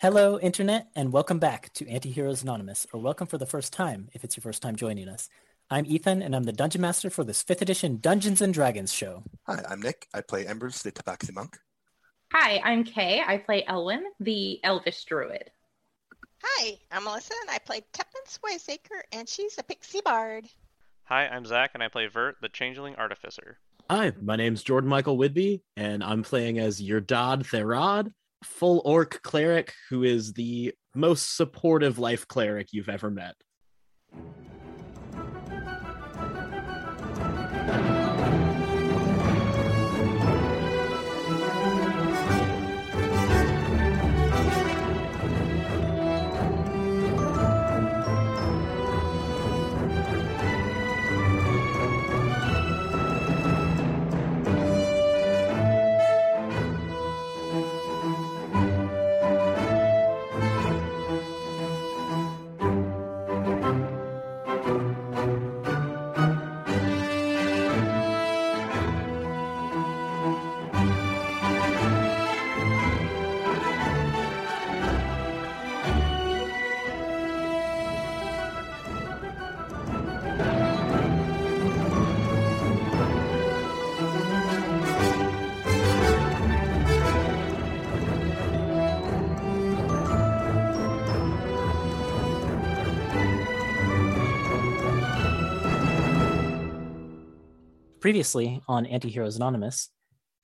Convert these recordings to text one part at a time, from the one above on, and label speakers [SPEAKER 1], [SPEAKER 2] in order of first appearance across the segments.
[SPEAKER 1] Hello, Internet, and welcome back to Antiheroes Anonymous, or welcome for the first time if it's your first time joining us. I'm Ethan, and I'm the Dungeon Master for this 5th edition Dungeons and Dragons show.
[SPEAKER 2] Hi, I'm Nick. I play Embers, the Tabaxi Monk.
[SPEAKER 3] Hi, I'm Kay. I play Elwyn, the Elvish Druid.
[SPEAKER 4] Hi, I'm Melissa, and I play Tuppence Wiseacre, and she's a pixie bard.
[SPEAKER 5] Hi, I'm Zach, and I play Vert, the Changeling Artificer.
[SPEAKER 6] Hi, my name's Jordan Michael Whidbey, and I'm playing as Yerdad Therad, full orc cleric who is the most supportive life cleric you've ever met.
[SPEAKER 1] Previously on Antiheroes Anonymous,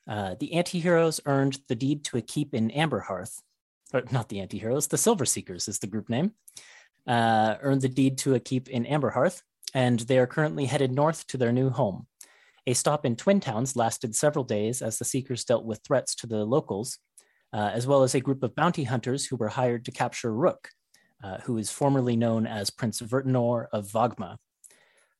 [SPEAKER 1] uh, the Antiheroes earned the deed to a keep in Amberhearth, or not the Antiheroes, the Silver Seekers is the group name, uh, earned the deed to a keep in Amberhearth, and they are currently headed north to their new home. A stop in Twin Towns lasted several days as the Seekers dealt with threats to the locals, uh, as well as a group of bounty hunters who were hired to capture Rook, uh, who is formerly known as Prince Vertinor of Vagma.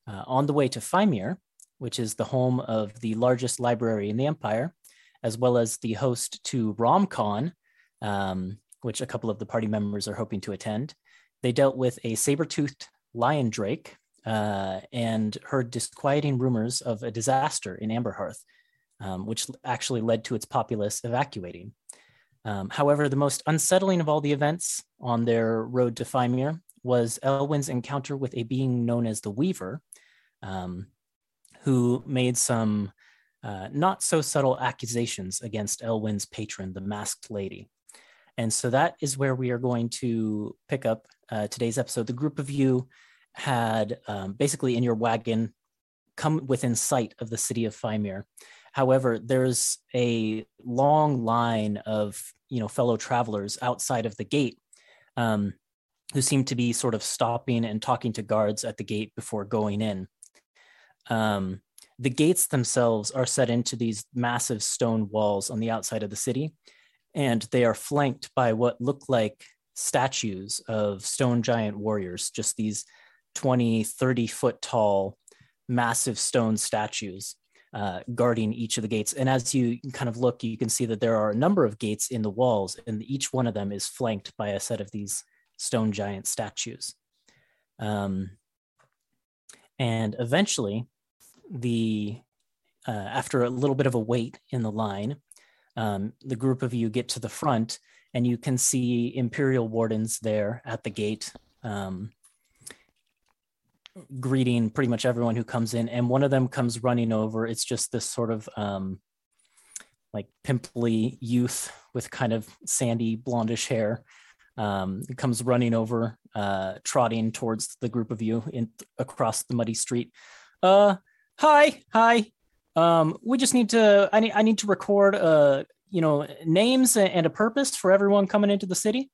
[SPEAKER 1] Uh, on the way to Fimir, which is the home of the largest library in the empire, as well as the host to RomCon, um, which a couple of the party members are hoping to attend. They dealt with a saber-toothed lion drake uh, and heard disquieting rumors of a disaster in Amberhearth, um, which actually led to its populace evacuating. Um, however, the most unsettling of all the events on their road to Fimir was Elwyn's encounter with a being known as the Weaver, um, who made some uh, not so subtle accusations against Elwyn's patron, the Masked Lady. And so that is where we are going to pick up uh, today's episode. The group of you had um, basically in your wagon come within sight of the city of Fimir. However, there's a long line of you know fellow travelers outside of the gate um, who seem to be sort of stopping and talking to guards at the gate before going in. Um, the gates themselves are set into these massive stone walls on the outside of the city, and they are flanked by what look like statues of stone giant warriors, just these 20, 30 foot tall, massive stone statues. Uh, guarding each of the gates. And as you kind of look, you can see that there are a number of gates in the walls, and each one of them is flanked by a set of these stone giant statues. Um, and eventually, the uh, after a little bit of a wait in the line, um, the group of you get to the front, and you can see Imperial wardens there at the gate, um, greeting pretty much everyone who comes in. And one of them comes running over. It's just this sort of um, like pimply youth with kind of sandy blondish hair. Um, comes running over, uh, trotting towards the group of you in across the muddy street. Uh, hi, hi. Um, we just need to. I need. I need to record. Uh, you know, names and a purpose for everyone coming into the city.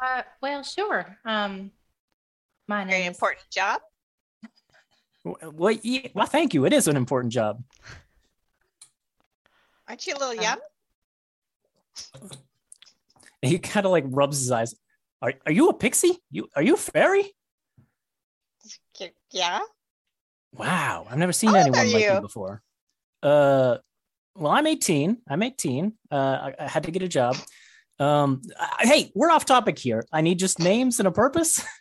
[SPEAKER 3] Uh, well, sure. Um, my name.
[SPEAKER 4] Very
[SPEAKER 3] name
[SPEAKER 4] important job.
[SPEAKER 1] Well, yeah, well, thank you. It is an important job.
[SPEAKER 4] Aren't you a little
[SPEAKER 3] Uh,
[SPEAKER 4] young?
[SPEAKER 1] And he kind of like rubs his eyes. Are Are you a pixie? You Are you a fairy?
[SPEAKER 4] Y- Yeah.
[SPEAKER 1] Wow, I've never seen
[SPEAKER 4] How
[SPEAKER 1] anyone like you
[SPEAKER 4] you?
[SPEAKER 1] before. Uh, well, I'm 18. I'm 18. Uh, I, I had to get a job. Um, I- hey, we're off topic here. I need just names and a purpose.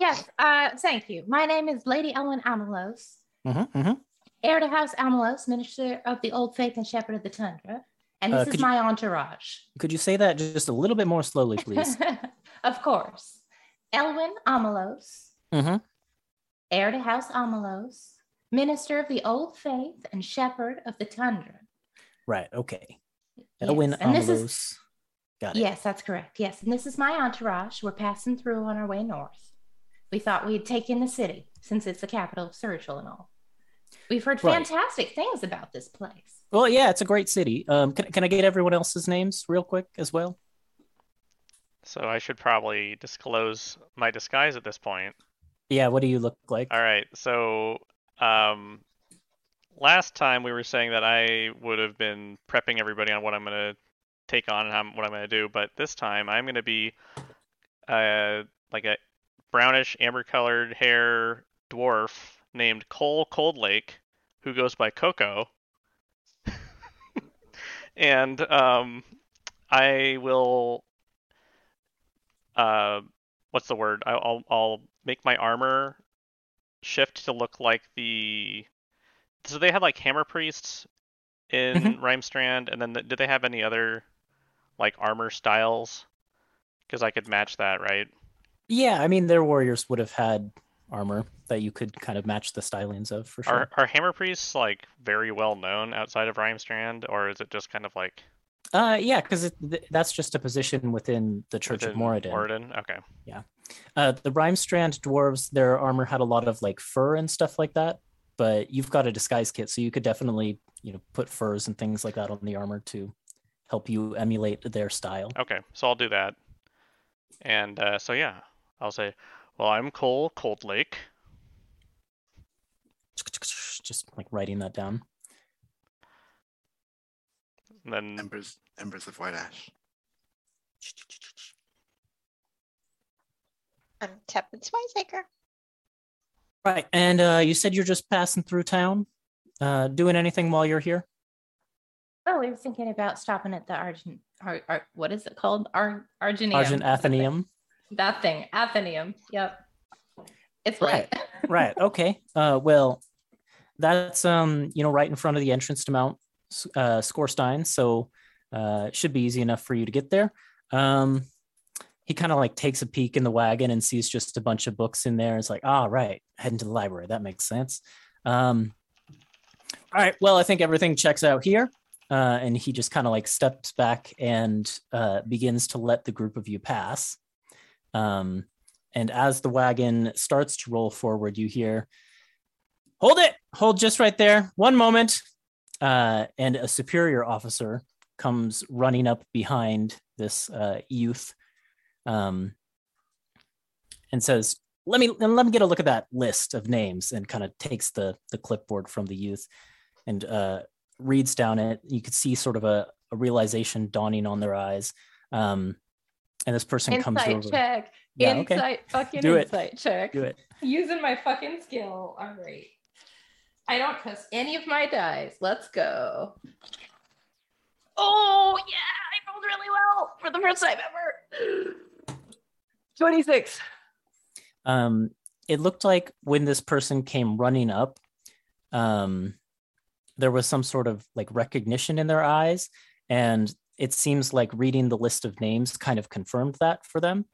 [SPEAKER 3] Yes, uh, thank you. My name is Lady Ellen Amelos,
[SPEAKER 1] Mhm, mhm.
[SPEAKER 3] heir to House Amelos, minister of the Old Faith and shepherd of the Tundra. And
[SPEAKER 1] Uh,
[SPEAKER 3] this
[SPEAKER 1] could
[SPEAKER 3] is
[SPEAKER 1] you-
[SPEAKER 3] my entourage.
[SPEAKER 1] Could you say that just a little bit more slowly, please?
[SPEAKER 3] of course. Elwin Amelos,
[SPEAKER 1] mm-hmm.
[SPEAKER 3] Heir to House Amelos, minister of the Old Faith, and shepherd of the Tundra.
[SPEAKER 1] Right. Okay.
[SPEAKER 3] Yes,
[SPEAKER 1] Elwin
[SPEAKER 3] and this is
[SPEAKER 1] Got it.
[SPEAKER 3] Yes, that's correct. Yes, and this is my entourage. We're passing through on our way north. We thought we'd take in the city since it's the capital of Sergil and all. We've heard
[SPEAKER 1] Right.
[SPEAKER 3] fantastic things about this place.
[SPEAKER 1] Well, yeah, it's a great city. Um, can, can I get everyone else's names real quick as well?
[SPEAKER 5] So I should probably disclose my disguise at this point.
[SPEAKER 1] Yeah. What do you look like?
[SPEAKER 5] All right. So, um, last time we were saying that I would have been prepping everybody on what I'm gonna take on and how, what I'm gonna do, but this time I'm gonna be, uh, like a brownish amber-colored hair dwarf named Cole Coldlake, who goes by Coco. and um, I will, uh, what's the word? I'll I'll make my armor shift to look like the. So they had like hammer priests in
[SPEAKER 1] Mhm.
[SPEAKER 5] Rhymestrand, and then th- did they have any other like armor styles? Because I could match that, right?
[SPEAKER 1] Yeah, I mean, their warriors would have had armor that you could kind of match the stylings of for sure.
[SPEAKER 5] Are are hammer priests like very well known outside of Rhymestrand, or is it just kind of like
[SPEAKER 1] Uh, yeah, because th- that's just a position within the Church of
[SPEAKER 5] within
[SPEAKER 1] Moradin.
[SPEAKER 5] Moradin? Okay.
[SPEAKER 1] Uh, the Rhymestrand dwarves, their armor had a lot of like fur and stuff like that, but you've got a disguise kit, so you could definitely, you know, put furs and things like that on the armor to help you emulate their style.
[SPEAKER 5] Okay, so I'll do that. And uh, so yeah, I'll say, well, I'm Cole Cold Lake.
[SPEAKER 1] Just like writing that down.
[SPEAKER 5] And then
[SPEAKER 2] Embers, embers of white ash.
[SPEAKER 4] I'm Tuppence Wiseacre.
[SPEAKER 1] Right, and uh, you said you're just passing through town, uh, doing anything while you're here?
[SPEAKER 3] Oh, we were thinking about stopping at the Argent. Ar, Ar, what is it called? Ar, Argenium.
[SPEAKER 1] Argent
[SPEAKER 3] That thing.
[SPEAKER 1] Athenaeum.
[SPEAKER 3] That thing, Athenaeum. Yep. It's
[SPEAKER 1] Right.
[SPEAKER 3] right.
[SPEAKER 1] right okay uh well that's um you know right in front of the entrance to mount uh scorestein so uh it should be easy enough for you to get there um he kind of like takes a peek in the wagon and sees just a bunch of books in there it's like ah right heading to the library that makes sense um all right well i think everything checks out here uh and he just kind of like steps back and uh begins to let the group of you pass um and as the wagon starts to roll forward, you hear, Hold it! Hold just right there. One moment. Uh, and a superior officer comes running up behind this uh, youth um, and says, let me let me get a look at that list of names and kind of takes the the clipboard from the youth and uh, reads down it. You could see sort of a, a realization dawning on their eyes. Um, and this person comes
[SPEAKER 3] Insight
[SPEAKER 1] over.
[SPEAKER 3] check.
[SPEAKER 1] Yeah, okay.
[SPEAKER 3] Insight fucking
[SPEAKER 1] Do it.
[SPEAKER 3] insight check.
[SPEAKER 1] Do it.
[SPEAKER 3] Using my fucking skill. All right. I don't trust any of my dice. Let's go. Oh, yeah. I rolled really well for the first time ever. 26.
[SPEAKER 1] um, it looked like when this person came running up, um, there was some sort of like recognition in their eyes, and it seems like reading the list of names kind of confirmed that for them.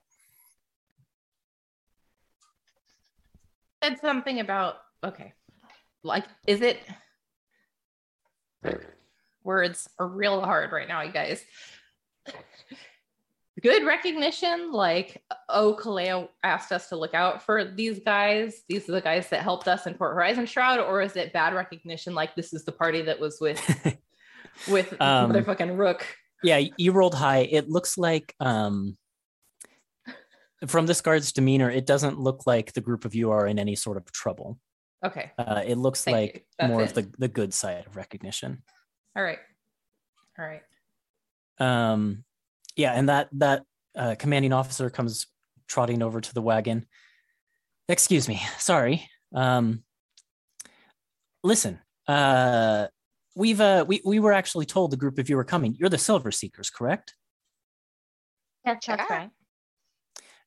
[SPEAKER 3] Said something about, okay. Like, is it. Words are real hard right now, you guys. Good recognition, like, oh, Kalea asked us to look out for these guys. These are the guys that helped us in Port Horizon Shroud, or is it bad recognition, like this is the party that was with with
[SPEAKER 1] Um,
[SPEAKER 3] motherfucking Rook?
[SPEAKER 1] yeah, you rolled high. It looks like um, from this guard's demeanor, it doesn't look like the group of you are in any sort of trouble.
[SPEAKER 3] Okay,
[SPEAKER 1] Uh, it looks
[SPEAKER 3] Thank
[SPEAKER 1] like more
[SPEAKER 3] it.
[SPEAKER 1] of the the good side of recognition.
[SPEAKER 3] all right, all right.
[SPEAKER 1] um yeah and that that uh, commanding officer comes trotting over to the wagon excuse me sorry um listen uh we've uh we, we were actually told the group of you were coming you're the silver seekers correct
[SPEAKER 3] That's,
[SPEAKER 4] Sure.
[SPEAKER 3] right.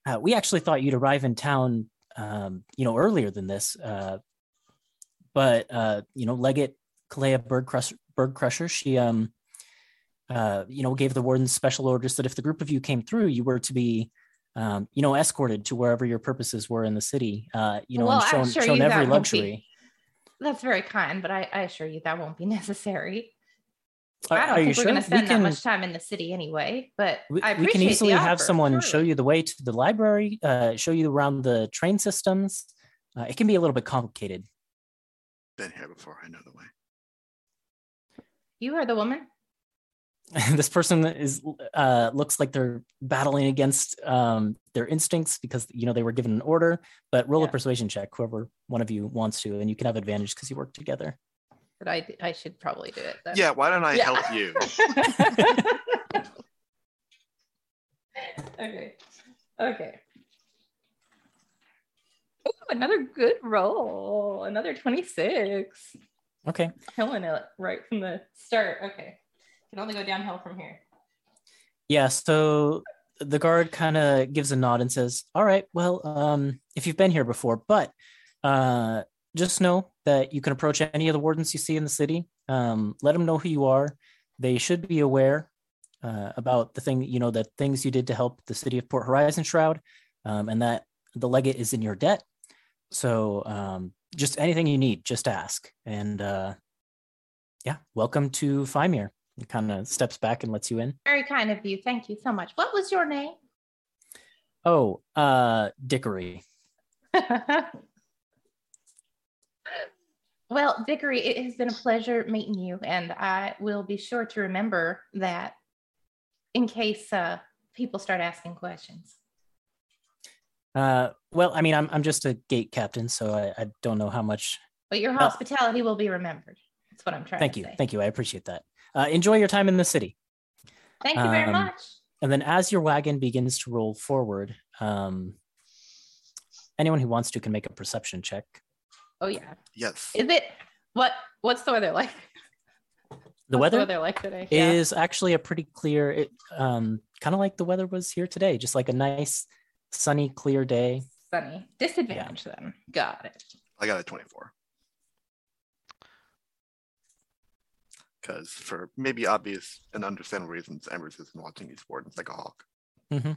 [SPEAKER 1] uh, we actually thought you'd arrive in town um you know earlier than this uh but uh you know legate kalea bird crusher bird crusher she um uh, you know, gave the wardens special orders that if the group of you came through, you were to be, um, you know, escorted to wherever your purposes were in the city. Uh, you know,
[SPEAKER 3] Well,
[SPEAKER 1] and
[SPEAKER 3] I
[SPEAKER 1] shown,
[SPEAKER 3] assure
[SPEAKER 1] shown
[SPEAKER 3] you that
[SPEAKER 1] every
[SPEAKER 3] won't be-
[SPEAKER 1] luxury.
[SPEAKER 3] That's very kind, but I, I assure you that won't be necessary.
[SPEAKER 1] Are-
[SPEAKER 3] I don't
[SPEAKER 1] are
[SPEAKER 3] think
[SPEAKER 1] you
[SPEAKER 3] we're
[SPEAKER 1] sure?
[SPEAKER 3] going to
[SPEAKER 1] We
[SPEAKER 3] spend
[SPEAKER 1] can-
[SPEAKER 3] that much time in the city anyway. But
[SPEAKER 1] we,
[SPEAKER 3] I
[SPEAKER 1] we can
[SPEAKER 3] appreciate the
[SPEAKER 1] easily have someone
[SPEAKER 3] sure.
[SPEAKER 1] show you the way to the library, uh, show you around the train systems. Uh, it can be a little bit complicated.
[SPEAKER 2] Been here before. I know the way.
[SPEAKER 3] You are the woman.
[SPEAKER 1] this person is uh, looks like they're battling against um, their instincts because you know they were given an order. But roll a persuasion check, whoever one of you wants to, and you can have advantage because you work together.
[SPEAKER 3] But I, I should probably do it. Then.
[SPEAKER 2] Yeah, why don't I
[SPEAKER 3] Yeah.
[SPEAKER 2] help you?
[SPEAKER 3] okay. Okay. Ooh, another good roll. Another 26.
[SPEAKER 1] Okay.
[SPEAKER 3] Killing it right from the start. Okay. Can only go downhill from here.
[SPEAKER 1] Yeah, so the guard kind of gives a nod and says, "All right, well, um, if you've been here before, but uh, just know that you can approach any of the wardens you see in the city. Um, let them know who you are. They should be aware uh, about the thing, you know, the things you did to help the city of Port Horizon Shroud, um, and that the legate is in your debt. So, um, just anything you need, just ask. And uh, yeah, welcome to Fimir." Kind of steps back and lets you in.
[SPEAKER 3] Very kind of you. Thank you so much. What was your name?
[SPEAKER 1] Oh, uh, Dickory.
[SPEAKER 3] well, Dickory, it has been a pleasure meeting you, and I will be sure to remember that in case uh, people start asking questions.
[SPEAKER 1] Uh, well, I mean, I'm I'm just a gate captain, so I, I don't know how much.
[SPEAKER 3] But your hospitality will be remembered. That's what I'm trying
[SPEAKER 1] Thank you,
[SPEAKER 3] say.
[SPEAKER 1] thank you. I appreciate that. Uh, enjoy your time in the city.
[SPEAKER 3] Thank you very
[SPEAKER 1] Um,
[SPEAKER 3] much.
[SPEAKER 1] And then, as your wagon begins to roll forward, um, anyone who wants to can make a perception check.
[SPEAKER 3] Oh yeah.
[SPEAKER 2] Yes.
[SPEAKER 3] Is it what what's the weather like?
[SPEAKER 1] The
[SPEAKER 3] What's
[SPEAKER 1] weather,
[SPEAKER 3] the weather like today? Yeah.
[SPEAKER 1] is actually a pretty clear, it, um, kind of like the weather was here today, just like a nice, sunny, clear day.
[SPEAKER 3] sunny. Disadvantage then. Got it.
[SPEAKER 2] I got a 24. Because for maybe obvious and understandable reasons, Embers has been watching these wardens like a hawk.
[SPEAKER 1] hmm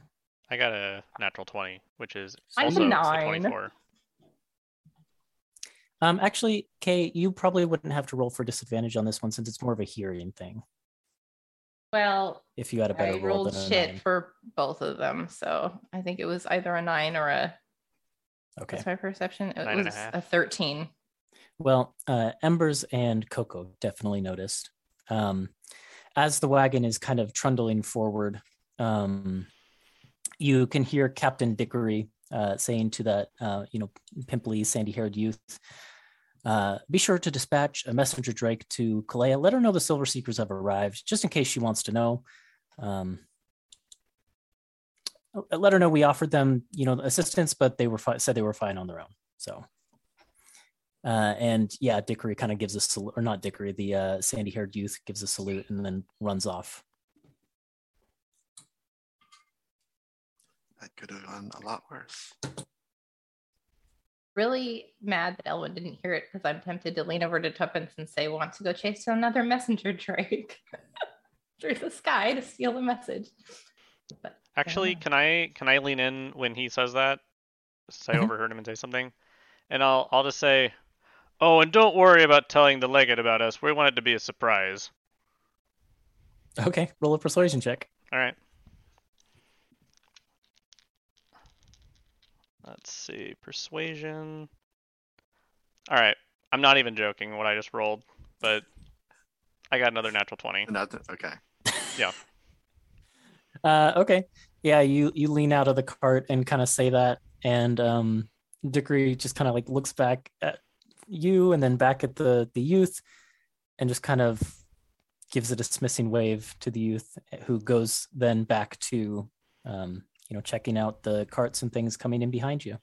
[SPEAKER 5] I got a natural 20, which is
[SPEAKER 3] Mine's
[SPEAKER 5] also
[SPEAKER 3] a
[SPEAKER 5] a
[SPEAKER 3] nine.
[SPEAKER 5] 24.
[SPEAKER 1] Um, actually, Kay, you probably wouldn't have to roll for disadvantage on this one since it's more of a hearing thing.
[SPEAKER 3] Well,
[SPEAKER 1] If you had a better
[SPEAKER 3] I
[SPEAKER 1] roll
[SPEAKER 3] rolled
[SPEAKER 1] than a
[SPEAKER 3] shit
[SPEAKER 1] nine.
[SPEAKER 3] for both of them, so I think it was either a nine or a.
[SPEAKER 1] Okay.
[SPEAKER 3] What's my perception? It
[SPEAKER 5] Nine and a
[SPEAKER 3] was a thirteen.
[SPEAKER 1] Well, uh, Embers and Coco definitely noticed. Um, as the wagon is kind of trundling forward, um, you can hear Captain Dickory uh, saying to that, uh, you know, pimply, sandy-haired youth, uh, "Be sure to dispatch a messenger Drake to Kalea. Let her know the Silver Seekers have arrived, just in case she wants to know." Um, let her know we offered them, you know, assistance, but they were fi- said they were fine on their own. So. Uh, and yeah, Dickory kind of gives a salute, or not Dickory, the uh, sandy haired youth gives a salute and then runs off.
[SPEAKER 2] That could have gone a lot worse.
[SPEAKER 3] Really mad that Elwin didn't hear it because I'm tempted to lean over to Tuppence and say, "Want to go chase another messenger Drake through the sky to steal the message?" But
[SPEAKER 5] Actually,
[SPEAKER 3] Yeah.
[SPEAKER 5] can I can I lean in when he says that? Since I
[SPEAKER 1] Mhm.
[SPEAKER 5] overheard him and say something, and I'll I'll just say, "Oh, and don't worry about telling the legate about us. We want it to be a surprise."
[SPEAKER 1] Okay, roll a persuasion check.
[SPEAKER 5] All right. Let's see, persuasion. All right, I'm not even joking what I just rolled, but I got another natural twenty.
[SPEAKER 2] Nothing. Okay. Yeah.
[SPEAKER 1] uh, okay, yeah, you you lean out of the cart and kind of say that, and um, Dickory just kind of like looks back at you and then back at the the youth, and just kind of gives a dismissing wave to the youth, who goes then back to um, you know checking out the carts and things coming in behind you.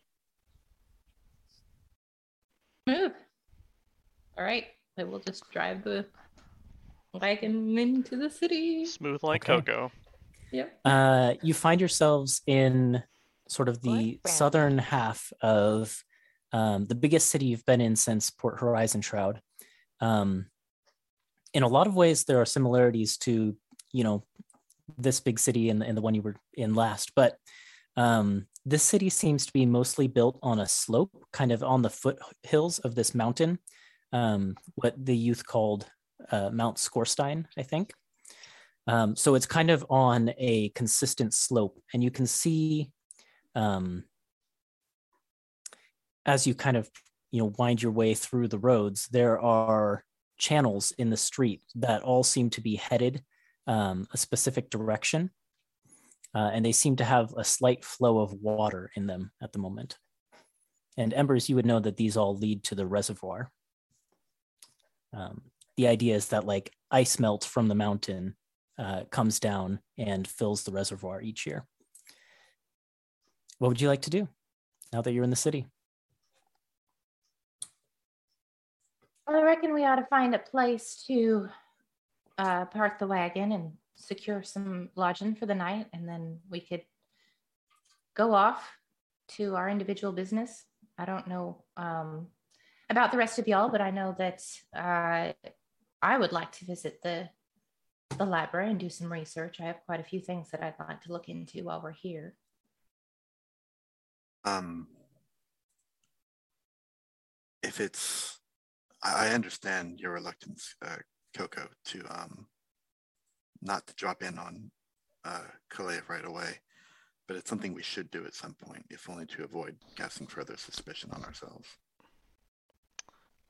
[SPEAKER 3] move. All right, I will just drive the wagon into the city.
[SPEAKER 5] Smooth like
[SPEAKER 1] Okay.
[SPEAKER 5] cocoa.
[SPEAKER 3] Yep.
[SPEAKER 1] uh, you find yourselves in sort of the southern half of um, the biggest city you've been in since Port Horizon Shroud. Um, in a lot of ways, there are similarities to you know this big city and, and the one you were in last, but um, this city seems to be mostly built on a slope, kind of on the foothills of this mountain, um, what the youth called uh, Mount Skorstein, I think. Um, so it's kind of on a consistent slope, and you can see um, as you kind of you know wind your way through the roads, there are channels in the street that all seem to be headed um, a specific direction, uh, and they seem to have a slight flow of water in them at the moment. And embers, you would know that these all lead to the reservoir. Um, the idea is that like ice melt from the mountain uh, comes down and fills the reservoir each year. What would you like to do now that you're in the city?
[SPEAKER 3] I reckon we ought to find a place to uh, park the wagon and secure some lodging for the night, and then we could go off to our individual business. I don't know um, about the rest of y'all, but I know that uh, I would like to visit the the library and do some research. I have quite a few things that I'd like to look into while we're here.
[SPEAKER 2] Um, if it's, I I understand your reluctance, uh, Coco, to um, not to drop in on uh, Kalev right away, but it's something we should do at some point, if only to avoid casting further suspicion on ourselves.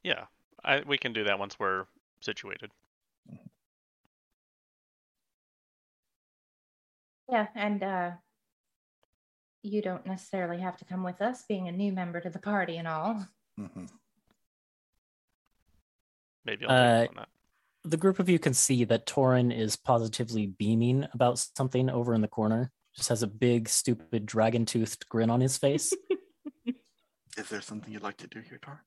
[SPEAKER 5] Yeah, I, we can do that once we're situated.
[SPEAKER 3] Yeah, and uh, you don't necessarily have to come with us, being a new member to the party and all.
[SPEAKER 2] hmm
[SPEAKER 5] Maybe I'll
[SPEAKER 1] Uh,
[SPEAKER 5] on that.
[SPEAKER 1] The group of you can see that Torin is positively beaming about something over in the corner. Just has a big, stupid, dragon toothed grin on his face.
[SPEAKER 2] Is there something you'd like to do here, Tar?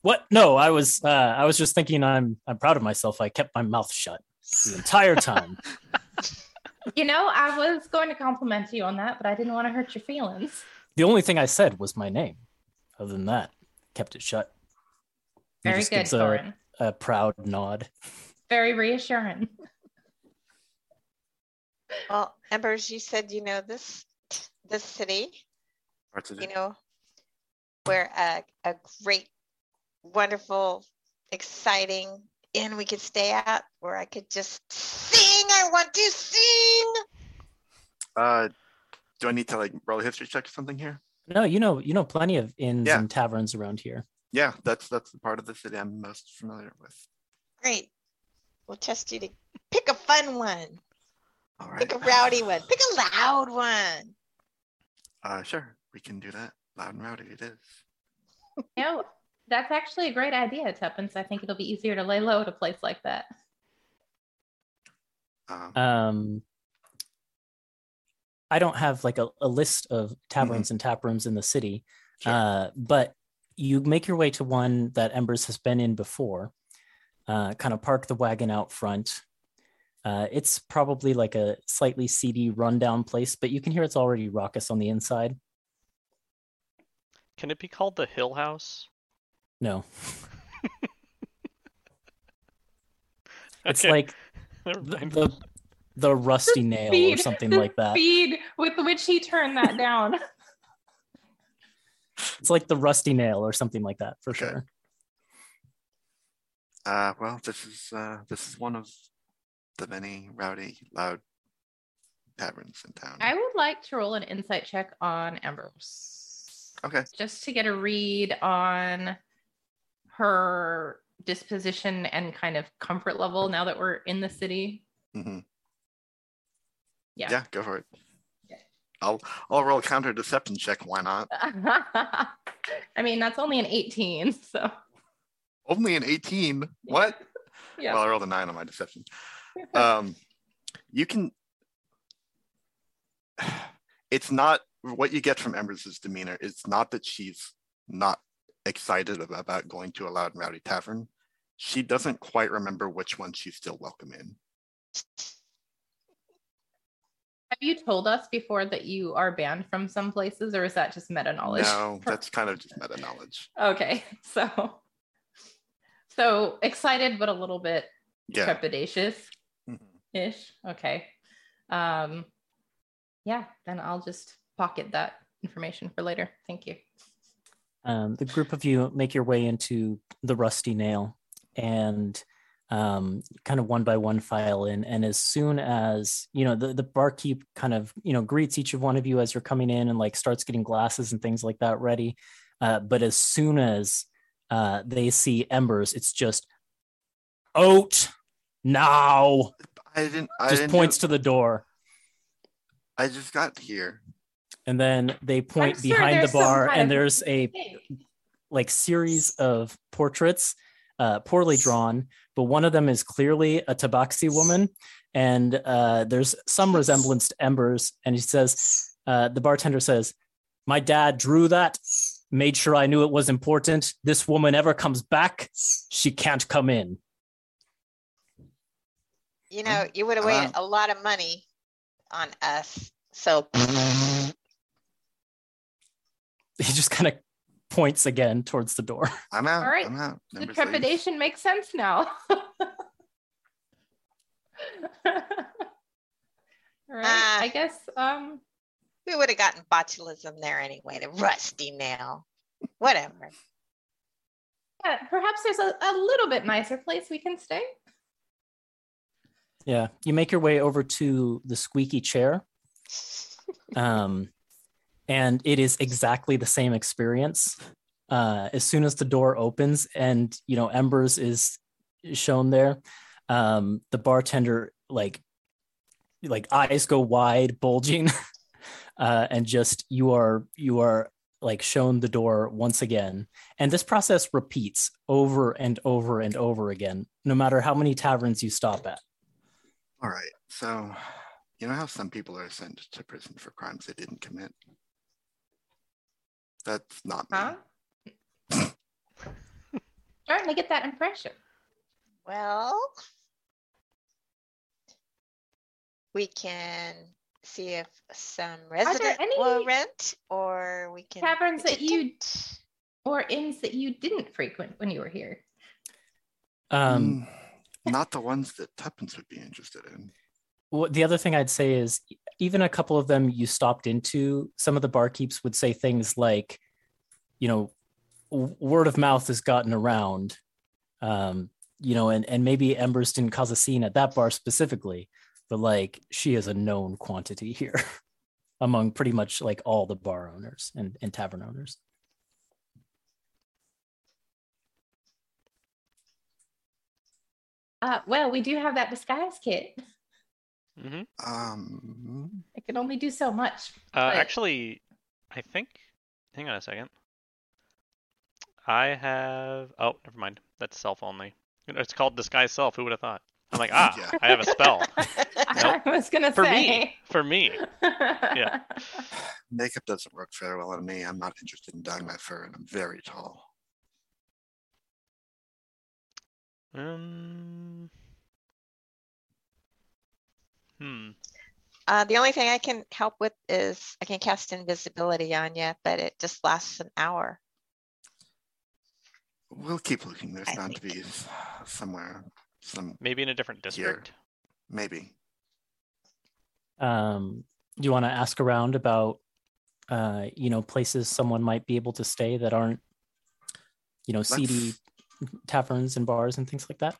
[SPEAKER 1] what? No, I was uh, I was just thinking I'm I'm proud of myself. I kept my mouth shut the entire time.
[SPEAKER 3] You know, I was going to compliment you on that, but I didn't want to hurt your feelings.
[SPEAKER 1] the only thing I said was my name. Other than that, kept it shut. He
[SPEAKER 3] Very
[SPEAKER 1] just
[SPEAKER 3] good,
[SPEAKER 1] gives a, a proud nod.
[SPEAKER 3] Very reassuring.
[SPEAKER 4] Well, Embers, you said you know this this city,
[SPEAKER 2] Parts of
[SPEAKER 4] you know, where a, a great, wonderful, exciting inn we could stay at where I could just sing. I want to sing.
[SPEAKER 2] Uh, do I need to like roll a history check or something here?
[SPEAKER 1] No, you know you know plenty of inns
[SPEAKER 2] Yeah.
[SPEAKER 1] and taverns around here.
[SPEAKER 2] Yeah, that's that's the part of the city I'm most familiar with.
[SPEAKER 4] Great. We'll test you to pick a fun one.
[SPEAKER 2] All right.
[SPEAKER 4] Pick a rowdy one. Pick a loud one.
[SPEAKER 2] Uh, sure, we can do that. Loud and rowdy it is.
[SPEAKER 3] You know, that's actually a great idea, Tuppence. I think it'll be easier to lay low at a place like that.
[SPEAKER 2] Um,
[SPEAKER 1] Um, I don't have like a, a list of taverns and tap rooms in the city,
[SPEAKER 2] sure.
[SPEAKER 1] uh, but you make your way to one that Embers has been in before. Uh, kind of park the wagon out front. Uh, it's probably like a slightly seedy, rundown place, but you can hear it's already raucous on the inside.
[SPEAKER 5] Can it be called the Hill House?
[SPEAKER 1] No, it's
[SPEAKER 5] Okay,
[SPEAKER 1] like the, the the rusty nail or something like that.
[SPEAKER 3] The Speed with which he turned that down.
[SPEAKER 1] It's like the rusty nail or something like that for
[SPEAKER 2] Okay.
[SPEAKER 1] sure.
[SPEAKER 2] Uh, well, this is uh, this is one of the many rowdy, loud taverns in town.
[SPEAKER 3] I would like to roll an insight check on Embers.
[SPEAKER 2] Okay.
[SPEAKER 3] Just to get a read on her disposition and kind of comfort level now that we're in the city.
[SPEAKER 2] hmm
[SPEAKER 3] Yeah.
[SPEAKER 2] Yeah, go for it. I'll I'll roll a counter deception check. Why not?
[SPEAKER 3] I mean, that's only an 18. So,
[SPEAKER 2] Only an 18. What?
[SPEAKER 3] yeah.
[SPEAKER 2] Well, I rolled a nine on my deception. Um, you can. It's not what you get from Embers' demeanor. It's not that she's not excited about going to a loud and rowdy tavern. She doesn't quite remember which one she's still welcome in.
[SPEAKER 3] Have you told us before that you are banned from some places, or is that just meta knowledge?
[SPEAKER 2] No, that's kind of just meta knowledge.
[SPEAKER 3] Okay, so so excited, but a little bit
[SPEAKER 2] Yeah.
[SPEAKER 3] trepidatious. ish. Okay. Um, yeah, then I'll just pocket that information for later. Thank you.
[SPEAKER 1] Um, the group of you make your way into the rusty nail and um, kind of one by one file in. And as soon as, you know, the, the barkeep kind of, you know, greets each of one of you as you're coming in and like starts getting glasses and things like that ready. Uh, but as soon as uh, they see embers, it's just out now.
[SPEAKER 2] I didn't. I
[SPEAKER 1] Just
[SPEAKER 2] didn't
[SPEAKER 1] points
[SPEAKER 2] do-
[SPEAKER 1] to the door.
[SPEAKER 2] I just got here.
[SPEAKER 1] And then they point
[SPEAKER 3] sure
[SPEAKER 1] behind the bar and there's a like series of portraits, uh, poorly drawn, but one of them is clearly a Tabaxi woman, and uh, there's some resemblance to Embers. And he says, uh, the bartender says, "My dad drew that, made sure I knew it was important. This woman ever comes back, she can't come in."
[SPEAKER 4] You know, you would have
[SPEAKER 2] Uh,
[SPEAKER 4] waited a lot of money on us. So
[SPEAKER 1] He just kind of points again towards the door.
[SPEAKER 2] I'm out.
[SPEAKER 3] All right.
[SPEAKER 2] I'm out.
[SPEAKER 3] The
[SPEAKER 2] Numbers leave.
[SPEAKER 3] trepidation makes sense now. All right.
[SPEAKER 4] Ah.
[SPEAKER 3] I guess um
[SPEAKER 4] we would have gotten botulism there anyway. The rusty nail. Whatever.
[SPEAKER 3] yeah, perhaps there's a, a little bit nicer place we can stay.
[SPEAKER 1] Yeah, you make your way over to the squeaky chair. um, and it is exactly the same experience. Uh, as soon as the door opens and you know Embers is shown there, um, the bartender like like eyes go wide, bulging, uh, and just you are you are like shown the door once again. And this process repeats over and over and over again, no matter how many taverns you stop at.
[SPEAKER 2] All right. So, you know how some people are sent to prison for crimes they didn't commit? That's not me.
[SPEAKER 3] Huh? Starting to get that impression.
[SPEAKER 4] Well, we can see if some resident will rent, or we can
[SPEAKER 3] taverns that you- Or inns that you didn't frequent when you were here.
[SPEAKER 1] Um,
[SPEAKER 2] Mm, not the ones that Tuppence would be interested in.
[SPEAKER 1] what the other thing I'd say is even a couple of them you stopped into, some of the barkeeps would say things like, you know, word of mouth has gotten around, um, you know, and and maybe Embers didn't cause a scene at that bar specifically, but like she is a known quantity here among pretty much like all the bar owners and, and tavern owners.
[SPEAKER 3] Uh, well, we do have that disguise kit.
[SPEAKER 5] Hmm
[SPEAKER 2] Um,
[SPEAKER 3] It can only do so much.
[SPEAKER 5] Uh,
[SPEAKER 3] But-
[SPEAKER 5] actually, I think. Hang on a second. I have. Oh, never mind. That's self only. It's called disguise self. Who would have thought? I'm like, ah,
[SPEAKER 2] Yeah.
[SPEAKER 5] I have a spell
[SPEAKER 3] I was gonna
[SPEAKER 5] for
[SPEAKER 3] say.
[SPEAKER 5] me. For me. Yeah.
[SPEAKER 2] makeup doesn't work very well on me. I'm not interested in dyeing my fur, and I'm very tall.
[SPEAKER 5] Um. Hmm.
[SPEAKER 4] Uh, the only thing I can help with is I can cast invisibility on you, but it just lasts an hour.
[SPEAKER 2] We'll keep looking. There's
[SPEAKER 4] I
[SPEAKER 2] bound to be somewhere, some
[SPEAKER 5] Maybe in a different district.
[SPEAKER 2] maybe.
[SPEAKER 1] Um, do you want to ask around about, uh, you know, places someone might be able to stay that aren't, you know, seedy
[SPEAKER 2] Let's-
[SPEAKER 1] taverns and bars and things like that?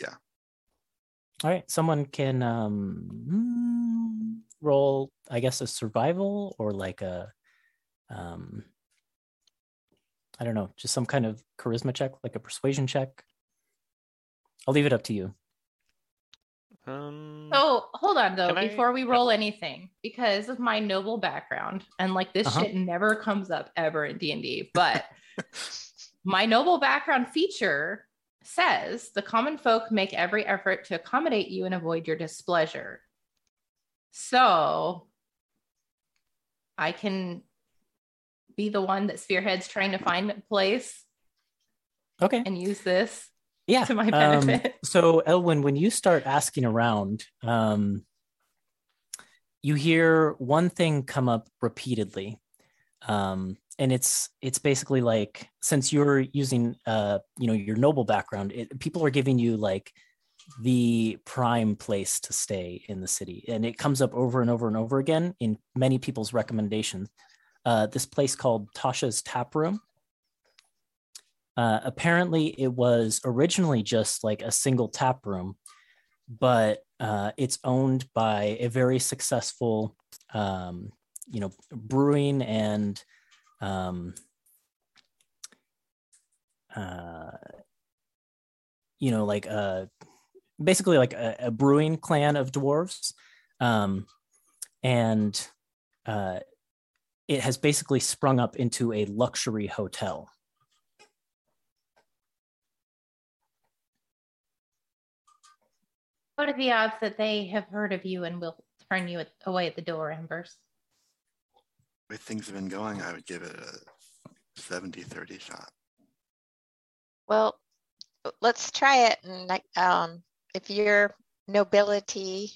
[SPEAKER 2] Yeah.
[SPEAKER 1] All right. Someone can um, roll, I guess, a survival or like a, um, I don't know, just some kind of charisma check, like a persuasion check. I'll leave it up to you.
[SPEAKER 5] Um.
[SPEAKER 3] So hold on though,
[SPEAKER 5] Can I-
[SPEAKER 3] before we
[SPEAKER 5] yeah.
[SPEAKER 3] roll anything, because of my noble background, and like this
[SPEAKER 1] Uh-huh.
[SPEAKER 3] shit never comes up ever in D and D, but my noble background feature says the common folk make every effort to accommodate you and avoid your displeasure. So I can be the one that spearheads trying to find a place
[SPEAKER 1] Okay.
[SPEAKER 3] and use this.
[SPEAKER 1] yeah
[SPEAKER 3] to my
[SPEAKER 1] um,
[SPEAKER 3] benefit.
[SPEAKER 1] so elwin when you start asking around um, you hear one thing come up repeatedly um, and it's it's basically like since you're using uh, you know your noble background it, people are giving you like the prime place to stay in the city. And it comes up over and over and over again in many people's recommendations. Uh, this place called Tasha's Tap Room. Uh, apparently, it was originally just like a single tap room, but uh, it's owned by a very successful, um, you know, brewing and um, uh, you know, like uh, basically like a, a brewing clan of dwarves, um, and uh, it has basically sprung up into a luxury hotel.
[SPEAKER 3] What are the odds that they have heard of you and will turn you away at the door, Embers?
[SPEAKER 2] The way things have been going, I would give it a 70 30 shot.
[SPEAKER 4] Well, let's try it. And um, if your nobility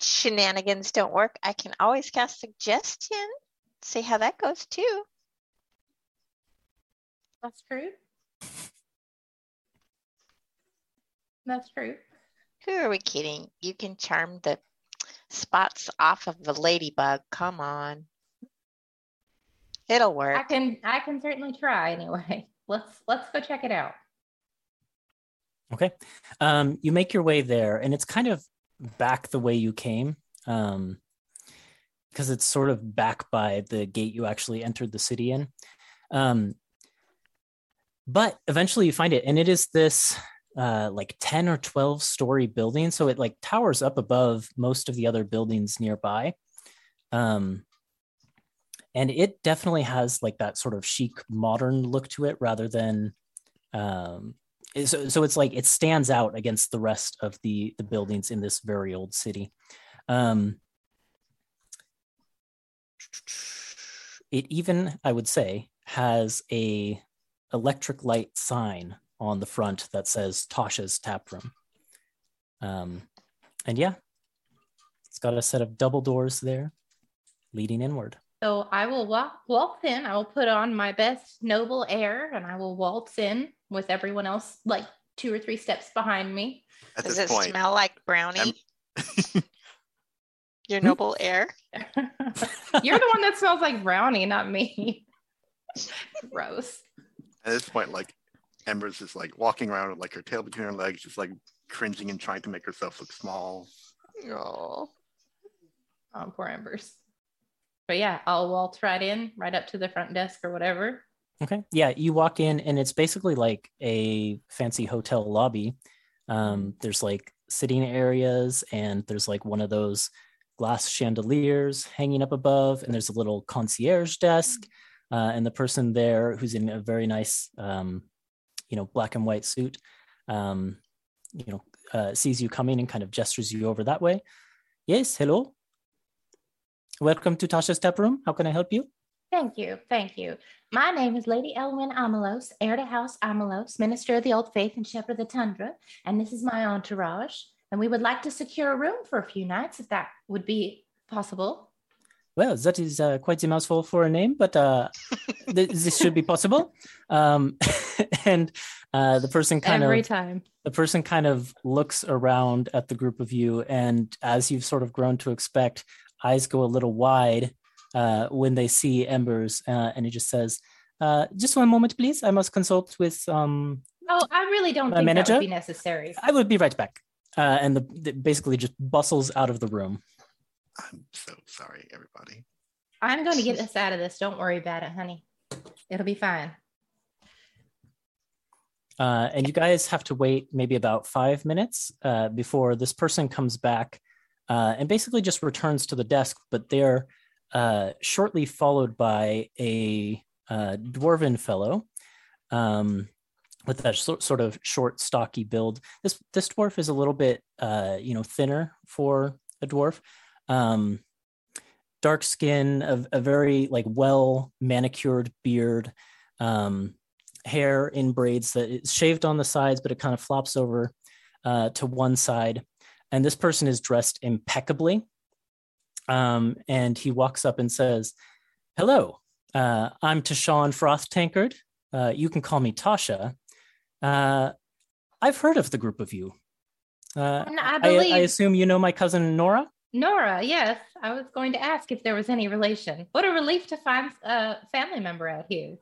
[SPEAKER 4] shenanigans don't work, I can always cast suggestion. See how that goes too.
[SPEAKER 3] That's true. That's true.
[SPEAKER 4] Who are we kidding? You can charm the spots off of the ladybug. Come on. It'll work.
[SPEAKER 3] I can I can certainly try anyway. Let's let's go check it out.
[SPEAKER 1] Okay. Um, you make your way there, and it's kind of back the way you came, um, because it's sort of back by the gate you actually entered the city in. Um, but eventually you find it, and it is this uh, like 10 or 12 story building. So it like towers up above most of the other buildings nearby. Um, and it definitely has like that sort of chic modern look to it rather than um, so, so it's like it stands out against the rest of the the buildings in this very old city. Um it even i would say has a electric light sign on the front that says tasha's tap room. Um and yeah it's got a set of double doors there leading inward
[SPEAKER 3] So I will walk waltz in. I will put on my best noble air and I will waltz in with everyone else like two or three steps behind me.
[SPEAKER 2] At
[SPEAKER 4] Does
[SPEAKER 2] this
[SPEAKER 4] it
[SPEAKER 2] point,
[SPEAKER 4] smell like brownie? Your
[SPEAKER 1] Hmm?
[SPEAKER 4] noble air?
[SPEAKER 3] You're the one that smells like brownie, not me. Gross.
[SPEAKER 2] at this point, like Ember's just like walking around with like her tail between her legs, just like cringing and trying to make herself look small.
[SPEAKER 4] Oh.
[SPEAKER 3] Oh, poor Embers. But yeah, I'll waltz right in, right up to the front desk or whatever.
[SPEAKER 1] Okay. Yeah, you walk in and it's basically like a fancy hotel lobby. Um, there's like sitting areas and there's like one of those glass chandeliers hanging up above, and there's a little concierge desk. Uh, and the person there who's in a very nice, um, you know, black and white suit, um, you know, uh, sees you coming and kind of gestures you over that way. Yes, hello. Welcome to Tasha's Tap Room. How can I help you?
[SPEAKER 3] Thank you. Thank you. My name is Lady Elwyn Amelos, heir to House Amelos, minister of the Old Faith and shepherd of the tundra. And this is my entourage. And we would like to secure a room for a few nights if that would be possible.
[SPEAKER 1] Well, that is uh, quite a mouthful for a name, but uh, th- this should be possible. Um, and uh, the person kind
[SPEAKER 3] Every
[SPEAKER 1] of
[SPEAKER 3] time.
[SPEAKER 1] the person kind of looks around at the group of you, and as you've sort of grown to expect, eyes go a little wide uh, when they see Embers, uh, and he just says, uh, "Just one moment, please. I must consult with. Um,
[SPEAKER 3] Oh, I really don't
[SPEAKER 1] My
[SPEAKER 3] think that would be necessary.
[SPEAKER 1] I would be right back." Uh, and the, the basically just bustles out of the room.
[SPEAKER 2] I'm so sorry, everybody.
[SPEAKER 3] I'm going to get us out of this. Don't worry about it, honey. It'll be fine.
[SPEAKER 1] Uh, and you guys have to wait maybe about five minutes uh, before this person comes back uh, and basically just returns to the desk. But they're uh, shortly followed by a uh, dwarven fellow um, with that sor- sort of short, stocky build. This this dwarf is a little bit, uh, you know, thinner for a dwarf. Um, dark skin, a, a very like well manicured beard. Um, hair in braids that is shaved on the sides, but it kind of flops over uh, to one side. And this person is dressed impeccably. Um, and he walks up and says, Hello, uh, I'm Tashawn Froth Tankard. Uh, you can call me Tasha. Uh, I've heard of the group of you. Uh,
[SPEAKER 3] I
[SPEAKER 1] I,
[SPEAKER 3] believe
[SPEAKER 1] I assume you know my cousin Nora.
[SPEAKER 3] Nora. Yes, I was going to ask if there was any relation. What a relief to find a family member out here.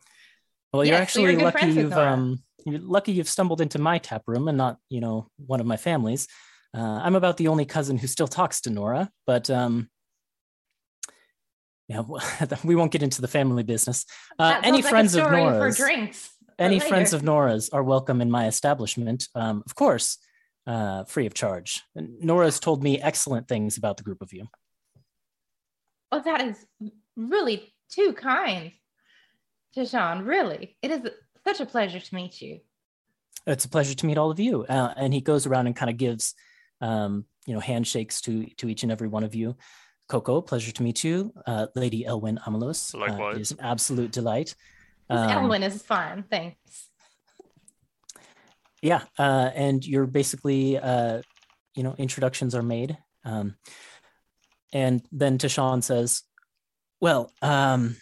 [SPEAKER 1] Well, you're
[SPEAKER 3] Yes, so you're
[SPEAKER 1] actually lucky you've um you're lucky you've stumbled into my tap room and not you know one of my families. Uh, I'm about the only cousin who still talks to Nora, but um, yeah, we won't get into the family business. Uh, any
[SPEAKER 3] like
[SPEAKER 1] friends of Nora's,
[SPEAKER 3] for drinks. for
[SPEAKER 1] any friends of Nora's are welcome in my establishment, um, of course, uh, free of charge. Nora's told me excellent things about the group of you.
[SPEAKER 3] Well, that is really too kind, Tashawn. Really, it is such a pleasure to meet you.
[SPEAKER 1] It's a pleasure to meet all of you. Uh, and he goes around and kind of gives, um, you know, handshakes to to each and every one of you. Coco, pleasure to meet you. Uh, Lady Elwyn Amelos. Uh,
[SPEAKER 5] Likewise.
[SPEAKER 1] it is an absolute delight.
[SPEAKER 3] This
[SPEAKER 1] Um,
[SPEAKER 3] Elwyn is fine. Thanks.
[SPEAKER 1] yeah, uh, and you're basically, uh, you know, introductions are made. Um, and then Tashawn says, "Well, um,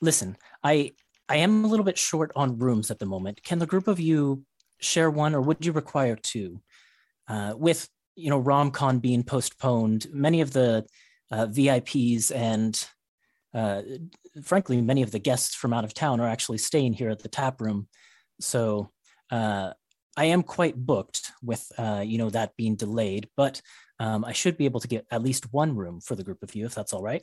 [SPEAKER 1] listen, I I am a little bit short on rooms at the moment. Can the group of you share one, or would you require two? Uh, with you know RomCon being postponed, many of the uh, VIPs and uh, frankly, many of the guests from out of town are actually staying here at the tap room. So uh, I am quite booked with uh, you know that being delayed, but um, I should be able to get at least one room for the group of you if that's all right.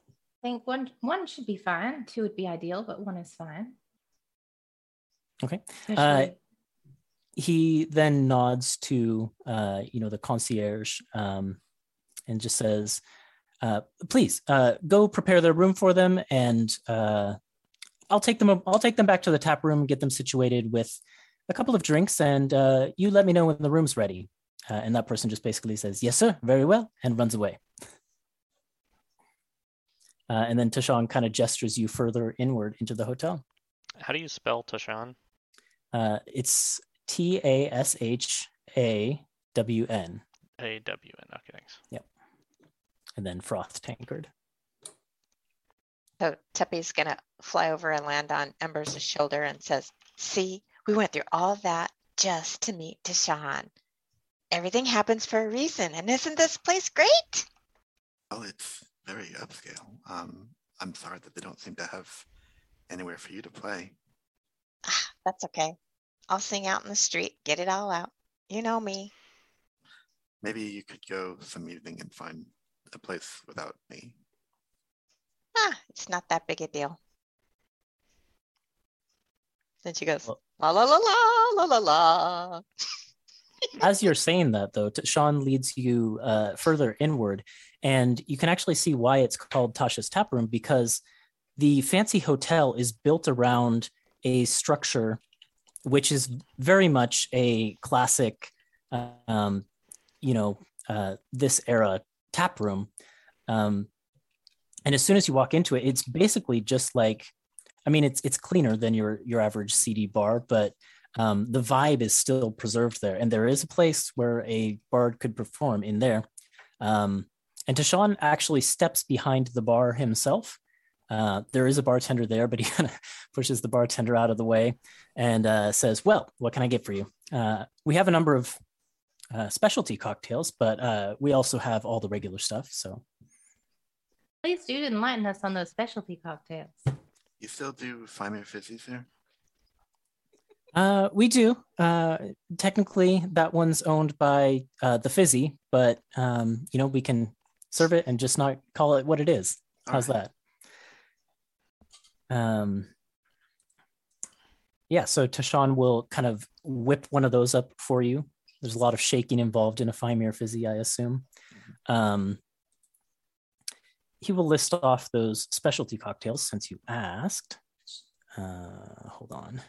[SPEAKER 3] I think one one should be fine. Two would be ideal, but one is fine.
[SPEAKER 1] Okay.
[SPEAKER 3] Especially-
[SPEAKER 1] he then nods to uh, you know the concierge um, and just says, uh, "Please uh, go prepare their room for them, and uh, I'll take them. I'll take them back to the tap room, get them situated with a couple of drinks, and uh, you let me know when the room's ready." Uh, and that person just basically says, "Yes, sir, very well," and runs away. Uh, and then Tashawn kind of gestures you further inward into the hotel.
[SPEAKER 5] How do you spell Tashawn?
[SPEAKER 1] Uh, it's T A S H A W N,
[SPEAKER 5] A W N. Okay, thanks. Yep.
[SPEAKER 1] And then froth tankard.
[SPEAKER 4] So Tuppy's gonna fly over and land on Ember's shoulder and says, See, we went through all that just to meet Tashawn. Everything happens for a reason, and isn't this place great?
[SPEAKER 2] Well, it's very upscale. Um, I'm sorry that they don't seem to have anywhere for you to play.
[SPEAKER 4] Ah, that's okay. I'll sing out in the street, get it all out. You know me.
[SPEAKER 2] Maybe you could go some evening and find a place without me.
[SPEAKER 4] Ah, it's not that big a deal. Then she goes, la la la la la la la.
[SPEAKER 1] As you're saying that, though, Sean leads you uh, further inward, and you can actually see why it's called Tasha's Tap Room because the fancy hotel is built around a structure which is very much a classic, um, you know, uh, this era tap room. Um, and as soon as you walk into it, it's basically just like, I mean, it's it's cleaner than your your average seedy bar, but um, the vibe is still preserved there. And there is a place where a bard could perform in there. Um, and Tashawn actually steps behind the bar himself. Uh, there is a bartender there, but he kind of pushes the bartender out of the way and uh, says, Well, what can I get for you? Uh, we have a number of uh, specialty cocktails, but uh, we also have all the regular stuff. So,
[SPEAKER 3] Please do enlighten us on those specialty cocktails.
[SPEAKER 2] You still do find me fizzies here?
[SPEAKER 1] Uh, we do. Uh, technically, that one's owned by uh, the Fizzy, but um, you know we can serve it and just not call it what it is. How's
[SPEAKER 2] Alright.
[SPEAKER 1] that? Um, yeah. So Tashawn will kind of whip one of those up for you. There's a lot of shaking involved in a Firemere Fizzy, I assume. Um, he will list off those specialty cocktails since you asked. Uh, hold on.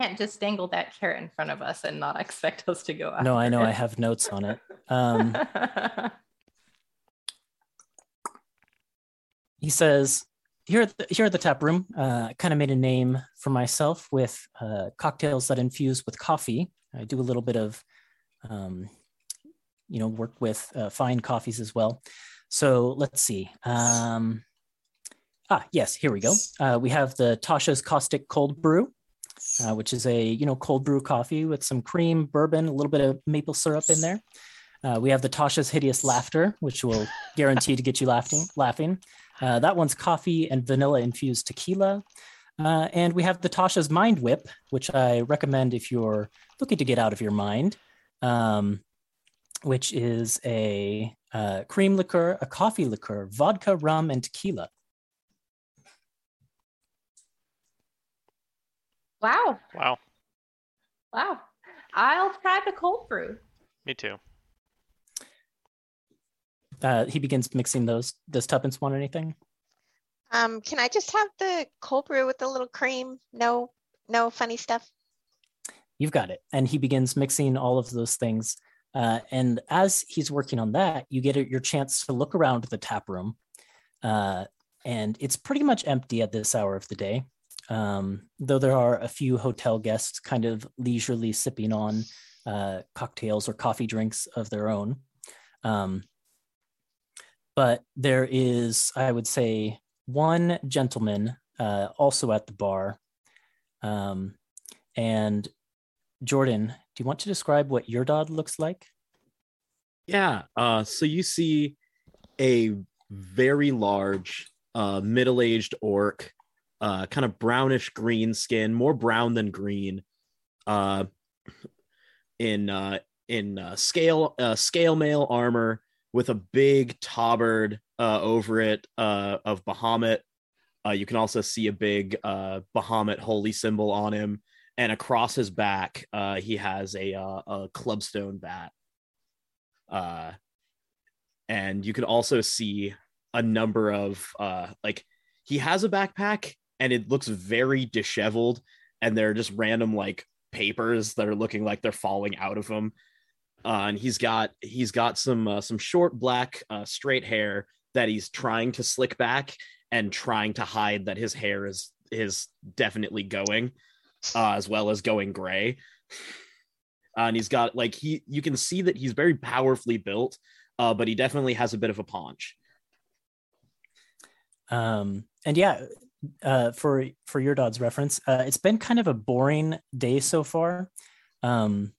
[SPEAKER 3] Can't just dangle that carrot in front of us and not expect us to go.
[SPEAKER 1] No, I know
[SPEAKER 3] after
[SPEAKER 1] I have notes on it. Um, he says, "Here, at the, here at the tap room, uh, I kind of made a name for myself with uh, cocktails that infuse with coffee. I do a little bit of, um, you know, work with uh, fine coffees as well. So let's see. Um, ah, yes, here we go. Uh, we have the Tasha's Caustic Cold Brew. uh, which is a you know cold brew coffee with some cream, bourbon, a little bit of maple syrup in there. Uh, we have the Tasha's hideous laughter, which will guarantee to get you laughing. Laughing. Uh, that one's coffee and vanilla infused tequila. Uh, and we have the Tasha's Mind Whip, which I recommend if you're looking to get out of your mind, um, which is a uh, cream liqueur, a coffee liqueur, vodka, rum, and tequila.
[SPEAKER 3] Wow.
[SPEAKER 5] Wow.
[SPEAKER 3] Wow. I'll try the cold brew.
[SPEAKER 5] Me too.
[SPEAKER 1] Uh, he begins mixing those. Does Tuppence want anything?
[SPEAKER 4] Um, can I just have the cold brew with the little cream? No, no funny stuff.
[SPEAKER 1] You've got it. And he begins mixing all of those things. Uh, and as he's working on that, you get your chance to look around the tap room. Uh, and it's pretty much empty at this hour of the day, um, though there are a few hotel guests kind of leisurely sipping on uh, cocktails or coffee drinks of their own. Um, but there is, I would say, one gentleman uh, also at the bar. Um, and Jordan, do you want to describe what your dog looks like?
[SPEAKER 6] Yeah. Uh, so you see a very large, uh, middle-aged orc, uh, kind of brownish green skin, more brown than green, uh, in uh, in uh, scale scale mail armor with a big tabard uh, over it uh, of Bahamut. Uh, you can also see a big uh, Bahamut holy symbol on him, and across his back, uh, he has a uh, a clubstone bat. And you can also see a number of like he has a backpack, and it looks very disheveled, and they're just random like papers that are looking like they're falling out of him. Uh, and he's got he's got some uh, some short black uh, straight hair that he's trying to slick back and trying to hide that his hair is is definitely going, uh, as well as going gray. Uh, and he's got like he you can see that he's very powerfully built, uh, but he definitely has a bit of a paunch.
[SPEAKER 1] Um, and yeah, uh, for for your dog's reference, uh, it's been kind of a boring day so far. Um,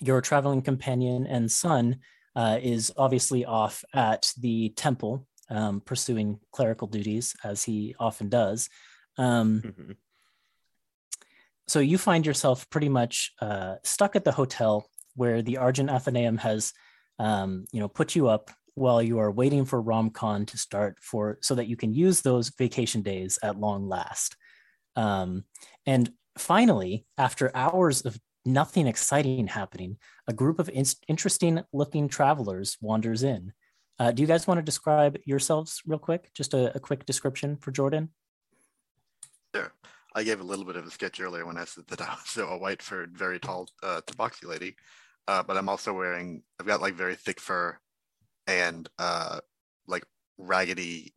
[SPEAKER 1] your traveling companion and son uh, is obviously off at the temple um, pursuing clerical duties as he often does. Um,
[SPEAKER 6] Mm-hmm.
[SPEAKER 1] so you find yourself pretty much uh, stuck at the hotel where the Argent Athenaeum has, um, you know, put you up while you are waiting for RomCon to start for so that you can use those vacation days at long last. Um, and finally, after hours of nothing exciting happening, a group of in- interesting looking travelers wanders in. Uh, do you guys want to describe yourselves real quick? Just a, a quick description for Jordan.
[SPEAKER 2] Sure. I gave a little bit of a sketch earlier when I said that I was a white furred, very tall uh, tabaxi lady. Uh, but I'm also wearing, I've got like very thick fur and uh, like raggedy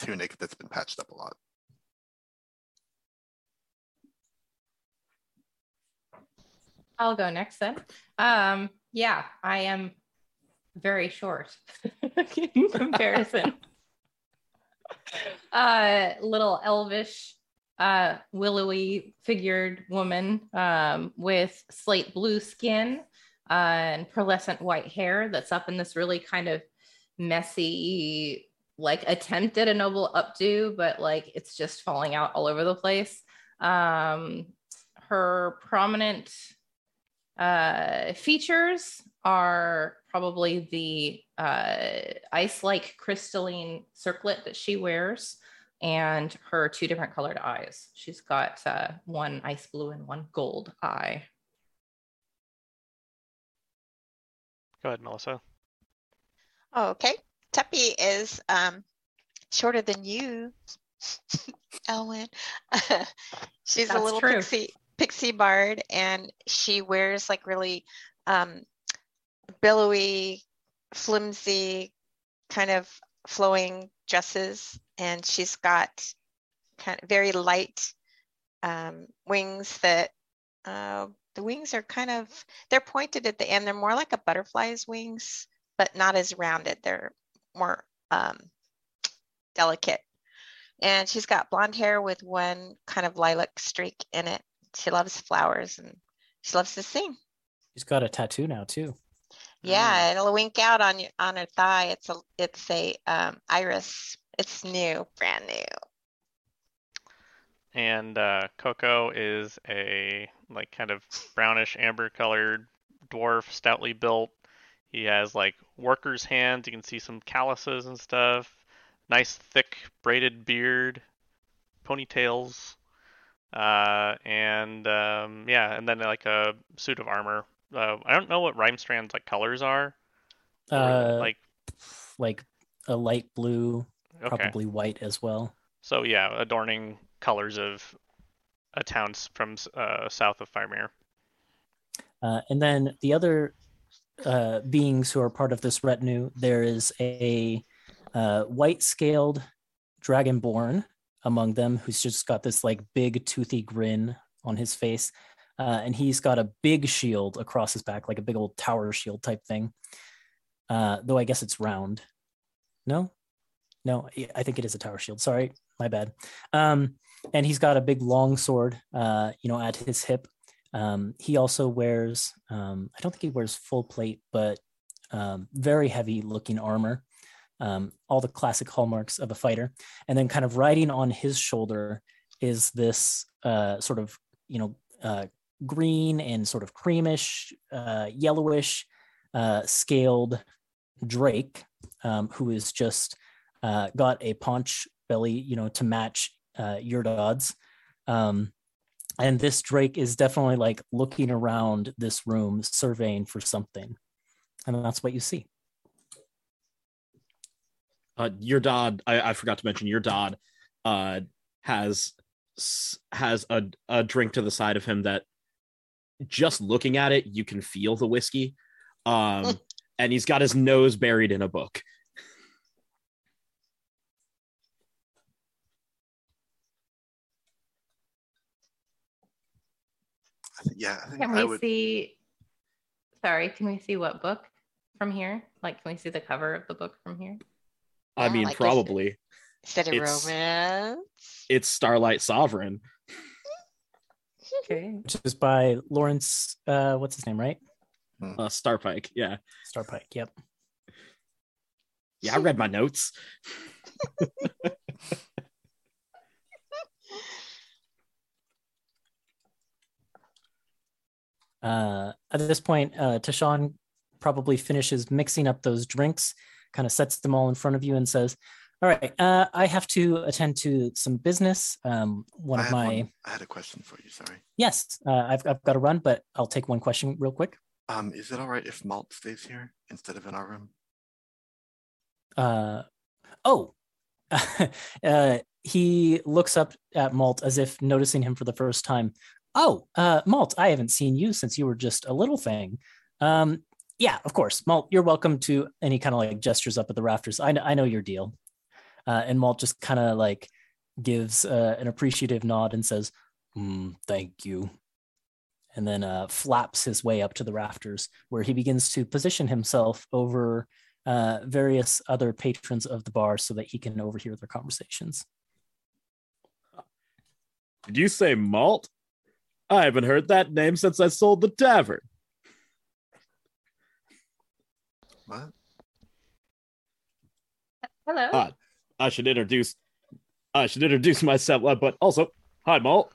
[SPEAKER 2] tunic that's been patched up a lot.
[SPEAKER 3] I'll go next then. Um, yeah, I am very short in comparison. uh, little elvish, uh, willowy figured woman um, with slate blue skin uh, and pearlescent white hair that's up in this really kind of messy, like attempt at a noble updo, but like it's just falling out all over the place. Um, her prominent uh, features are probably the uh, ice-like crystalline circlet that she wears and her two different colored eyes. She's got uh, one ice blue and one gold eye.
[SPEAKER 5] Go ahead, Melissa.
[SPEAKER 4] Oh, okay. Tuppy is um, shorter than you, Elwin. She's a
[SPEAKER 3] That's
[SPEAKER 4] little
[SPEAKER 3] true.
[SPEAKER 4] pixie pixie bard, and she wears like really um, billowy, flimsy, kind of flowing dresses, and she's got kind of very light um, wings that uh, the wings are kind of they're pointed at the end. They're more like a butterfly's wings, but not as rounded. They're more um, delicate. And she's got blonde hair with one kind of lilac streak in it. She loves flowers and she loves to sing.
[SPEAKER 1] She's got a tattoo now too.
[SPEAKER 4] Yeah, it'll wink out on you on her thigh. It's a it's a um, iris. It's new, brand new.
[SPEAKER 5] And uh, Coco is a like kind of brownish amber colored dwarf, stoutly built. He has like worker's hands. You can see some calluses and stuff. Nice thick braided beard, ponytails, uh, and um, yeah, and then like a suit of armor. Uh, I don't know what Rhymestrand's like colors are. Or,
[SPEAKER 1] Uh,
[SPEAKER 5] like
[SPEAKER 1] like a light blue,
[SPEAKER 5] okay,
[SPEAKER 1] probably white as well.
[SPEAKER 5] so yeah, adorning colors of a town from uh, south of Firemere.
[SPEAKER 1] Uh, and then the other uh, beings who are part of this retinue, there is a uh, white scaled dragonborn among them who's just got this like big toothy grin on his face. Uh, and he's got a big shield across his back, like a big old tower shield type thing. Uh, though I guess it's round. No, no, I- think it is a tower shield. Sorry, my bad. Um, and he's got a big long sword, uh, you know, at his hip. Um, he also wears, um, I don't think he wears full plate, but um, very heavy looking armor, um, all the classic hallmarks of a fighter. And then, kind of riding on his shoulder is this uh, sort of, you know, uh, green and sort of creamish, uh, yellowish, uh, scaled Drake, um, who is just uh, got a paunch belly, you know, to match uh, your odds. Um, and this Drake is definitely like looking around this room, surveying for something, and that's what you see.
[SPEAKER 6] Uh, your dad, I, I forgot to mention, your dad uh, has has a, a drink to the side of him that just looking at it, you can feel the whiskey. Um, and he's got his nose buried in a book.
[SPEAKER 2] Yeah, I think
[SPEAKER 3] Can
[SPEAKER 2] I
[SPEAKER 3] we
[SPEAKER 2] would.
[SPEAKER 3] see? Sorry, can we see what book from here? Like, can we see the cover of the book from here?
[SPEAKER 6] I
[SPEAKER 4] Yeah,
[SPEAKER 6] mean,
[SPEAKER 4] like if-
[SPEAKER 6] probably
[SPEAKER 4] Instead of
[SPEAKER 6] It's-
[SPEAKER 4] romance.
[SPEAKER 6] it's Starlight Sovereign.
[SPEAKER 3] Okay.
[SPEAKER 1] Which is by Lawrence. Uh, what's his name? Right?
[SPEAKER 6] Uh, Starpike. Yeah.
[SPEAKER 1] Starpike. Yep.
[SPEAKER 6] Yeah, I read my notes.
[SPEAKER 1] Uh, at this point, uh, Tashawn probably finishes mixing up those drinks, kind of sets them all in front of you, and says, "All right, uh, I have to attend to some business. Um, one
[SPEAKER 2] I
[SPEAKER 1] of my
[SPEAKER 2] one- I had a question for you. Sorry.
[SPEAKER 1] yes, uh, I've I've got to run, but I'll take one question real quick.
[SPEAKER 2] Um, is it all right if Malt stays here instead of in our room?
[SPEAKER 1] Uh, oh, uh, he looks up at Malt as if noticing him for the first time. Oh, uh, Malt, I haven't seen you since you were just a little thing. Um, yeah, of course, Malt, you're welcome to any kind of like gestures up at the rafters. I know, I know your deal. Uh, and Malt just kind of like gives uh, an appreciative nod and says, "Hmm, "Thank you," and then uh, flaps his way up to the rafters, where he begins to position himself over uh, various other patrons of the bar so that he can overhear their conversations.
[SPEAKER 6] Did you say malt? I haven't heard that name since I sold the tavern.
[SPEAKER 2] What?
[SPEAKER 3] Hello.
[SPEAKER 6] I should introduce. I should introduce myself, uh, but also, hi, Malt.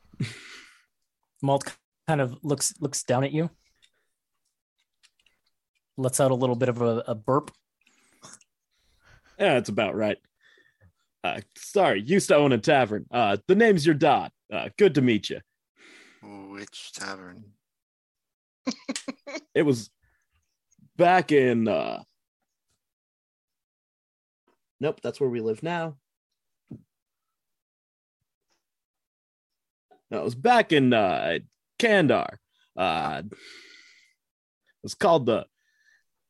[SPEAKER 1] Malt kind of looks looks down at you, lets out a little bit of a, a burp.
[SPEAKER 6] Yeah, that's about right. Uh, sorry, used to own a tavern. Uh, the name's your dad. Uh, good to meet you.
[SPEAKER 2] Which tavern?
[SPEAKER 6] It was back in. uh Nope, that's where we live now. No, it was back in uh Kandar. Uh it's called the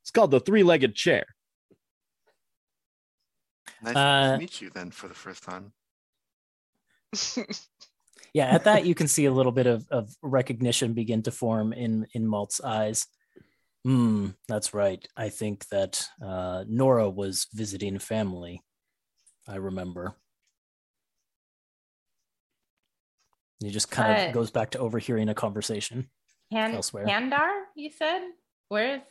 [SPEAKER 6] it's called the three-legged chair.
[SPEAKER 2] Nice
[SPEAKER 1] Uh,
[SPEAKER 2] to meet you then for the first time.
[SPEAKER 1] Yeah, at that you can see a little bit of, of recognition begin to form in in Malt's eyes. Hmm, that's right. I think that uh, Nora was visiting family. I remember. He just kind of
[SPEAKER 3] Uh,
[SPEAKER 1] goes back to overhearing a conversation.
[SPEAKER 3] Han-
[SPEAKER 1] Elsewhere.
[SPEAKER 3] Handar, you said? Where is?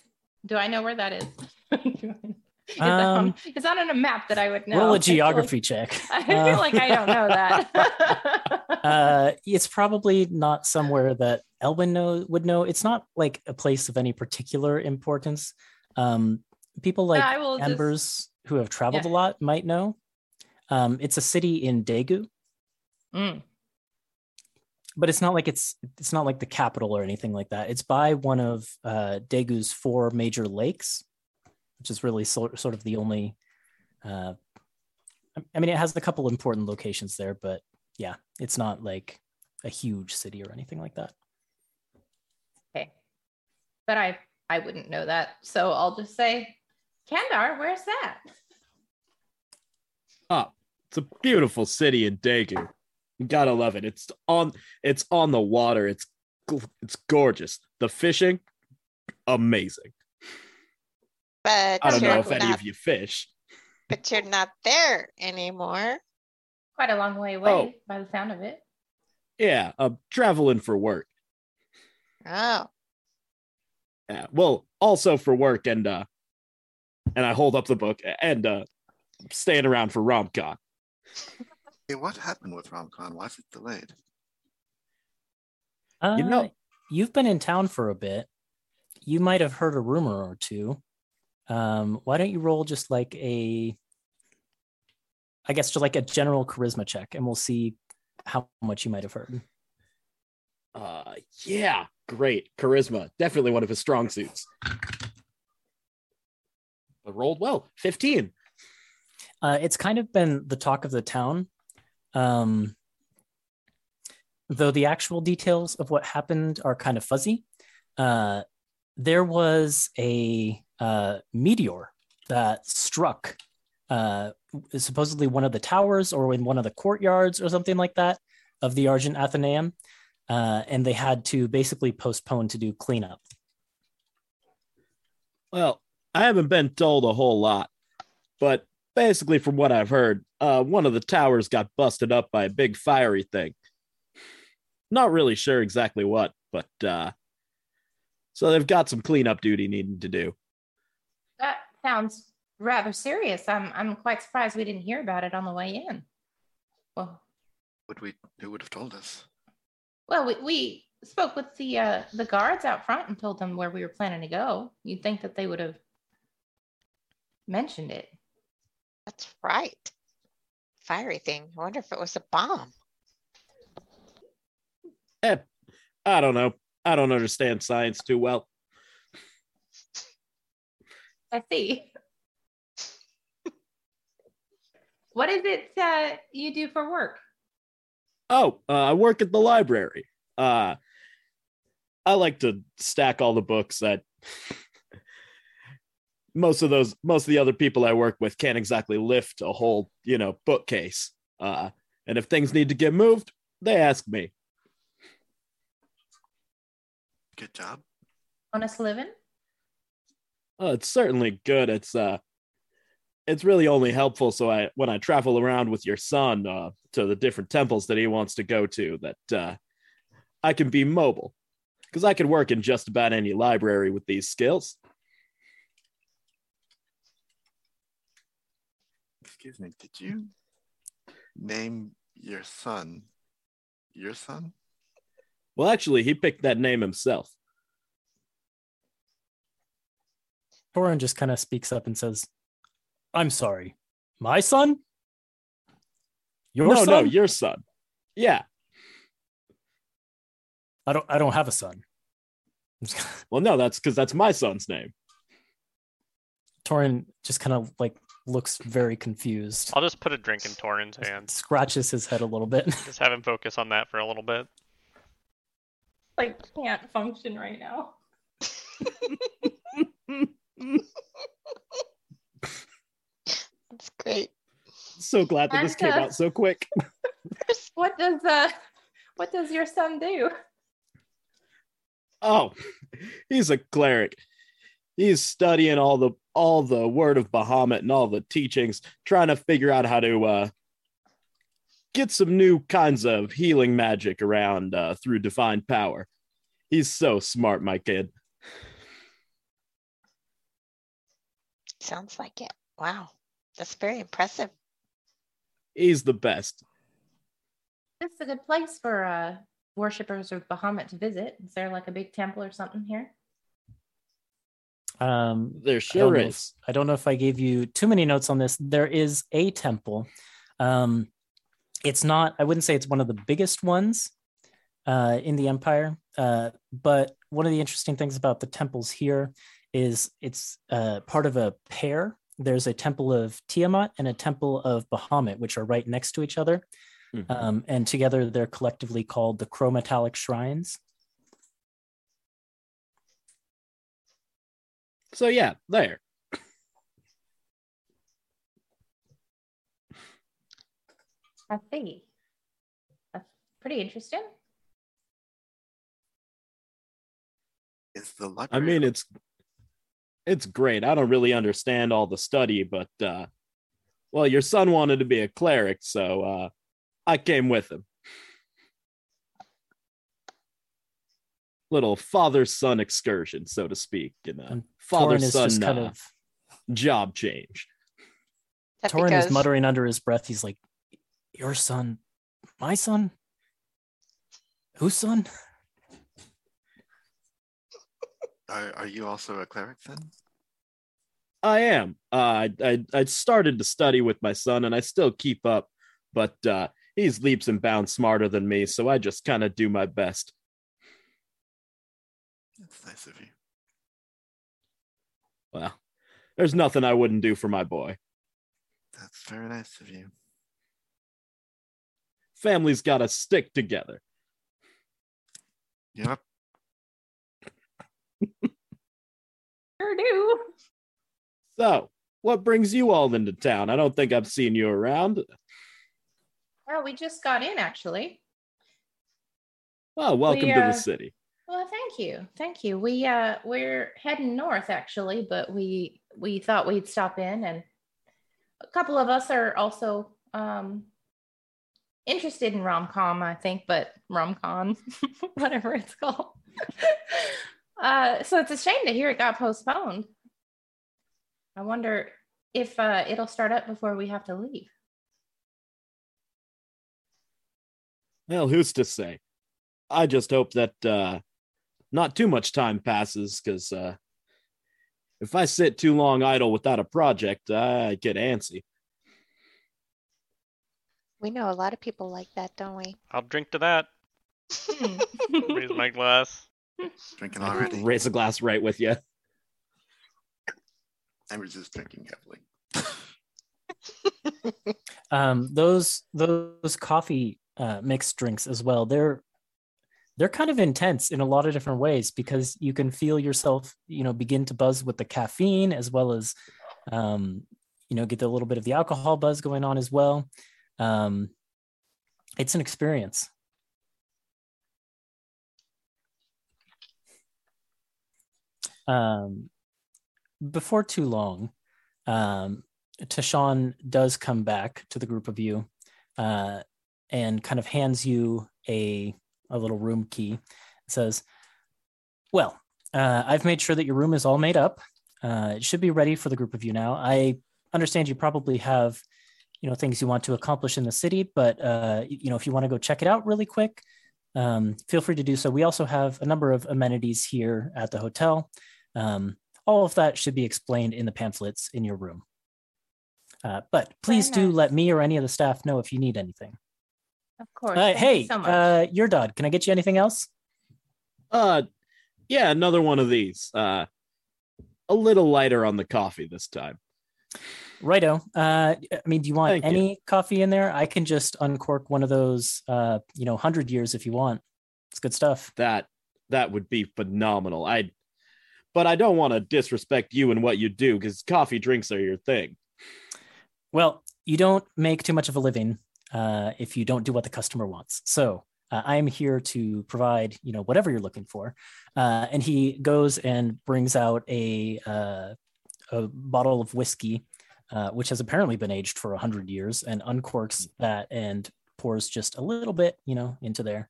[SPEAKER 3] Do I know where that is? is that
[SPEAKER 1] Um,
[SPEAKER 3] it's not on a map that I would know.
[SPEAKER 1] Roll
[SPEAKER 3] I
[SPEAKER 1] a
[SPEAKER 3] feel like-
[SPEAKER 1] geography check.
[SPEAKER 3] I feel
[SPEAKER 1] Uh,
[SPEAKER 3] like I don't know that.
[SPEAKER 1] uh, it's probably not somewhere that Elwin know, would know. It's not like a place of any particular importance. Um, people like
[SPEAKER 3] will just-
[SPEAKER 1] Embers who have traveled
[SPEAKER 3] Yeah.
[SPEAKER 1] a lot might know. Um, it's a city in Daegu,
[SPEAKER 3] Mm.
[SPEAKER 1] but it's not like it's it's not like the capital or anything like that. It's by one of uh, Daegu's four major lakes, which is really sort sort of the only. Uh, I mean, it has a couple important locations there, but yeah, it's not like a huge city or anything like that.
[SPEAKER 3] Okay. But I I wouldn't know that. So I'll just say Kandar, where's that?
[SPEAKER 6] Oh, it's a beautiful city in Daegu. You gotta love it. It's on it's on the water. It's it's gorgeous. The fishing, amazing.
[SPEAKER 4] But
[SPEAKER 6] I don't know if any
[SPEAKER 4] not,
[SPEAKER 6] of you fish.
[SPEAKER 4] but you're not there anymore.
[SPEAKER 3] Quite a long way away
[SPEAKER 6] Oh.
[SPEAKER 3] by the sound of it.
[SPEAKER 6] Yeah, I'm traveling for work.
[SPEAKER 4] Oh,
[SPEAKER 6] Yeah, well, also for work and uh and I hold up the book and uh staying around for RomCon.
[SPEAKER 2] Hey, what happened with RomCon? Why is it delayed?
[SPEAKER 1] Uh,
[SPEAKER 6] You know-
[SPEAKER 1] you've been in town for a bit. You might have heard a rumor or two. Um, why don't you roll just like a, I guess just like a general charisma check, and we'll see how much you might have heard.
[SPEAKER 6] Uh yeah, great. Charisma, definitely one of his strong suits. I rolled well. 15.
[SPEAKER 1] Uh, it's kind of been the talk of the town. Um, though the actual details of what happened are kind of fuzzy. Uh, there was a uh, meteor that struck uh, supposedly one of the towers or in one of the courtyards or something like that of the Argent Athenaeum. Uh, and they had to basically postpone to do cleanup.
[SPEAKER 6] Well, I haven't been told a whole lot, but basically, from what I've heard, uh, one of the towers got busted up by a big fiery thing. Not really sure exactly what, but uh, so they've got some cleanup duty needing to do.
[SPEAKER 3] That sounds rather serious. I'm I'm quite surprised we didn't hear about it on the way in. Well,
[SPEAKER 2] Would we? Who would have told us?
[SPEAKER 3] Well, we, we spoke with the uh, the guards out front and told them where we were planning to go. You'd think that they would have mentioned it.
[SPEAKER 4] that's right. Fiery thing. I wonder if it was a bomb.
[SPEAKER 6] Eh, I don't know. I don't understand science too well.
[SPEAKER 3] I see. what is it uh, you do for work?
[SPEAKER 6] Oh, uh, I work at the library. Uh, I like to stack all the books that most of those, most of the other people I work with can't exactly lift a whole, you know, bookcase. Uh, and if things need to get moved, they ask me.
[SPEAKER 2] Good job.
[SPEAKER 3] Honest living?
[SPEAKER 6] Oh, it's certainly good. It's uh, it's really only helpful so I when I travel around with your son uh, to the different temples that he wants to go to that uh, I can be mobile because I can work in just about any library with these skills.
[SPEAKER 2] Excuse me. Did you name your son your son?
[SPEAKER 6] Well, actually, he picked that name himself.
[SPEAKER 1] Torin just kind of speaks up and says, I'm sorry, my son? Your
[SPEAKER 6] no,
[SPEAKER 1] son?
[SPEAKER 6] no, your son. Yeah.
[SPEAKER 1] I don't I don't have a son.
[SPEAKER 6] Well, no, that's because that's my son's name.
[SPEAKER 1] Torin just kind of like looks very confused.
[SPEAKER 5] I'll just put a drink in Torin's hand.
[SPEAKER 1] Scratches his head a little bit.
[SPEAKER 5] Just have him focus on that for a little bit.
[SPEAKER 3] Like can't function right now.
[SPEAKER 4] That's great.
[SPEAKER 6] So glad that this came
[SPEAKER 3] uh,
[SPEAKER 6] out so quick.
[SPEAKER 3] What does uh what does your son do?
[SPEAKER 6] Oh, he's a cleric. He's studying all the all the word of Bahamut and all the teachings, trying to figure out how to uh get some new kinds of healing magic around uh, through divine power. He's so smart, my kid.
[SPEAKER 4] Sounds like it. Wow. That's very impressive.
[SPEAKER 6] He's the best.
[SPEAKER 3] This is a good place for uh, worshippers of Bahamut to visit. Is there like a big temple or something here?
[SPEAKER 1] Um,
[SPEAKER 6] There
[SPEAKER 1] I don't
[SPEAKER 6] sure
[SPEAKER 1] know if-
[SPEAKER 6] is.
[SPEAKER 1] I don't know if I gave you too many notes on this. There is a temple. Um, it's not, I wouldn't say it's one of the biggest ones uh, in the empire, uh, but one of the interesting things about the temples here is it's uh, part of a pair. There's a temple of Tiamat and a temple of Bahamut, which are right next to each other.
[SPEAKER 6] Mhm.
[SPEAKER 1] Um, and together they're collectively called the chrometallic shrines.
[SPEAKER 6] So yeah, there.
[SPEAKER 3] I see. That's pretty interesting.
[SPEAKER 2] Is the library?
[SPEAKER 6] I mean, it's it's great. I don't really understand all the study, but uh, well, your son wanted to be a cleric, so uh, I came with him. Little father-son excursion, so to speak, and uh,
[SPEAKER 1] And Torin is
[SPEAKER 6] father-son
[SPEAKER 1] kind
[SPEAKER 6] uh,
[SPEAKER 1] of
[SPEAKER 6] job change.
[SPEAKER 4] That
[SPEAKER 1] Torin
[SPEAKER 4] because
[SPEAKER 1] is muttering under his breath. He's like, "Your son, my son, whose son?"
[SPEAKER 2] Are, are you also a cleric then?
[SPEAKER 6] I am. Uh, I, I I started to study with my son, and I still keep up, but uh, he's leaps and bounds smarter than me, so I just kind of do my best.
[SPEAKER 2] That's nice of you.
[SPEAKER 6] Well, there's nothing I wouldn't do for my boy.
[SPEAKER 2] That's very nice of you.
[SPEAKER 6] Family's got to stick together.
[SPEAKER 2] Yep.
[SPEAKER 3] Sure do.
[SPEAKER 6] So, what brings you all into town? I don't think I've seen you around.
[SPEAKER 3] Well, we just got in actually.
[SPEAKER 6] Well, welcome
[SPEAKER 3] We,
[SPEAKER 6] to
[SPEAKER 3] uh,
[SPEAKER 6] the city.
[SPEAKER 3] Well, thank you. Thank you. We uh we're heading north actually, but we we thought we'd stop in and a couple of us are also um interested in rom-com, I think, but rom-com, whatever it's called. Uh so it's a shame to hear it got postponed. I wonder if uh it'll start up before we have to leave.
[SPEAKER 6] Well, who's to say? I just hope that uh, not too much time passes, because uh, if I sit too long idle without a project, I get antsy.
[SPEAKER 4] we know a lot of people like that, don't we?
[SPEAKER 5] I'll drink to that. Raise my glass.
[SPEAKER 2] Drinking already.
[SPEAKER 6] raise a glass right with you.
[SPEAKER 2] I was just drinking heavily.
[SPEAKER 1] Um, those those coffee uh, mixed drinks as well. They're they're kind of intense in a lot of different ways because you can feel yourself, you know, begin to buzz with the caffeine as well as, um, you know, get a little bit of the alcohol buzz going on as well. Um, it's an experience. Um, before too long, um, Tashawn does come back to the group of you uh, and kind of hands you a, a little room key. It says, Well, uh, I've made sure that your room is all made up. Uh, it should be ready for the group of you now. I understand you probably have you know things you want to accomplish in the city but uh, you know if you want to go check it out really quick um, feel free to do so we also have a number of amenities here at the hotel um, all of that should be explained in the pamphlets in your room uh, but please do
[SPEAKER 3] nice.
[SPEAKER 1] let me or any of the staff know if you need anything
[SPEAKER 3] Of course.
[SPEAKER 1] uh,
[SPEAKER 3] Thank you
[SPEAKER 1] hey
[SPEAKER 3] so
[SPEAKER 1] uh, your dad can i get you anything else
[SPEAKER 6] Uh, yeah, another one of these. Uh, a little lighter on the coffee this time.
[SPEAKER 1] Righto uh, i mean do you want
[SPEAKER 6] Thank you.
[SPEAKER 1] any coffee in there i can just uncork one of those uh, you know 100 years if you want it's good stuff
[SPEAKER 6] That that would be phenomenal. I, but I don't want to disrespect you and what you do because coffee drinks are your thing.
[SPEAKER 1] Well, you don't make too much of a living uh, if you don't do what the customer wants. So uh, I'm here to provide, you know, whatever you're looking for. Uh, and he goes and brings out a uh, a bottle of whiskey, uh, which has apparently been aged for hundred years, and uncorks that and pours just a little bit, you know, into there,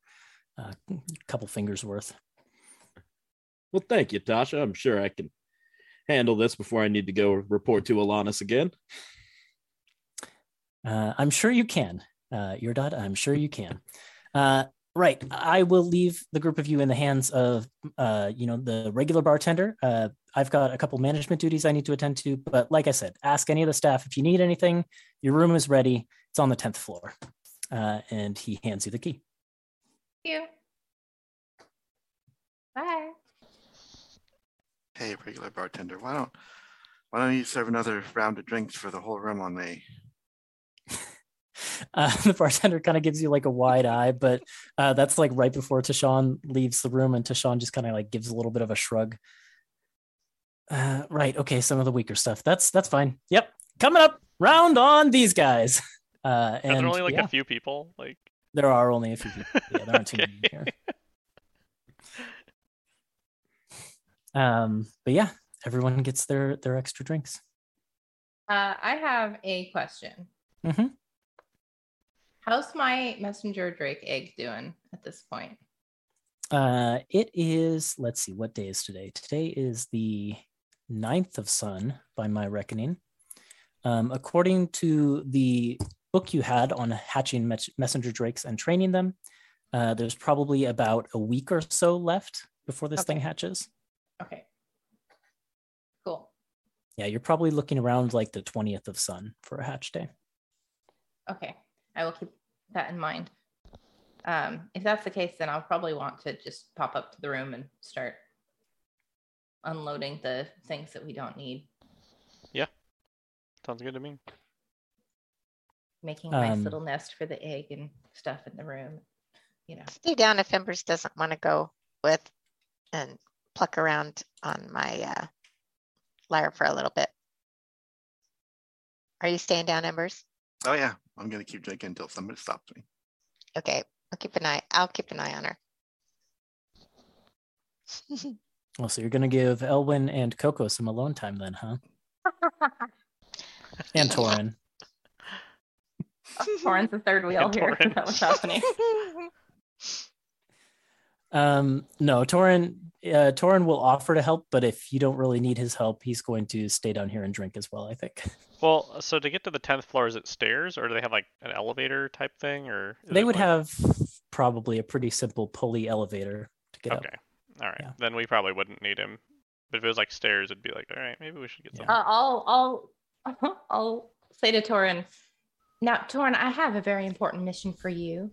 [SPEAKER 1] a couple fingers worth.
[SPEAKER 6] Well, thank you, Tasha. I'm sure I can handle this before I need to go report to Alanis again.
[SPEAKER 1] Uh, I'm sure you can, uh, your dad. I'm sure you can. Uh, right. I will leave the group of you in the hands of, uh, you know, the regular bartender. I've got a couple management duties I need to attend to, but like I said, ask any of the staff if you need anything. Your room is ready. It's on the tenth floor, uh, and he hands you the key.
[SPEAKER 3] Thank you. Bye.
[SPEAKER 2] Hey, regular bartender, why don't why don't you serve another round of drinks for the whole room on me?
[SPEAKER 1] Uh, the bartender kind of gives you like a wide eye, but uh, that's like right before Tashawn leaves the room, and Tashawn just kind of like gives a little bit of a shrug. Uh, right. Okay. Some of the weaker stuff. That's that's fine. Yep. Coming up, round on these guys. Uh,
[SPEAKER 5] Are
[SPEAKER 1] and
[SPEAKER 5] there only like
[SPEAKER 1] yeah,
[SPEAKER 5] a few people? Like,
[SPEAKER 1] there are only a few people. Yeah, there aren't too
[SPEAKER 5] Okay.
[SPEAKER 1] many here. Um, but yeah, everyone gets their their extra drinks.
[SPEAKER 3] Uh, I have a question.
[SPEAKER 1] Mhm.
[SPEAKER 3] How's my messenger Drake egg doing at this point?
[SPEAKER 1] Uh, it is. Let's see, what day is today? Today is the 9th of Sun, by my reckoning. Um, according to the book you had on hatching mes- messenger drakes and training them, uh, there's probably about a week or so left before this thing hatches.
[SPEAKER 3] Okay. Cool.
[SPEAKER 1] Yeah, you're probably looking around like the 20th of Sun for a hatch day.
[SPEAKER 3] Okay. I will keep that in mind. Um, if that's the case, then I'll probably want to just pop up to the room and start unloading the things that we don't need, Yeah.
[SPEAKER 5] sounds good to me.
[SPEAKER 3] making a nice
[SPEAKER 1] Um,
[SPEAKER 3] little nest for the egg and stuff in the room. You know.
[SPEAKER 4] Stay down if Embers doesn't want to go with and pluck around on my uh, lyre for a little bit. Are you staying down, Embers?
[SPEAKER 2] Oh yeah, I'm gonna keep drinking until somebody stops me.
[SPEAKER 4] Okay, I'll keep an eye. I'll keep an eye on her.
[SPEAKER 1] Well, so you're going to give Elwin and Coco some alone time then, huh? And Torin.
[SPEAKER 3] Torin's the third wheel
[SPEAKER 5] And
[SPEAKER 3] here.
[SPEAKER 5] Torrance.
[SPEAKER 3] That was happening.
[SPEAKER 1] Um, no, Torin. Uh, Torin will offer to help, but if you don't really need his help, he's going to stay down here and drink as well. I think
[SPEAKER 5] Well, so to get to the tenth floor, is it stairs, or do they have like an elevator type thing, or
[SPEAKER 1] they would
[SPEAKER 5] like-
[SPEAKER 1] have probably a pretty simple pulley elevator to get
[SPEAKER 5] Okay,
[SPEAKER 1] up.
[SPEAKER 5] All right.
[SPEAKER 1] Yeah.
[SPEAKER 5] Then we probably wouldn't need him. But if it was like stairs, it'd be like, all right, maybe we should get
[SPEAKER 1] Yeah.
[SPEAKER 5] some.
[SPEAKER 3] Uh, I'll I'll I'll say to Torin, now Torin, I have a very important mission for you.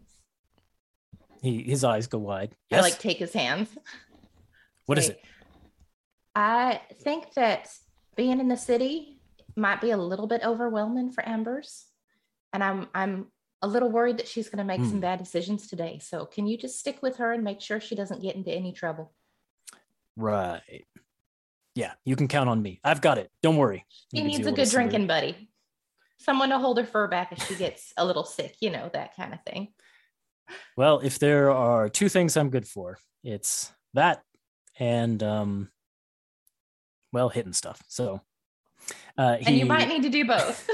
[SPEAKER 1] He his eyes go wide.
[SPEAKER 3] I
[SPEAKER 1] Yes.
[SPEAKER 3] like take his hands.
[SPEAKER 1] what is
[SPEAKER 3] Say,
[SPEAKER 1] it?
[SPEAKER 3] I think that being in the city might be a little bit overwhelming for Embers, and I'm I'm a little worried that she's going to make
[SPEAKER 1] Hmm.
[SPEAKER 3] some bad decisions today. So can you just stick with her and make sure she doesn't get into any trouble?
[SPEAKER 1] Right. Yeah, you can count on me. I've got it. Don't worry.
[SPEAKER 3] She needs a good drinking buddy, someone to hold her fur back if she gets a little sick. You know that kind of thing.
[SPEAKER 1] Well, if there are two things I'm good for, it's that and um well hitting stuff. So uh
[SPEAKER 3] And you might need to do both.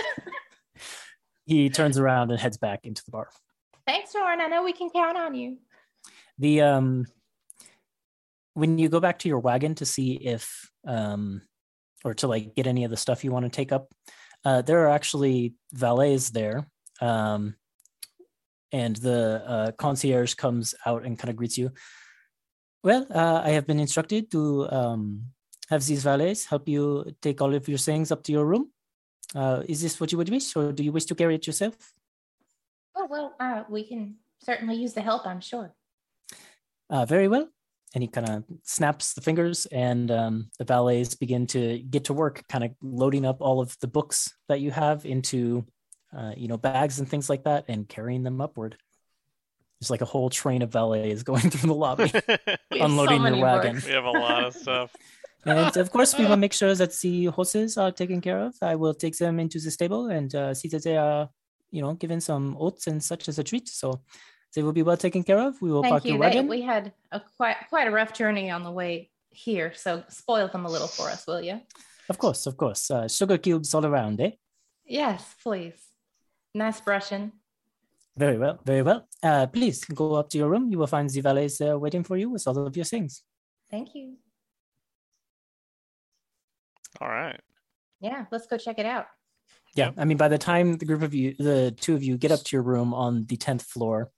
[SPEAKER 1] he turns around and heads back into the bar.
[SPEAKER 3] Thanks, Torin. I know we can count on you.
[SPEAKER 1] The um when you go back to your wagon to see if um or to like get any of the stuff you want to take up, uh there are actually valets there. Um and the uh, concierge comes out and kind of greets you. Well, uh, I have been instructed to um, have these valets help you take all of your things up to your room. Uh, is this what you would wish, or do you wish to carry it yourself?
[SPEAKER 3] Oh well, uh, we can certainly use the help. I'm sure.
[SPEAKER 1] Uh, very well. And he kind of snaps the fingers, and um, the valets begin to get to work, kind of loading up all of the books that you have into, uh, you know, bags and things like that, and carrying them upward. There's like a whole train of valets going through the lobby,
[SPEAKER 3] We have so
[SPEAKER 1] unloading your
[SPEAKER 3] many
[SPEAKER 1] wagon.
[SPEAKER 3] books.
[SPEAKER 5] we have a lot of stuff.
[SPEAKER 1] And of course, we will make sure that the horses are taken care of. I will take them into the stable and uh, see that they are, you know, given some oats and such as a treat. So they will be well taken care of. We will
[SPEAKER 3] Thank
[SPEAKER 1] park
[SPEAKER 3] you.
[SPEAKER 1] your
[SPEAKER 3] They,
[SPEAKER 1] wagon.
[SPEAKER 3] we had a quite quite a rough journey on the way here, so spoil them a little for us, will you?
[SPEAKER 1] Of course, of course. Uh, sugar cubes all around, eh?
[SPEAKER 3] Yes, please. Nice brushing.
[SPEAKER 1] Very well, very well. Uh, please go up to your room. You will find the valets there waiting for you with all of your things.
[SPEAKER 3] Thank you.
[SPEAKER 5] All right.
[SPEAKER 3] Yeah, let's go check it out.
[SPEAKER 1] Yeah, I mean, by the time the group of you, the two of you, get up to your room on the tenth floor,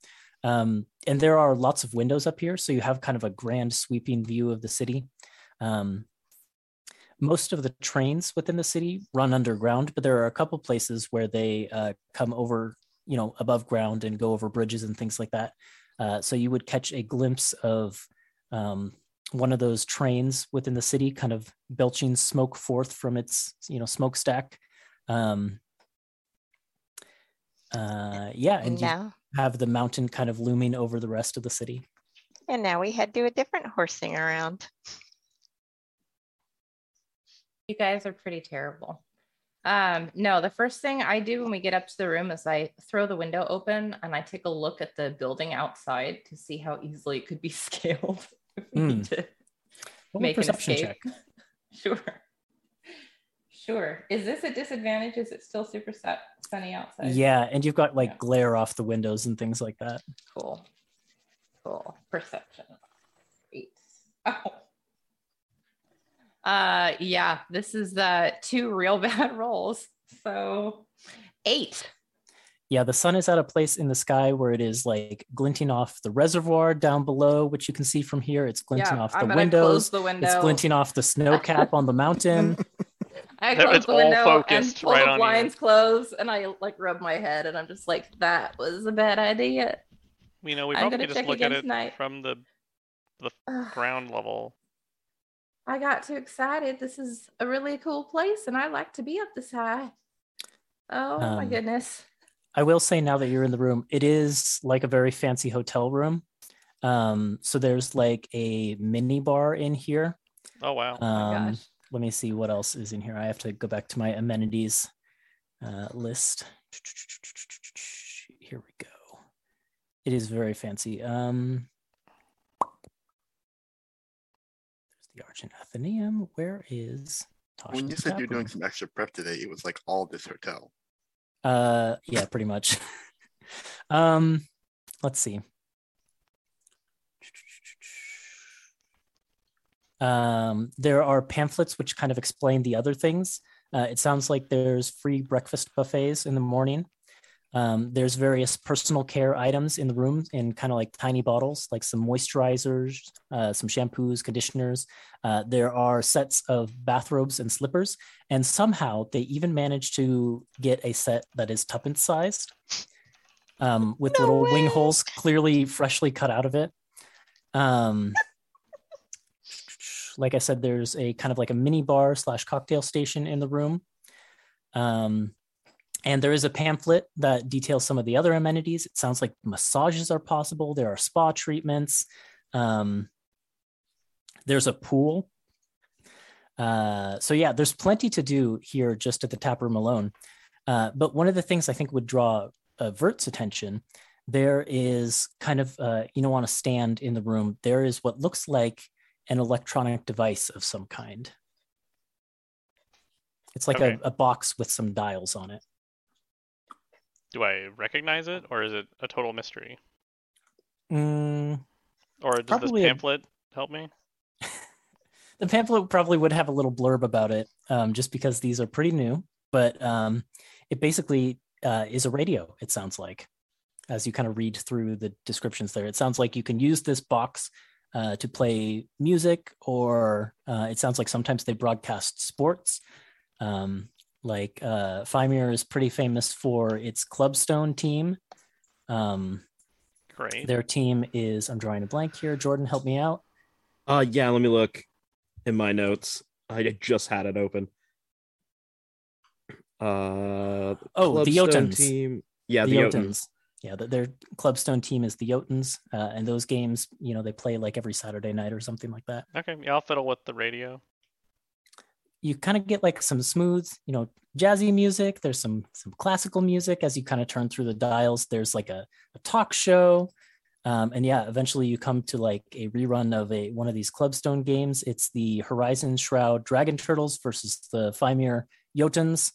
[SPEAKER 1] um, and there are lots of windows up here, so you have kind of a grand sweeping view of the city. Um, most of the trains within the city run underground, but there are a couple places where they uh, come over, you know, above ground and go over bridges and things like that. Uh, so you would catch a glimpse of um, one of those trains within the city, kind of belching smoke forth from its, you know, smokestack. Um, uh, yeah, and
[SPEAKER 4] now,
[SPEAKER 1] have the mountain kind of looming over the rest of the city.
[SPEAKER 4] and now we head to do a different horsing around.
[SPEAKER 3] You guys are pretty terrible. Um, no, the first thing I do when we get up to the room is I throw the window open and I take a look at the building outside to see how easily it could be scaled if we need to
[SPEAKER 1] Roll a
[SPEAKER 3] make an
[SPEAKER 1] perception
[SPEAKER 3] escape. Sure. Sure. Is this a disadvantage? Is it still super su- sunny outside?
[SPEAKER 1] Yeah, and you've got like
[SPEAKER 3] Yeah.
[SPEAKER 1] glare off the windows and things like that.
[SPEAKER 3] Cool. Cool. Perception. Eight. Oh. Uh yeah, this is uh two real bad rolls. So eight.
[SPEAKER 1] Yeah, the sun is at a place in the sky where it is like glinting off the reservoir down below, which you can see from here. It's glinting
[SPEAKER 3] yeah,
[SPEAKER 1] off the windows.
[SPEAKER 3] close the window.
[SPEAKER 1] It's glinting off the snow cap on the mountain.
[SPEAKER 3] I
[SPEAKER 5] That-
[SPEAKER 3] close
[SPEAKER 5] it's
[SPEAKER 3] the
[SPEAKER 5] all
[SPEAKER 3] window and
[SPEAKER 5] focused
[SPEAKER 3] pull
[SPEAKER 5] right
[SPEAKER 3] the
[SPEAKER 5] on you.
[SPEAKER 3] blinds closed, and I like rub my head, and I'm just like, that was a bad idea.
[SPEAKER 5] You know, we
[SPEAKER 3] I'm
[SPEAKER 5] probably
[SPEAKER 3] gonna
[SPEAKER 5] just
[SPEAKER 3] check
[SPEAKER 5] look
[SPEAKER 3] again
[SPEAKER 5] at it
[SPEAKER 3] tonight.
[SPEAKER 5] from the
[SPEAKER 3] Ugh.
[SPEAKER 5] ground level.
[SPEAKER 3] I got too excited. This is a really cool place, and I like to be up this high. Oh my
[SPEAKER 1] Um,
[SPEAKER 3] goodness.
[SPEAKER 1] I will say now that you're in the room, it is like a very fancy hotel room. Um, so there's like a mini bar in here.
[SPEAKER 5] Oh wow.
[SPEAKER 3] Oh my
[SPEAKER 1] Um,
[SPEAKER 3] gosh.
[SPEAKER 1] Let me see what else is in here. I have to go back to my amenities uh, list. Here we go. It is very fancy. Um, there's the Argent Athenaeum. Where is
[SPEAKER 2] When you said you're doing some extra prep today, it was like all this hotel.
[SPEAKER 1] Uh, yeah, pretty much. um, let's see. Um, there are pamphlets which kind of explain the other things. Uh, it sounds like there's free breakfast buffets in the morning. Um, there's various personal care items in the room in kind of like tiny bottles, like some moisturizers, uh, some shampoos, conditioners. Uh, there are sets of bathrobes and slippers, and somehow they even managed to get a set that is tuppence sized, um, with
[SPEAKER 4] No
[SPEAKER 1] little wing holes clearly freshly cut out of it. Um, like I said, there's a kind of like a mini bar slash cocktail station in the room. Um, and there is a pamphlet that details some of the other amenities. It sounds like massages are possible. There are spa treatments. Um, there's a pool. Uh, so yeah, there's plenty to do here just at the tap room alone. Uh, but one of the things I think would draw uh, Vert's attention, there is kind of uh, you know on a stand in the room there is what looks like an electronic device of some kind. It's like
[SPEAKER 5] Okay.
[SPEAKER 1] a, a box with some dials on it.
[SPEAKER 5] Do I recognize it, or is it a total mystery?
[SPEAKER 1] Mm,
[SPEAKER 5] Or does this
[SPEAKER 1] a-
[SPEAKER 5] pamphlet help me?
[SPEAKER 1] the pamphlet probably would have a little blurb about it, um, just because these are pretty new. But um, it basically uh, is a radio. It sounds like, as you kind of read through the descriptions there, it sounds like you can use this box uh, to play music, or uh, it sounds like sometimes they broadcast sports. Um, like uh, Firemere is pretty famous for its Clubstone team. Um,
[SPEAKER 5] Great.
[SPEAKER 1] their team is I'm drawing a blank here. Jordan, help me out.
[SPEAKER 6] Uh yeah, let me look in my notes. I just had it open. Uh
[SPEAKER 1] Oh, the
[SPEAKER 6] Clubstone team. Yeah,
[SPEAKER 1] the,
[SPEAKER 6] the,
[SPEAKER 1] Jotuns.
[SPEAKER 6] Jotuns.
[SPEAKER 1] Yeah, th- their Clubstone team is the Jotuns, uh, and those games, you know, they play like every Saturday night or something like that.
[SPEAKER 5] Okay, yeah, I'll fiddle with the radio.
[SPEAKER 1] You kind of get like some smooth, you know, jazzy music. There's some some classical music as you kind of turn through the dials. There's like a, a talk show, um, and yeah, eventually you come to like a rerun of a one of these Clubstone games. It's the Horizon Shroud Dragon Turtles versus the Firemere Jotuns.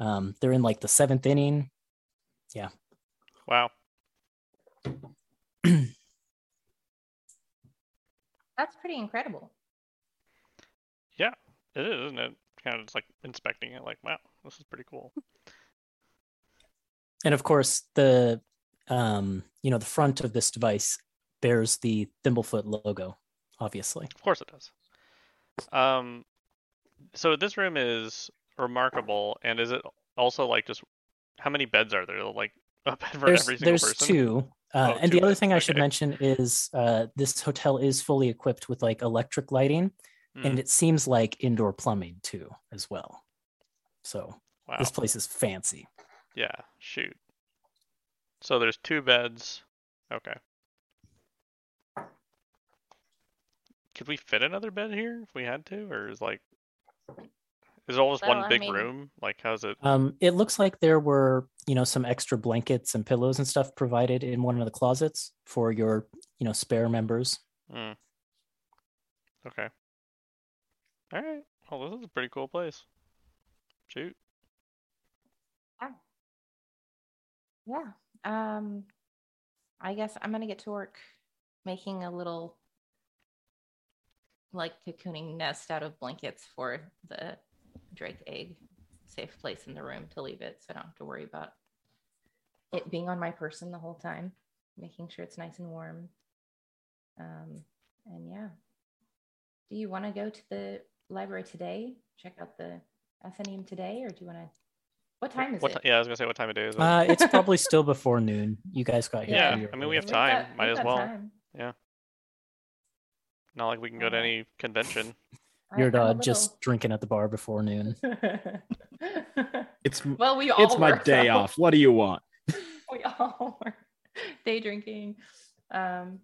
[SPEAKER 1] Um, they're in like the seventh inning.
[SPEAKER 5] Wow.
[SPEAKER 3] That's pretty incredible.
[SPEAKER 5] Yeah, it is, isn't it? Kind of just like inspecting it, like, wow, this is pretty cool.
[SPEAKER 1] and of course, the um, you know the front of this device bears the Thimblefoot logo, obviously.
[SPEAKER 5] Of course it does. Um, so this room is remarkable, and is it also like just how many beds are there? Like a bed for
[SPEAKER 1] There's, there's two. Uh,
[SPEAKER 5] Oh,
[SPEAKER 1] and
[SPEAKER 5] two
[SPEAKER 1] the other thing I should mention is uh, this hotel is fully equipped with like electric lighting,
[SPEAKER 5] Hmm,
[SPEAKER 1] and it seems like indoor plumbing too, as well. So
[SPEAKER 5] wow.
[SPEAKER 1] this place is fancy.
[SPEAKER 5] Yeah. Shoot. So there's two beds. Okay. Could we fit another bed here if we had to, or is like, is it all just
[SPEAKER 3] Well,
[SPEAKER 5] one
[SPEAKER 3] I
[SPEAKER 5] big
[SPEAKER 3] mean-
[SPEAKER 5] room? Like, how's it?
[SPEAKER 1] Um, it looks like there were, you know, some extra blankets and pillows and stuff provided in one of the closets for your, you know, spare members.
[SPEAKER 5] Hmm. Okay. All right. Well, this is a pretty cool place. Shoot.
[SPEAKER 3] Yeah. Um, I guess I'm gonna get to work making a little like cocooning nest out of blankets for the drake egg. Safe place in the room to leave it, so I don't have to worry about it being on my person the whole time. Making sure it's nice and warm. Um, and yeah. Do you want to go to the library today? Check out the Athenaeum today, or do you want to? What time is
[SPEAKER 5] What
[SPEAKER 3] it?
[SPEAKER 5] yeah, I was gonna say what time of day is it?
[SPEAKER 1] Uh, it's probably still before noon. You guys got here.
[SPEAKER 5] Yeah, I mean, we have time,
[SPEAKER 3] got-
[SPEAKER 5] might
[SPEAKER 3] we've
[SPEAKER 5] as
[SPEAKER 3] got
[SPEAKER 5] well.
[SPEAKER 3] time.
[SPEAKER 5] Not like we can go to any convention.
[SPEAKER 3] I-
[SPEAKER 1] Your
[SPEAKER 3] I'm a
[SPEAKER 1] dog just drinking at the bar before noon.
[SPEAKER 6] It's
[SPEAKER 3] well, we all
[SPEAKER 6] it's my day
[SPEAKER 3] so
[SPEAKER 6] off. What do you want?
[SPEAKER 3] We all work. day drinking. Um,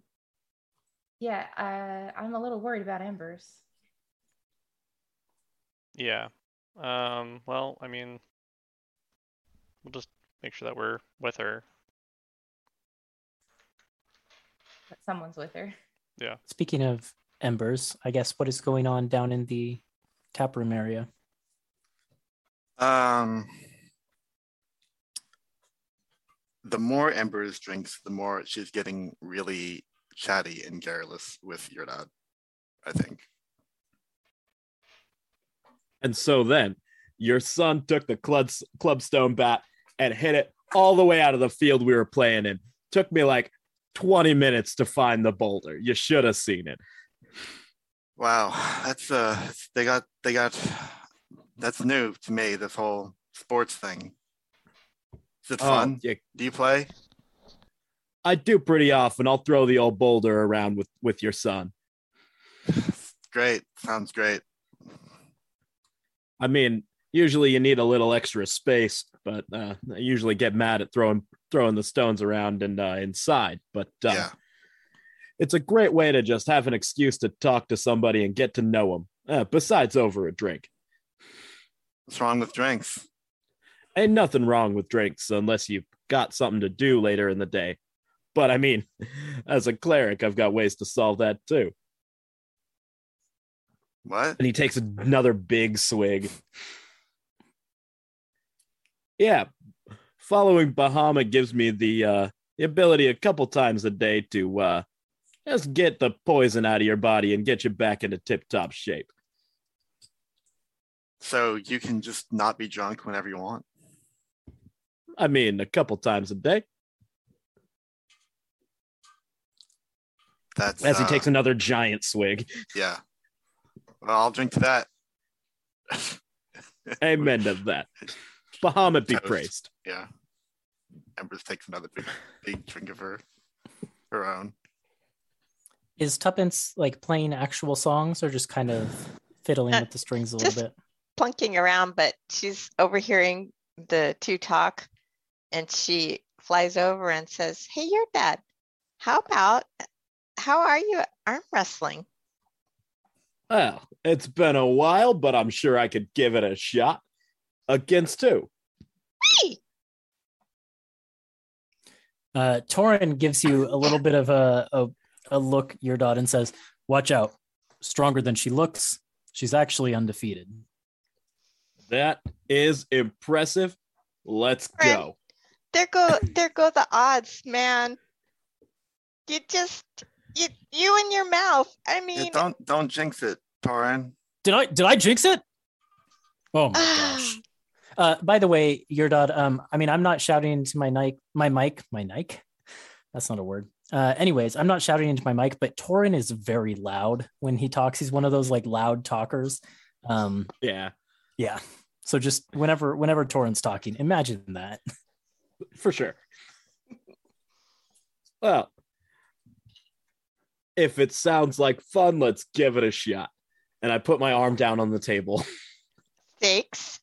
[SPEAKER 3] yeah, uh, I'm a little worried about Embers.
[SPEAKER 5] Yeah. Um. Well, I mean, we'll just make sure that we're with her.
[SPEAKER 3] That someone's with her. Yeah.
[SPEAKER 1] Speaking of embers, I guess what is going on down in the tap room area?
[SPEAKER 2] Um, the more Embers drinks, the more she's getting really chatty and garrulous with your dad. I think.
[SPEAKER 6] And so then your son took the club, clubstone bat and hit it all the way out of the field we were playing in. Took me like 20 minutes to find the boulder. You should have seen it.
[SPEAKER 2] Wow, that's uh, they got they got. That's new to me. This whole sports thing. Is it
[SPEAKER 6] Oh,
[SPEAKER 2] fun?
[SPEAKER 6] yeah,
[SPEAKER 2] Do you play?
[SPEAKER 6] I do pretty often. I'll throw the old boulder around with with your son.
[SPEAKER 2] Great. Sounds great.
[SPEAKER 6] I mean, usually you need a little extra space, but uh, I usually get mad at throwing throwing the stones around and uh, inside. But uh,
[SPEAKER 2] yeah.
[SPEAKER 6] It's a great way to just have an excuse to talk to somebody and get to know them. Uh, besides over a drink,
[SPEAKER 2] What's wrong with drinks?
[SPEAKER 6] ain't nothing wrong with drinks unless you've got something to do later in the day. But I mean, as a cleric, I've got ways to solve that too.
[SPEAKER 2] What?
[SPEAKER 6] and he takes another big swig. Yeah, following Bahama gives me the uh, the ability a couple times a day to uh, just get the poison out of your body and get you back into tip top shape.
[SPEAKER 2] So you can just not be drunk whenever you want.
[SPEAKER 6] I mean, a couple times a day.
[SPEAKER 2] That's
[SPEAKER 6] As he
[SPEAKER 2] uh,
[SPEAKER 6] takes another giant swig.
[SPEAKER 2] Yeah. Well, I'll drink to that.
[SPEAKER 6] Amen to that. Bahama be
[SPEAKER 2] Toast.
[SPEAKER 6] praised.
[SPEAKER 2] Yeah. Embers takes another big, big drink of her, her own.
[SPEAKER 1] Is Tuppence like playing actual songs or just kind of fiddling
[SPEAKER 4] Uh,
[SPEAKER 1] with the strings a little bit?
[SPEAKER 4] plunking around, but she's overhearing the two talk and she flies over and says, Hey, your dad, how about how are you arm wrestling?
[SPEAKER 6] Well, it's been a while, but I'm sure I could give it a shot. Against who?
[SPEAKER 4] Hey,
[SPEAKER 1] Uh, Torin gives you a little bit of a, a, a look, your dad, and says, Watch out. Stronger than she looks. She's actually undefeated.
[SPEAKER 6] That is impressive. Let's
[SPEAKER 4] Friend.
[SPEAKER 6] go.
[SPEAKER 4] there go there go the odds, man. You just you you and your mouth. I
[SPEAKER 2] Yeah,
[SPEAKER 4] mean,
[SPEAKER 2] don't don't jinx it, Torin.
[SPEAKER 1] Did I did I jinx it? Oh my gosh. Uh, by the way, your dad. Um, I mean, I'm not shouting into my mic, my mic, my mic. That's not a word. Uh, anyways, I'm not shouting into my mic, but Torin is very loud when he talks. He's one of those like loud talkers. Um,
[SPEAKER 6] Yeah,
[SPEAKER 1] yeah. So just whenever whenever Torin's talking, imagine that.
[SPEAKER 6] for sure. Well, if it sounds like fun, let's give it a shot. And I put my arm down on the table.
[SPEAKER 4] stakes.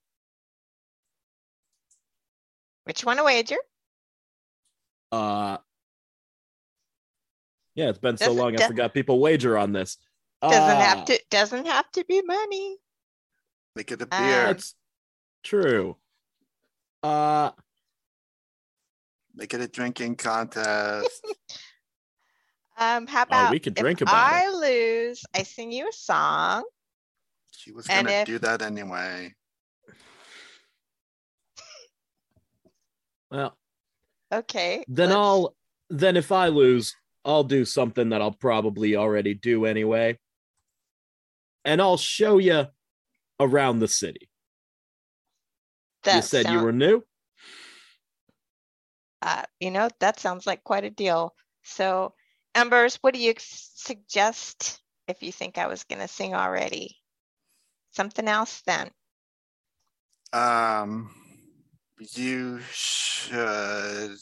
[SPEAKER 4] Which one a wager?
[SPEAKER 6] Uh, yeah, it's been so
[SPEAKER 4] Doesn't-
[SPEAKER 6] long, I forgot people wager on this.
[SPEAKER 4] Doesn't
[SPEAKER 6] Ah,
[SPEAKER 4] have to doesn't have to be money.
[SPEAKER 2] Make it a
[SPEAKER 4] Ah,
[SPEAKER 2] beer.
[SPEAKER 6] That's true. Uh,
[SPEAKER 2] Make it a drinking contest.
[SPEAKER 4] Um, how about
[SPEAKER 6] Oh, we could
[SPEAKER 4] if
[SPEAKER 6] drink about
[SPEAKER 4] I lose, I sing you a song.
[SPEAKER 2] she was
[SPEAKER 4] And
[SPEAKER 2] gonna
[SPEAKER 4] if-
[SPEAKER 2] do that anyway.
[SPEAKER 6] well,
[SPEAKER 4] Okay.
[SPEAKER 6] then
[SPEAKER 4] let's-
[SPEAKER 6] I'll then if I lose, I'll do something that I'll probably already do anyway. And I'll show you around the city.
[SPEAKER 4] that
[SPEAKER 6] you said you were new?
[SPEAKER 4] uh, you know, that sounds like quite a deal. So, Embers, what do you suggest if you think I was gonna sing already? Something else then.
[SPEAKER 2] Um, you should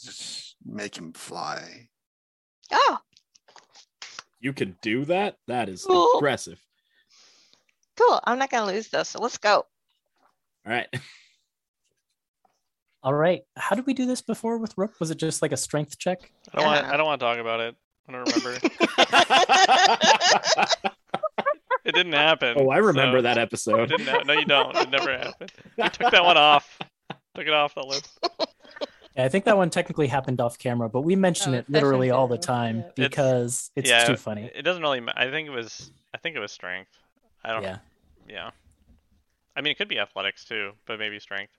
[SPEAKER 2] make him fly.
[SPEAKER 4] Oh,
[SPEAKER 6] You can do that? That is
[SPEAKER 4] Cool.
[SPEAKER 6] impressive.
[SPEAKER 4] cool. I'm not gonna lose though, so let's go.
[SPEAKER 6] All right.
[SPEAKER 1] All right. How did we do this before with Rook? Was it just like a strength check?
[SPEAKER 5] I don't want.
[SPEAKER 4] Uh-huh.
[SPEAKER 5] I don't want to talk about it. I don't remember. it didn't happen.
[SPEAKER 6] oh, I remember
[SPEAKER 5] so-
[SPEAKER 6] that episode.
[SPEAKER 5] didn't. Ha- no, you don't. It never happened. You took that one off. Took it off the list.
[SPEAKER 1] Yeah, I think that one technically happened off camera, but we mention
[SPEAKER 3] Oh,
[SPEAKER 1] it literally all the time
[SPEAKER 3] yeah.
[SPEAKER 5] It's-
[SPEAKER 1] because it's,
[SPEAKER 5] yeah,
[SPEAKER 1] too funny.
[SPEAKER 5] It doesn't really. I think it was. I think it was strength. I don't.
[SPEAKER 1] Yeah.
[SPEAKER 5] Yeah. I mean, it could be athletics too, but maybe strength.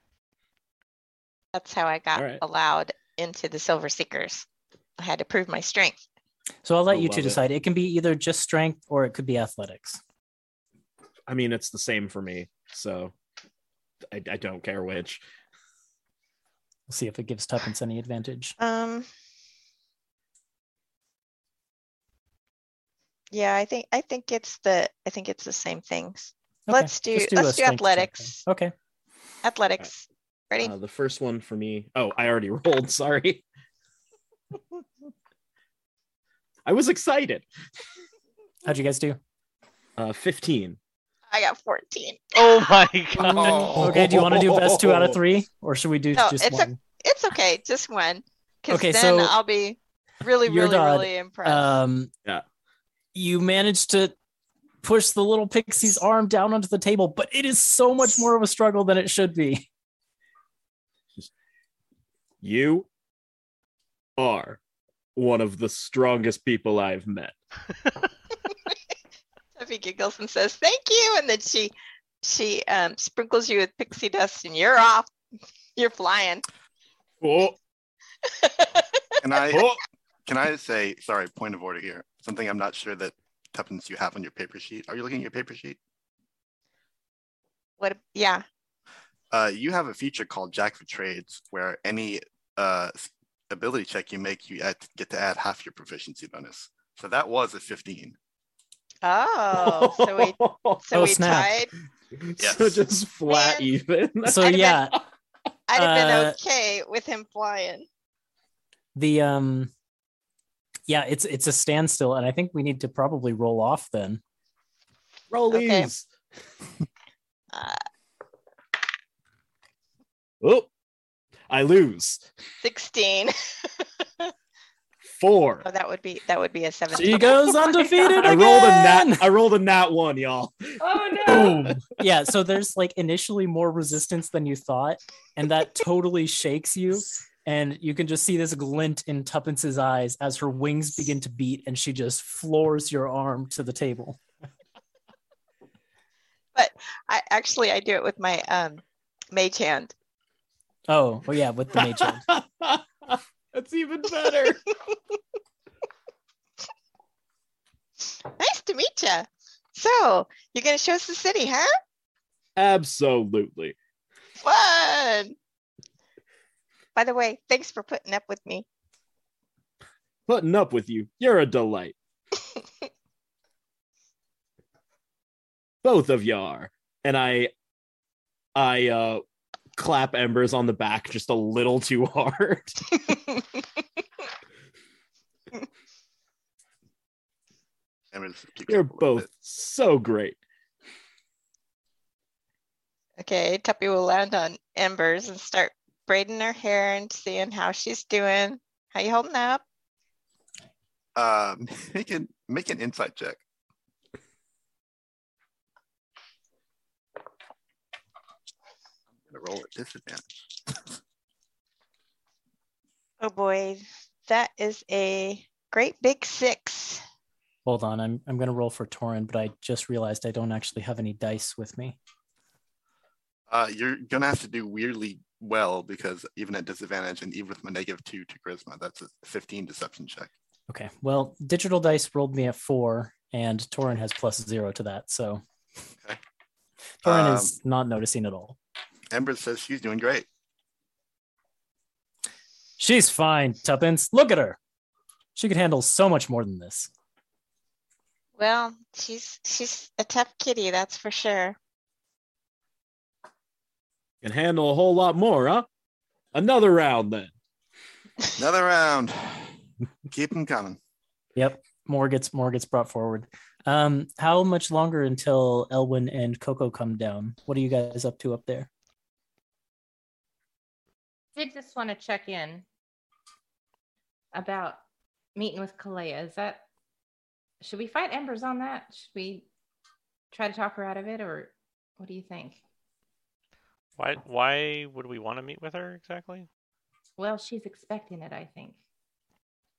[SPEAKER 4] That's how I got
[SPEAKER 6] All right.
[SPEAKER 4] allowed into the Silver Seekers. I had to prove my strength.
[SPEAKER 1] So I'll let
[SPEAKER 6] I
[SPEAKER 1] you two
[SPEAKER 6] it.
[SPEAKER 1] decide. It can be either just strength or it could be athletics.
[SPEAKER 6] I mean, it's the same for me. So I, I don't care which.
[SPEAKER 1] We'll see if it gives Tuppence any advantage.
[SPEAKER 4] Um. Yeah, I think I think it's the I think it's the same things.
[SPEAKER 1] Okay,
[SPEAKER 4] Let's do-
[SPEAKER 1] just
[SPEAKER 4] let's do
[SPEAKER 1] strength check then.
[SPEAKER 4] athletics.
[SPEAKER 1] Okay.
[SPEAKER 4] Athletics. Ready?
[SPEAKER 6] Uh, the first one for me. Oh, I already rolled. Sorry. I was excited.
[SPEAKER 1] How'd you guys do?
[SPEAKER 6] Uh, 15.
[SPEAKER 4] I got 14.
[SPEAKER 5] Oh my god.
[SPEAKER 2] Oh.
[SPEAKER 1] Okay, do you want to do best two out of three? Or should we do
[SPEAKER 4] No,
[SPEAKER 1] just
[SPEAKER 4] it's a- It's okay, just one. Because
[SPEAKER 1] Okay,
[SPEAKER 4] then
[SPEAKER 1] so
[SPEAKER 4] I'll be really, really,
[SPEAKER 1] dad,
[SPEAKER 4] really impressed.
[SPEAKER 1] Um,
[SPEAKER 6] Yeah.
[SPEAKER 1] You managed to push the little pixie's arm down onto the table, but it is so much more of a struggle than it should be.
[SPEAKER 6] You are one of the strongest people I've met.
[SPEAKER 4] Sophie giggles and says, "Thank you," and then she she um, sprinkles you with pixie dust, and you're off. You're flying.
[SPEAKER 6] Oh,
[SPEAKER 2] Can I
[SPEAKER 6] oh.
[SPEAKER 2] can I say sorry? Point of order here. Something I'm not sure that Tuppence you have on your paper sheet. Are you looking at your paper sheet?
[SPEAKER 4] What? Yeah.
[SPEAKER 2] Uh, you have a feature called Jack for Trades, where any uh, ability check you make, you add, get to add half your proficiency bonus. So that was a 15.
[SPEAKER 4] Oh, so we so
[SPEAKER 1] Oh,
[SPEAKER 4] we
[SPEAKER 1] snap.
[SPEAKER 4] tied.
[SPEAKER 6] So just flat
[SPEAKER 4] Man.
[SPEAKER 6] even.
[SPEAKER 1] So
[SPEAKER 4] I'd have
[SPEAKER 1] yeah,
[SPEAKER 4] I'd have been
[SPEAKER 1] Uh,
[SPEAKER 4] okay with him flying.
[SPEAKER 1] the um yeah, it's it's a standstill, and I think we need to probably roll off then.
[SPEAKER 6] Rollies.
[SPEAKER 4] Uh,
[SPEAKER 6] Oh, I lose.
[SPEAKER 4] Sixteen.
[SPEAKER 6] Four.
[SPEAKER 4] Oh, that would be that would be a seventeen.
[SPEAKER 1] She goes
[SPEAKER 3] Oh my
[SPEAKER 1] undefeated
[SPEAKER 6] I rolled a
[SPEAKER 1] again!
[SPEAKER 6] nat. I rolled a nat one, y'all.
[SPEAKER 3] Oh no.
[SPEAKER 1] Boom. yeah, so there's like initially more resistance than you thought, and that totally shakes you. And you can just see this glint in Tuppence's eyes as her wings begin to beat, and she just floors your arm to the table.
[SPEAKER 4] But I actually I do it with my um mage hand.
[SPEAKER 1] Oh, oh yeah, with the mage hand.
[SPEAKER 6] That's even better.
[SPEAKER 4] Nice to meet you. So, you're going to show us the city, huh?
[SPEAKER 6] Absolutely.
[SPEAKER 4] Fun. By the way, thanks for putting up with me.
[SPEAKER 6] Putting up with you. You're a delight. Both of you are. And I I uh clap Embers on the back just a little too hard.
[SPEAKER 2] Embers keeps
[SPEAKER 6] You're
[SPEAKER 2] up a little
[SPEAKER 6] both so great.
[SPEAKER 4] okay, Tuppy will land on Embers and start braiding her hair and seeing how she's doing. How you holding up?
[SPEAKER 2] Uh, make an make an insight check. I'm gonna roll at disadvantage.
[SPEAKER 4] Oh boy, that is a great big six.
[SPEAKER 1] Hold on, I'm I'm gonna roll for Torin, but I just realized I don't actually have any dice with me.
[SPEAKER 2] Uh, you're gonna have to do weirdly well because even at disadvantage and even with my negative two to charisma, that's a 15 deception check.
[SPEAKER 1] Okay. Well, digital dice rolled me at four, and Torin has plus zero to that, so
[SPEAKER 2] Okay.
[SPEAKER 1] Torin
[SPEAKER 2] Um,
[SPEAKER 1] is not noticing at all.
[SPEAKER 2] Ember says she's doing great.
[SPEAKER 1] She's fine, Tuppence. Look at her. She could handle so much more than this.
[SPEAKER 4] Well, she's she's a tough kitty, that's for sure.
[SPEAKER 6] Can handle a whole lot more, huh? Another round then.
[SPEAKER 2] Another round. Keep them coming.
[SPEAKER 1] Yep. More gets more gets brought forward. Um, how much longer until Elwin and Coco come down? What are you guys up to up there?
[SPEAKER 3] Did just want to check in about meeting with Kalea. Is that should we fight Embers on that? Should we try to talk her out of it, or what do you think?
[SPEAKER 5] Why why would we want to meet with her exactly?
[SPEAKER 3] Well, she's expecting it, I think.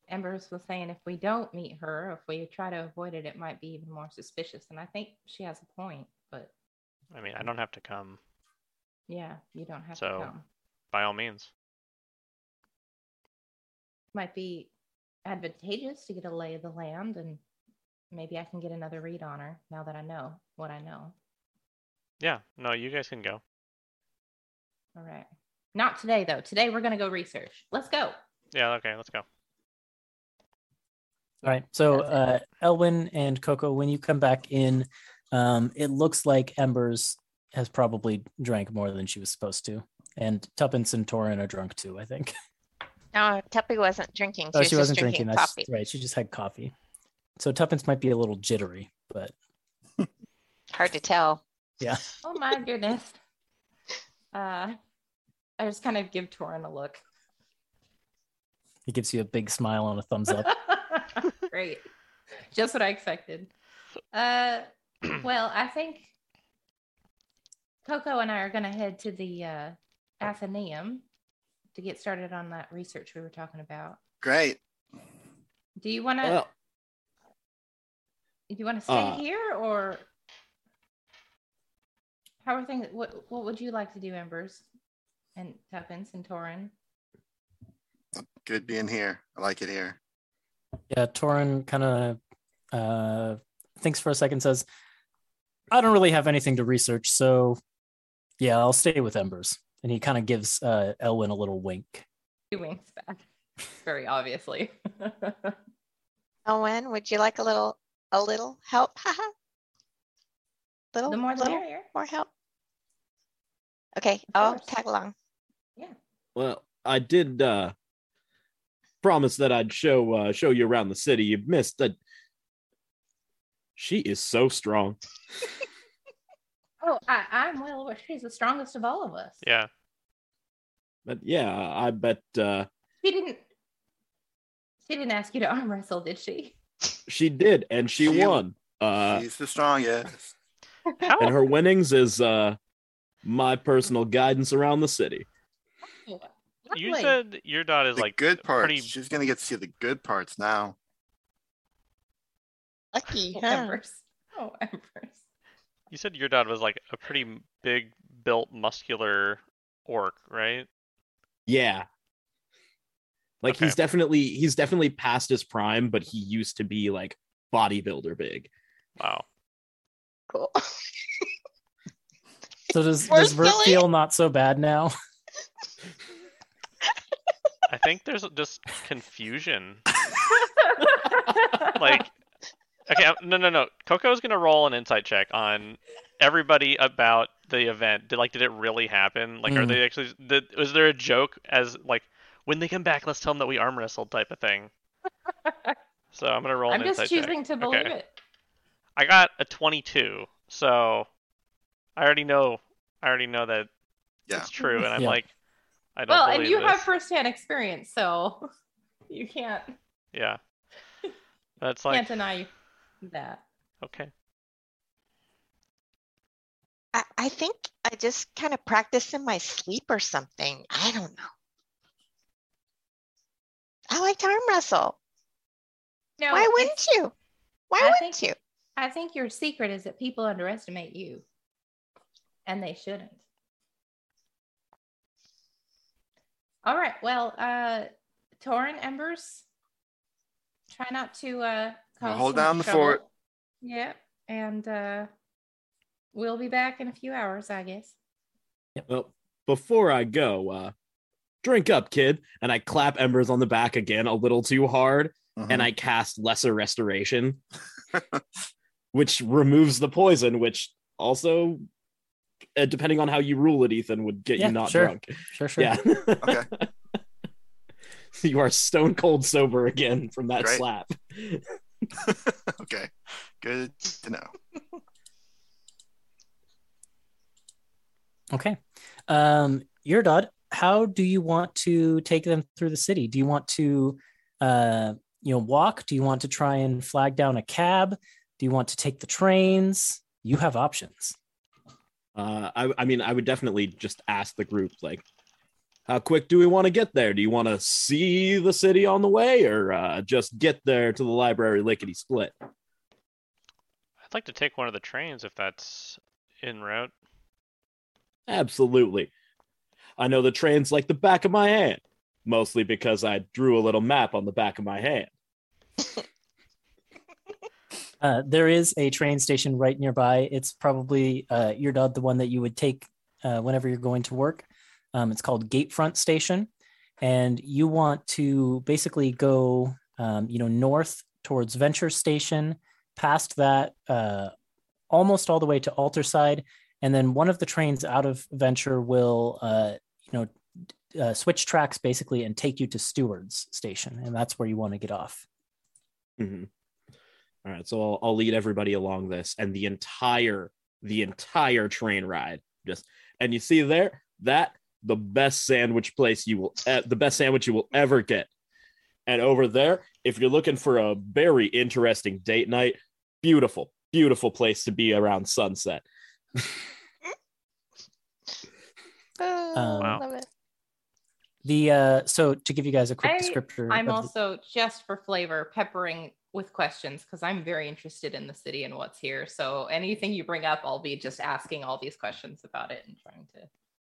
[SPEAKER 3] Embers was saying if we don't meet her, if we try to avoid it, it might be even more suspicious. And I think she has a point, but
[SPEAKER 5] I mean, I don't have to come
[SPEAKER 3] yeah, you don't have
[SPEAKER 5] So-
[SPEAKER 3] to come.
[SPEAKER 5] By all means.
[SPEAKER 3] Might be advantageous to get a lay of the land, and maybe I can get another read on her now that I know what I know.
[SPEAKER 5] Yeah, no, you guys can go.
[SPEAKER 3] All right. Not today, though. Today we're going to go research. Let's go.
[SPEAKER 5] Yeah, okay, let's go.
[SPEAKER 1] All right. So, uh, Elwin and Coco, when you come back in, um, it looks like Embers has probably drank more than she was supposed to, and Tuppence and Torin are drunk too. I think.
[SPEAKER 4] No, Tuppy wasn't drinking. She,
[SPEAKER 1] Oh,
[SPEAKER 4] was
[SPEAKER 1] she wasn't
[SPEAKER 4] drinking,
[SPEAKER 1] drinking. That's
[SPEAKER 4] coffee.
[SPEAKER 1] right. She just had coffee. So Tuppence might be a little jittery, but
[SPEAKER 4] Hard to tell. Yeah.
[SPEAKER 3] Oh my goodness. Uh, I just kind of give Torin a look.
[SPEAKER 1] he gives you a big smile and a thumbs up.
[SPEAKER 3] Great. Just what I expected. Uh, well, I think Coco and I are going to head to the uh, Athenaeum to get started on that research we were talking about.
[SPEAKER 2] Great.
[SPEAKER 3] Do you want to?
[SPEAKER 6] Well,
[SPEAKER 3] do you want to stay
[SPEAKER 6] uh,
[SPEAKER 3] here or how are things? What What would you like to do, Embers and Tuppence and Torin?
[SPEAKER 2] Good being here. I like it here.
[SPEAKER 1] Yeah, Torin kind of uh, thinks for a second, says, "I don't really have anything to research, so yeah, I'll stay with Embers." And he kind of gives uh, Elwin a little wink.
[SPEAKER 3] He winks back, very obviously.
[SPEAKER 4] Elwin, would you like a little a little help? Haha. little
[SPEAKER 3] the more
[SPEAKER 4] little
[SPEAKER 3] merrier.
[SPEAKER 4] more help. Okay, I'll
[SPEAKER 3] course.
[SPEAKER 4] tag along. Yeah.
[SPEAKER 6] Well, I did uh promise that I'd show uh show you around the city. You've missed that. She is so strong.
[SPEAKER 3] Oh, I, I'm well aware. She's the strongest of all of us.
[SPEAKER 5] Yeah.
[SPEAKER 6] But yeah, I bet uh
[SPEAKER 3] She didn't. She didn't ask you to arm wrestle, did she?
[SPEAKER 6] she did, and she
[SPEAKER 2] She-
[SPEAKER 6] won. Uh
[SPEAKER 2] She's the strongest.
[SPEAKER 5] How
[SPEAKER 6] and her winnings is uh my personal guidance around the city.
[SPEAKER 3] Oh,
[SPEAKER 5] you
[SPEAKER 3] lovely.
[SPEAKER 5] said your dot is
[SPEAKER 2] The
[SPEAKER 5] like
[SPEAKER 2] good parts.
[SPEAKER 5] pretty
[SPEAKER 2] She's gonna get to see the good parts now.
[SPEAKER 4] Lucky,
[SPEAKER 3] Oh,
[SPEAKER 4] huh?
[SPEAKER 3] Embers. Oh, Embers.
[SPEAKER 5] You said your dad was like a pretty big built muscular orc, right?
[SPEAKER 6] Yeah. Like he's definitely he's definitely past his prime, but he used to be like bodybuilder big.
[SPEAKER 5] Wow.
[SPEAKER 4] Cool.
[SPEAKER 1] So does
[SPEAKER 4] We're
[SPEAKER 1] does Vert
[SPEAKER 4] silly.
[SPEAKER 1] feel not so bad now?
[SPEAKER 5] I think there's just confusion. like, okay, I'm- no, no, no. Coco's gonna roll an insight check on everybody about the event. Did like, did it really happen? Like, are
[SPEAKER 1] Mm.
[SPEAKER 5] they actually? Did, was there a joke as like, when they come back, let's tell them that we arm wrestled type of thing? So I'm gonna roll
[SPEAKER 3] I'm
[SPEAKER 5] an
[SPEAKER 3] just
[SPEAKER 5] insight
[SPEAKER 3] choosing
[SPEAKER 5] check.
[SPEAKER 3] to believe
[SPEAKER 5] Okay.
[SPEAKER 3] it.
[SPEAKER 5] I got a 22, so I already know. I already know that
[SPEAKER 2] Yeah.
[SPEAKER 5] it's true, and I'm
[SPEAKER 1] Yeah.
[SPEAKER 5] like, I don't
[SPEAKER 3] Well,
[SPEAKER 5] believe
[SPEAKER 3] and you
[SPEAKER 5] this.
[SPEAKER 3] have firsthand experience, so you can't
[SPEAKER 5] Yeah. That's like
[SPEAKER 3] can't deny that.
[SPEAKER 5] okay.
[SPEAKER 4] I, I think I just kind of practice in my sleep or something. I don't know. I like to arm wrestle.
[SPEAKER 3] No,
[SPEAKER 4] Why wouldn't you? Why
[SPEAKER 3] I
[SPEAKER 4] wouldn't you?
[SPEAKER 3] I think your secret is that people underestimate you, and they shouldn't. All right. Well, uh, Torin Embers, try not to uh, cause
[SPEAKER 2] hold down the
[SPEAKER 3] trouble.
[SPEAKER 2] fort.
[SPEAKER 3] Yeah, and uh, we'll be back in a few hours, I guess.
[SPEAKER 6] Well, before I go, uh, drink up, kid. And I clap Embers on the back again a little too hard, and I cast Lesser Restoration, which removes the poison, which also, uh, depending on how you rule it, Ethan, would get
[SPEAKER 1] Yeah,
[SPEAKER 6] you not
[SPEAKER 1] sure.
[SPEAKER 6] drunk.
[SPEAKER 1] Sure, sure.
[SPEAKER 6] Yeah.
[SPEAKER 2] Okay.
[SPEAKER 6] you are stone cold sober again from that
[SPEAKER 2] Great.
[SPEAKER 6] slap.
[SPEAKER 2] okay. Good to know.
[SPEAKER 1] Okay. Um, Yurdod, how do you want to take them through the city? Do you want to, uh, you know, walk? Do you want to try and flag down a cab? Do you want to take the trains? You have options.
[SPEAKER 6] Uh, I, I mean, I would definitely just ask the group, like, how quick do we want to get there? Do you want to see the city on the way or uh, just get there to the library lickety split?
[SPEAKER 5] I'd like to take one of the trains if that's en route.
[SPEAKER 6] Absolutely. I know the trains like the back of my hand, mostly because I drew a little map on the back of my hand.
[SPEAKER 1] Uh, there is a train station right nearby. It's probably uh, Yurdod, the one that you would take uh, whenever you're going to work. Um, it's called Gatefront Station, and you want to basically go, um, you know, north towards Venture Station, past that, uh, almost all the way to Alterside, and then one of the trains out of Venture will, uh, you know, uh, switch tracks basically and take you to Stewards Station, and that's where you want to get off.
[SPEAKER 6] Mhm. All right, so I'll, I'll lead everybody along this, and the entire the entire train ride. Just and you see there that the best sandwich place you will e- the best sandwich you will ever get, and over there, if you're looking for a very interesting date night, beautiful, beautiful place to be around sunset.
[SPEAKER 4] Oh,
[SPEAKER 1] Um,
[SPEAKER 4] love it.
[SPEAKER 1] The uh, so to give you guys a quick
[SPEAKER 3] I-
[SPEAKER 1] descriptor,
[SPEAKER 3] I'm
[SPEAKER 1] of the-
[SPEAKER 3] also just for flavor peppering with questions because I'm very interested in the city and what's here. So anything you bring up, I'll be just asking all these questions about it and trying to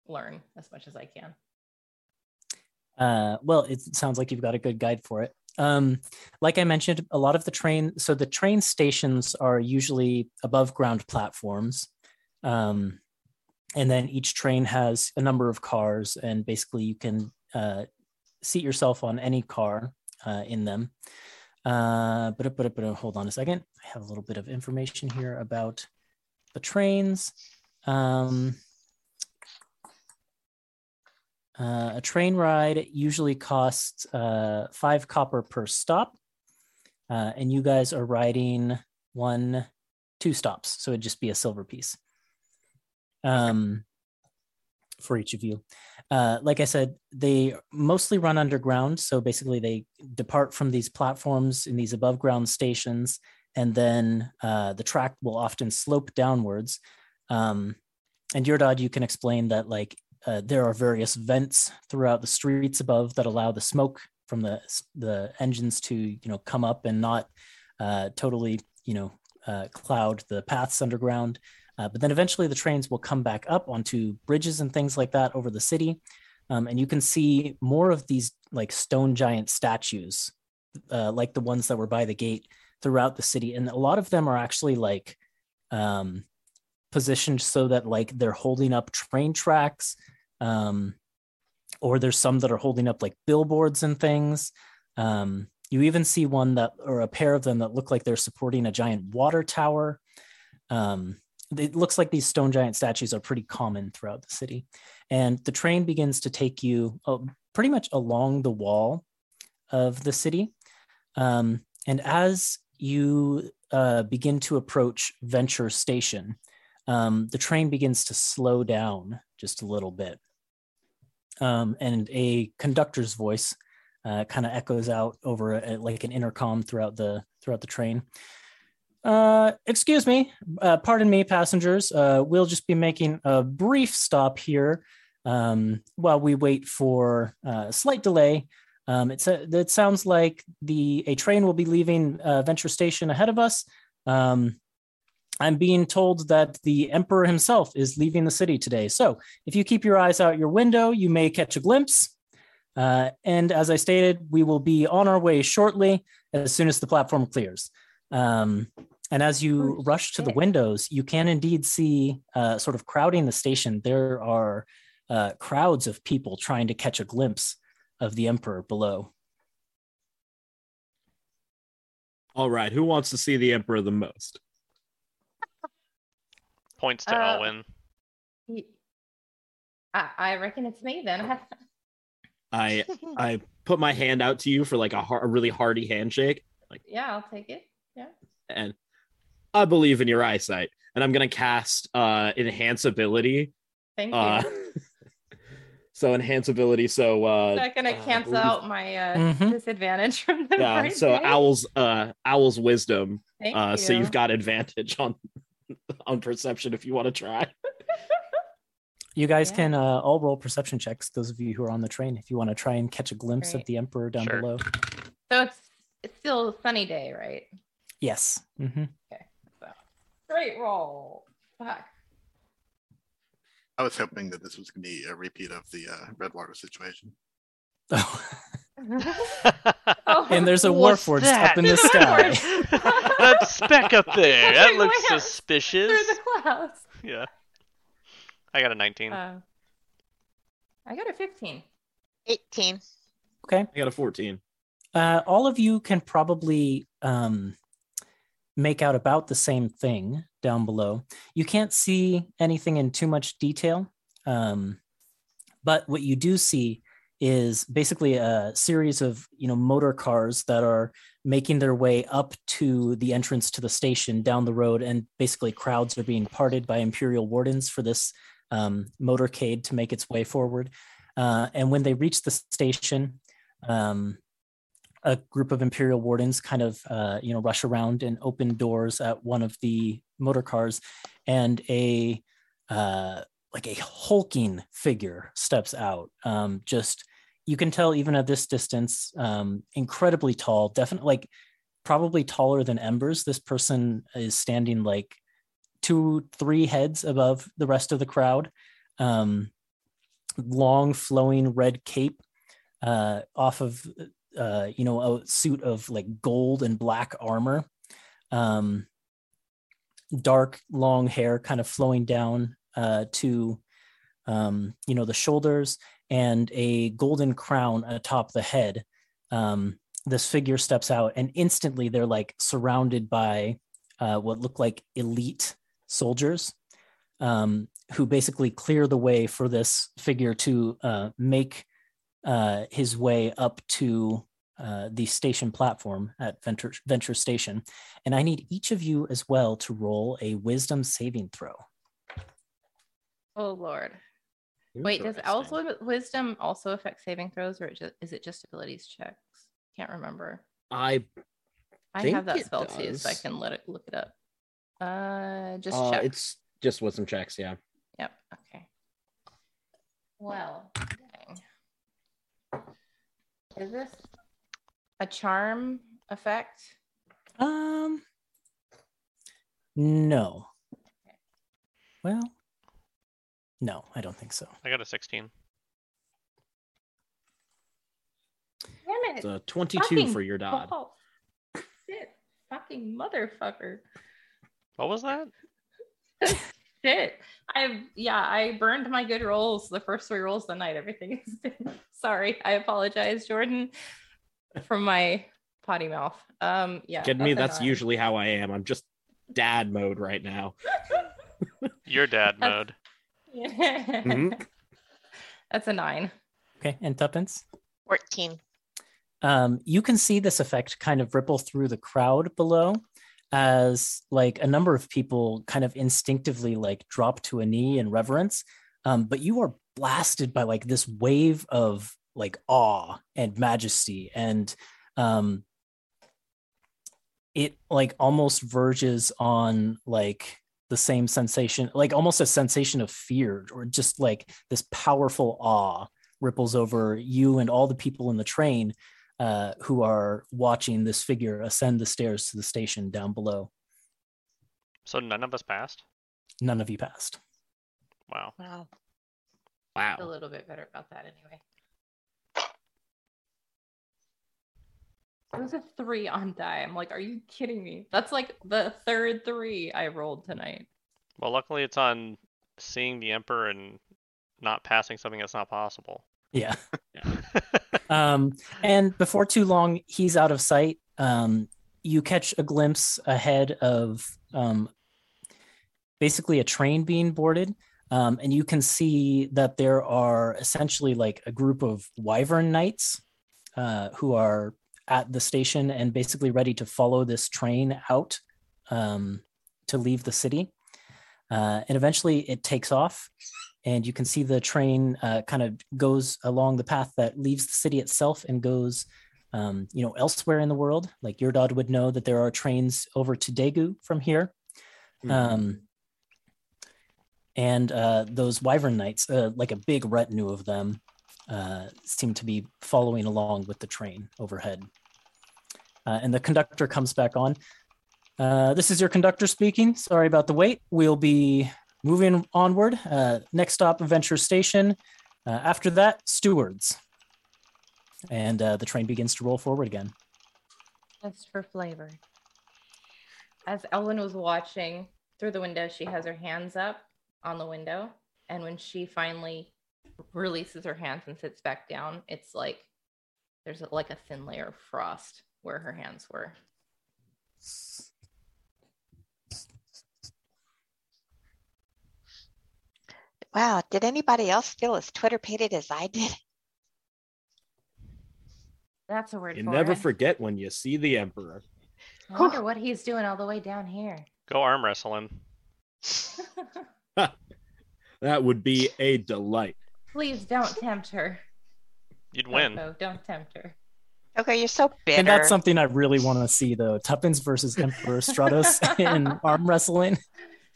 [SPEAKER 3] learn as much as I can.
[SPEAKER 1] Uh, well, it sounds like you've got a good guide for it. Um, like I mentioned, a lot of the train, so the train stations are usually above ground platforms. Um, and then each train has a number of cars, and basically you can uh, seat yourself on any car uh, in them. Uh, but, but, but hold on a second. I have a little bit of information here about the trains. Um, uh, a train ride usually costs uh, five copper per stop, uh, and you guys are riding one, two stops, so it'd just be a silver piece um, for each of you. Uh, like I said, they mostly run underground, so basically they depart from these platforms in these above ground stations, and then uh, the track will often slope downwards. Um, and Yurdod, you can explain that like uh, there are various vents throughout the streets above that allow the smoke from the the engines to you know come up and not uh, totally you know uh, cloud the paths underground. Uh, but then eventually the trains will come back up onto bridges and things like that over the city, um, and you can see more of these like stone giant statues, uh, like the ones that were by the gate, throughout the city, and a lot of them are actually like um, positioned so that like they're holding up train tracks, um, or there's some that are holding up like billboards and things. Um, you even see one that, or a pair of them that look like they're supporting a giant water tower. Um, it looks like these stone giant statues are pretty common throughout the city. And the train begins to take you uh, pretty much along the wall of the city. Um, and as you uh, begin to approach Venture Station, um, the train begins to slow down just a little bit. Um, and a conductor's voice uh, kind of echoes out over a, like an intercom throughout the throughout the train. Uh, excuse me, uh, pardon me, passengers. Uh, we'll just be making a brief stop here um, while we wait for uh, a slight delay. Um, it's a, it sounds like the a train will be leaving uh, Venture Station ahead of us. Um, I'm being told that the Emperor himself is leaving the city today. So if you keep your eyes out your window, you may catch a glimpse. Uh, and as I stated, we will be on our way shortly as soon as the platform clears. Um, and as you
[SPEAKER 3] Oh,
[SPEAKER 1] rush to the windows, you can indeed see, uh, sort of crowding the station, there are uh, crowds of people trying to catch a glimpse of the Emperor below.
[SPEAKER 6] All right, who wants to see the Emperor the most?
[SPEAKER 5] Points to
[SPEAKER 3] Uh,
[SPEAKER 5] Elwin.
[SPEAKER 3] Ye- I, I reckon it's me then.
[SPEAKER 6] I I put my hand out to you for like a, har- a really hearty handshake, Like
[SPEAKER 3] yeah, I'll take it. Yeah.
[SPEAKER 6] And I believe in your eyesight. And I'm gonna cast uh enhance ability.
[SPEAKER 3] Thank you.
[SPEAKER 6] Uh, so enhance ability. So uh,
[SPEAKER 3] Is that gonna
[SPEAKER 6] uh,
[SPEAKER 3] cancel
[SPEAKER 6] what
[SPEAKER 3] out my uh,
[SPEAKER 1] Mhm.
[SPEAKER 3] disadvantage from the
[SPEAKER 6] yeah. So
[SPEAKER 3] day?
[SPEAKER 6] owl's uh owl's wisdom.
[SPEAKER 3] Thank
[SPEAKER 6] Uh,
[SPEAKER 3] you.
[SPEAKER 6] so you've got advantage on on perception if you want to try.
[SPEAKER 1] You guys
[SPEAKER 3] Yeah.
[SPEAKER 1] can uh, all roll perception checks, those of you who are on the train, if you want to try and catch a glimpse
[SPEAKER 3] Great.
[SPEAKER 1] of the Emperor down
[SPEAKER 5] Sure.
[SPEAKER 1] below.
[SPEAKER 3] So it's it's still a sunny day, right?
[SPEAKER 1] Yes. Mm-hmm.
[SPEAKER 3] okay Great roll. Fuck.
[SPEAKER 2] I was hoping that this was going to be a repeat of the uh, Redwater situation.
[SPEAKER 1] Oh.
[SPEAKER 3] Oh,
[SPEAKER 1] and there's a
[SPEAKER 5] What's
[SPEAKER 1] warforged
[SPEAKER 5] that?
[SPEAKER 1] up in the
[SPEAKER 3] There's a
[SPEAKER 1] sky.
[SPEAKER 5] that speck up there. That
[SPEAKER 3] Like
[SPEAKER 5] looks suspicious.
[SPEAKER 3] through the clouds.
[SPEAKER 5] Yeah. I got a 19.
[SPEAKER 3] Uh, I got a 15.
[SPEAKER 4] 18.
[SPEAKER 1] Okay.
[SPEAKER 6] I got a 14.
[SPEAKER 1] Uh, all of you can probably um, make out about the same thing down below. You can't see anything in too much detail, um, but what you do see is basically a series of you know motor cars that are making their way up to the entrance to the station down the road, and basically crowds are being parted by imperial wardens for this um, motorcade to make its way forward. Uh, and when they reach the station, um, a group of imperial wardens kind of uh, you know rush around and open doors at one of the motor cars and a uh, like a hulking figure steps out um, just you can tell even at this distance um, incredibly tall definitely like probably taller than embers. This person is standing like two three heads above the rest of the crowd. Um, long flowing red cape uh, off of uh, you know, a suit of like gold and black armor, um, dark long hair kind of flowing down uh, to, um, you know, the shoulders, and a golden crown atop the head. Um, this figure steps out, and instantly they're like surrounded by uh, what look like elite soldiers. Um, who basically clear the way for this figure to uh, make uh, his way up to uh, the station platform at Venture, Venture Station. And I need each of you as well to roll a wisdom saving throw.
[SPEAKER 3] Oh, Lord. Wait, does Owl's wisdom also affect saving throws, or is it just abilities checks? Can't remember.
[SPEAKER 6] I
[SPEAKER 3] I have that spell too, so I can let it look it up. Uh, just
[SPEAKER 6] uh,
[SPEAKER 3] check.
[SPEAKER 6] it's just wisdom checks, yeah.
[SPEAKER 3] Yep. Okay. Well, dang. Is this a charm effect?
[SPEAKER 1] Um, no. Well, no, I don't think so.
[SPEAKER 5] I got a 16.
[SPEAKER 3] Damn
[SPEAKER 6] It's a 22
[SPEAKER 3] Fucking
[SPEAKER 6] for your dot.
[SPEAKER 3] ball. Shit. Fucking motherfucker.
[SPEAKER 5] What was that?
[SPEAKER 3] Shit. I yeah, I burned my good rolls, the first three rolls of the night. Everything is sorry. I apologize, Jordan, from my potty mouth. Um yeah.
[SPEAKER 6] Kidding me, that's
[SPEAKER 3] nine.
[SPEAKER 6] usually how I am. I'm just dad mode right now.
[SPEAKER 5] Your dad
[SPEAKER 3] That's-
[SPEAKER 5] mode.
[SPEAKER 3] Yeah.
[SPEAKER 6] Mhm.
[SPEAKER 3] That's a nine.
[SPEAKER 1] Okay, and Tuppence.
[SPEAKER 4] 14.
[SPEAKER 1] um, you can see this effect kind of ripple through the crowd below as like a number of people kind of instinctively like drop to a knee in reverence um, but you are blasted by like this wave of like awe and majesty and um, it like almost verges on like the same sensation like almost a sensation of fear or just like this powerful awe ripples over you and all the people in the train uh, who are watching this figure ascend the stairs to the station down below.
[SPEAKER 5] So none of us passed.
[SPEAKER 1] None of you passed.
[SPEAKER 5] Wow.
[SPEAKER 4] Wow.
[SPEAKER 6] Wow.
[SPEAKER 3] A little bit better about that anyway. It was a three on die. I'm like, are you kidding me? That's like the third three I rolled tonight.
[SPEAKER 5] Well, luckily it's on seeing the emperor and not passing something that's not possible.
[SPEAKER 1] Yeah. Um, and before too long, he's out of sight. Um, you catch a glimpse ahead of um, basically a train being boarded. Um, and you can see that there are essentially like a group of wyvern knights uh, who are at the station and basically ready to follow this train out um, to leave the city. Uh, and eventually it takes off and you can see the train uh, kind of goes along the path that leaves the city itself and goes um, you know elsewhere in the world like your dad would know that there are trains over to daegu from here
[SPEAKER 6] Mhm.
[SPEAKER 1] um, and uh, those wyvern knights uh, like a big retinue of them uh, seem to be following along with the train overhead uh, and the conductor comes back on. Uh, this is your conductor speaking. Sorry about the wait. We'll be moving onward. Uh, next stop adventure station. Uh, after that stewards. And uh, the train begins to roll forward again.
[SPEAKER 3] Just for flavor. As Ellen was watching through the window, she has her hands up on the window. And when she finally releases her hands and sits back down, it's like there's like a thin layer of frost where her hands were.
[SPEAKER 4] Wow. Did anybody else feel as Twitter pated as I did?
[SPEAKER 3] That's a word
[SPEAKER 6] You
[SPEAKER 3] for
[SPEAKER 6] never
[SPEAKER 3] it.
[SPEAKER 6] forget when you see the emperor.
[SPEAKER 3] I wonder what he's doing all the way down here.
[SPEAKER 5] Go arm wrestle him.
[SPEAKER 6] That would be a delight.
[SPEAKER 3] Please don't tempt her.
[SPEAKER 5] You'd win.
[SPEAKER 3] No, don't tempt her.
[SPEAKER 4] Okay, you're so bitter.
[SPEAKER 1] and that's something i really want to see though tuppence versus emperor stratos in arm wrestling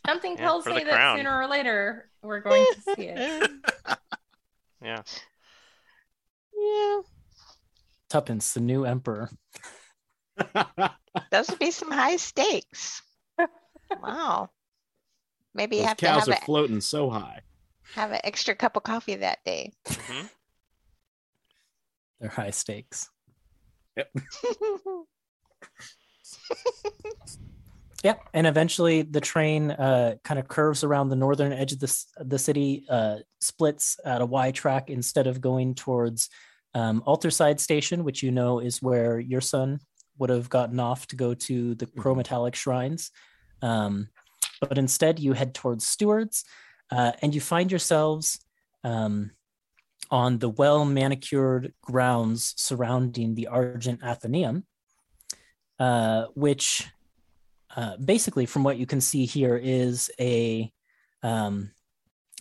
[SPEAKER 3] Something
[SPEAKER 5] Yeah,
[SPEAKER 3] tells me that
[SPEAKER 5] crown.
[SPEAKER 3] sooner or later we're going to see it.
[SPEAKER 5] Yeah.
[SPEAKER 4] yeah.
[SPEAKER 1] tuppence the new emperor
[SPEAKER 4] Those would be some high stakes. Wow. Maybe
[SPEAKER 6] Those
[SPEAKER 4] have to
[SPEAKER 6] cows
[SPEAKER 4] have,
[SPEAKER 6] are
[SPEAKER 4] a,
[SPEAKER 6] floating so high.
[SPEAKER 4] have an extra cup of coffee that day.
[SPEAKER 5] hmm
[SPEAKER 1] they're high stakes Yeah, and eventually the train uh, kind of curves around the northern edge of the, the city, uh, splits at a Y track instead of going towards um, Alterside Station, which you know is where your son would have gotten off to go to the
[SPEAKER 6] Mhm.
[SPEAKER 1] chrometallic shrines. Um, but instead, you head towards Stewards, uh, and you find yourselves um, on the well manicured grounds surrounding the Argent Athenaeum, uh, which uh, basically, from what you can see here, is a um,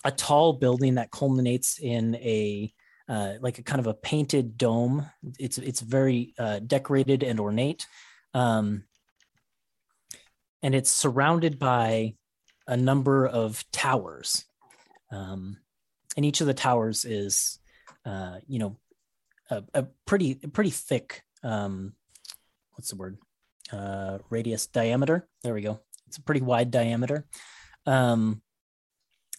[SPEAKER 1] a tall building that culminates in a uh, like a kind of a painted dome. It's it's very uh, decorated and ornate, um, and it's surrounded by a number of towers, um, and each of the towers is, uh, you know, a, a pretty a pretty thick. Um, what's the word? uh, radius diameter. There we go. It's a pretty wide diameter. Um,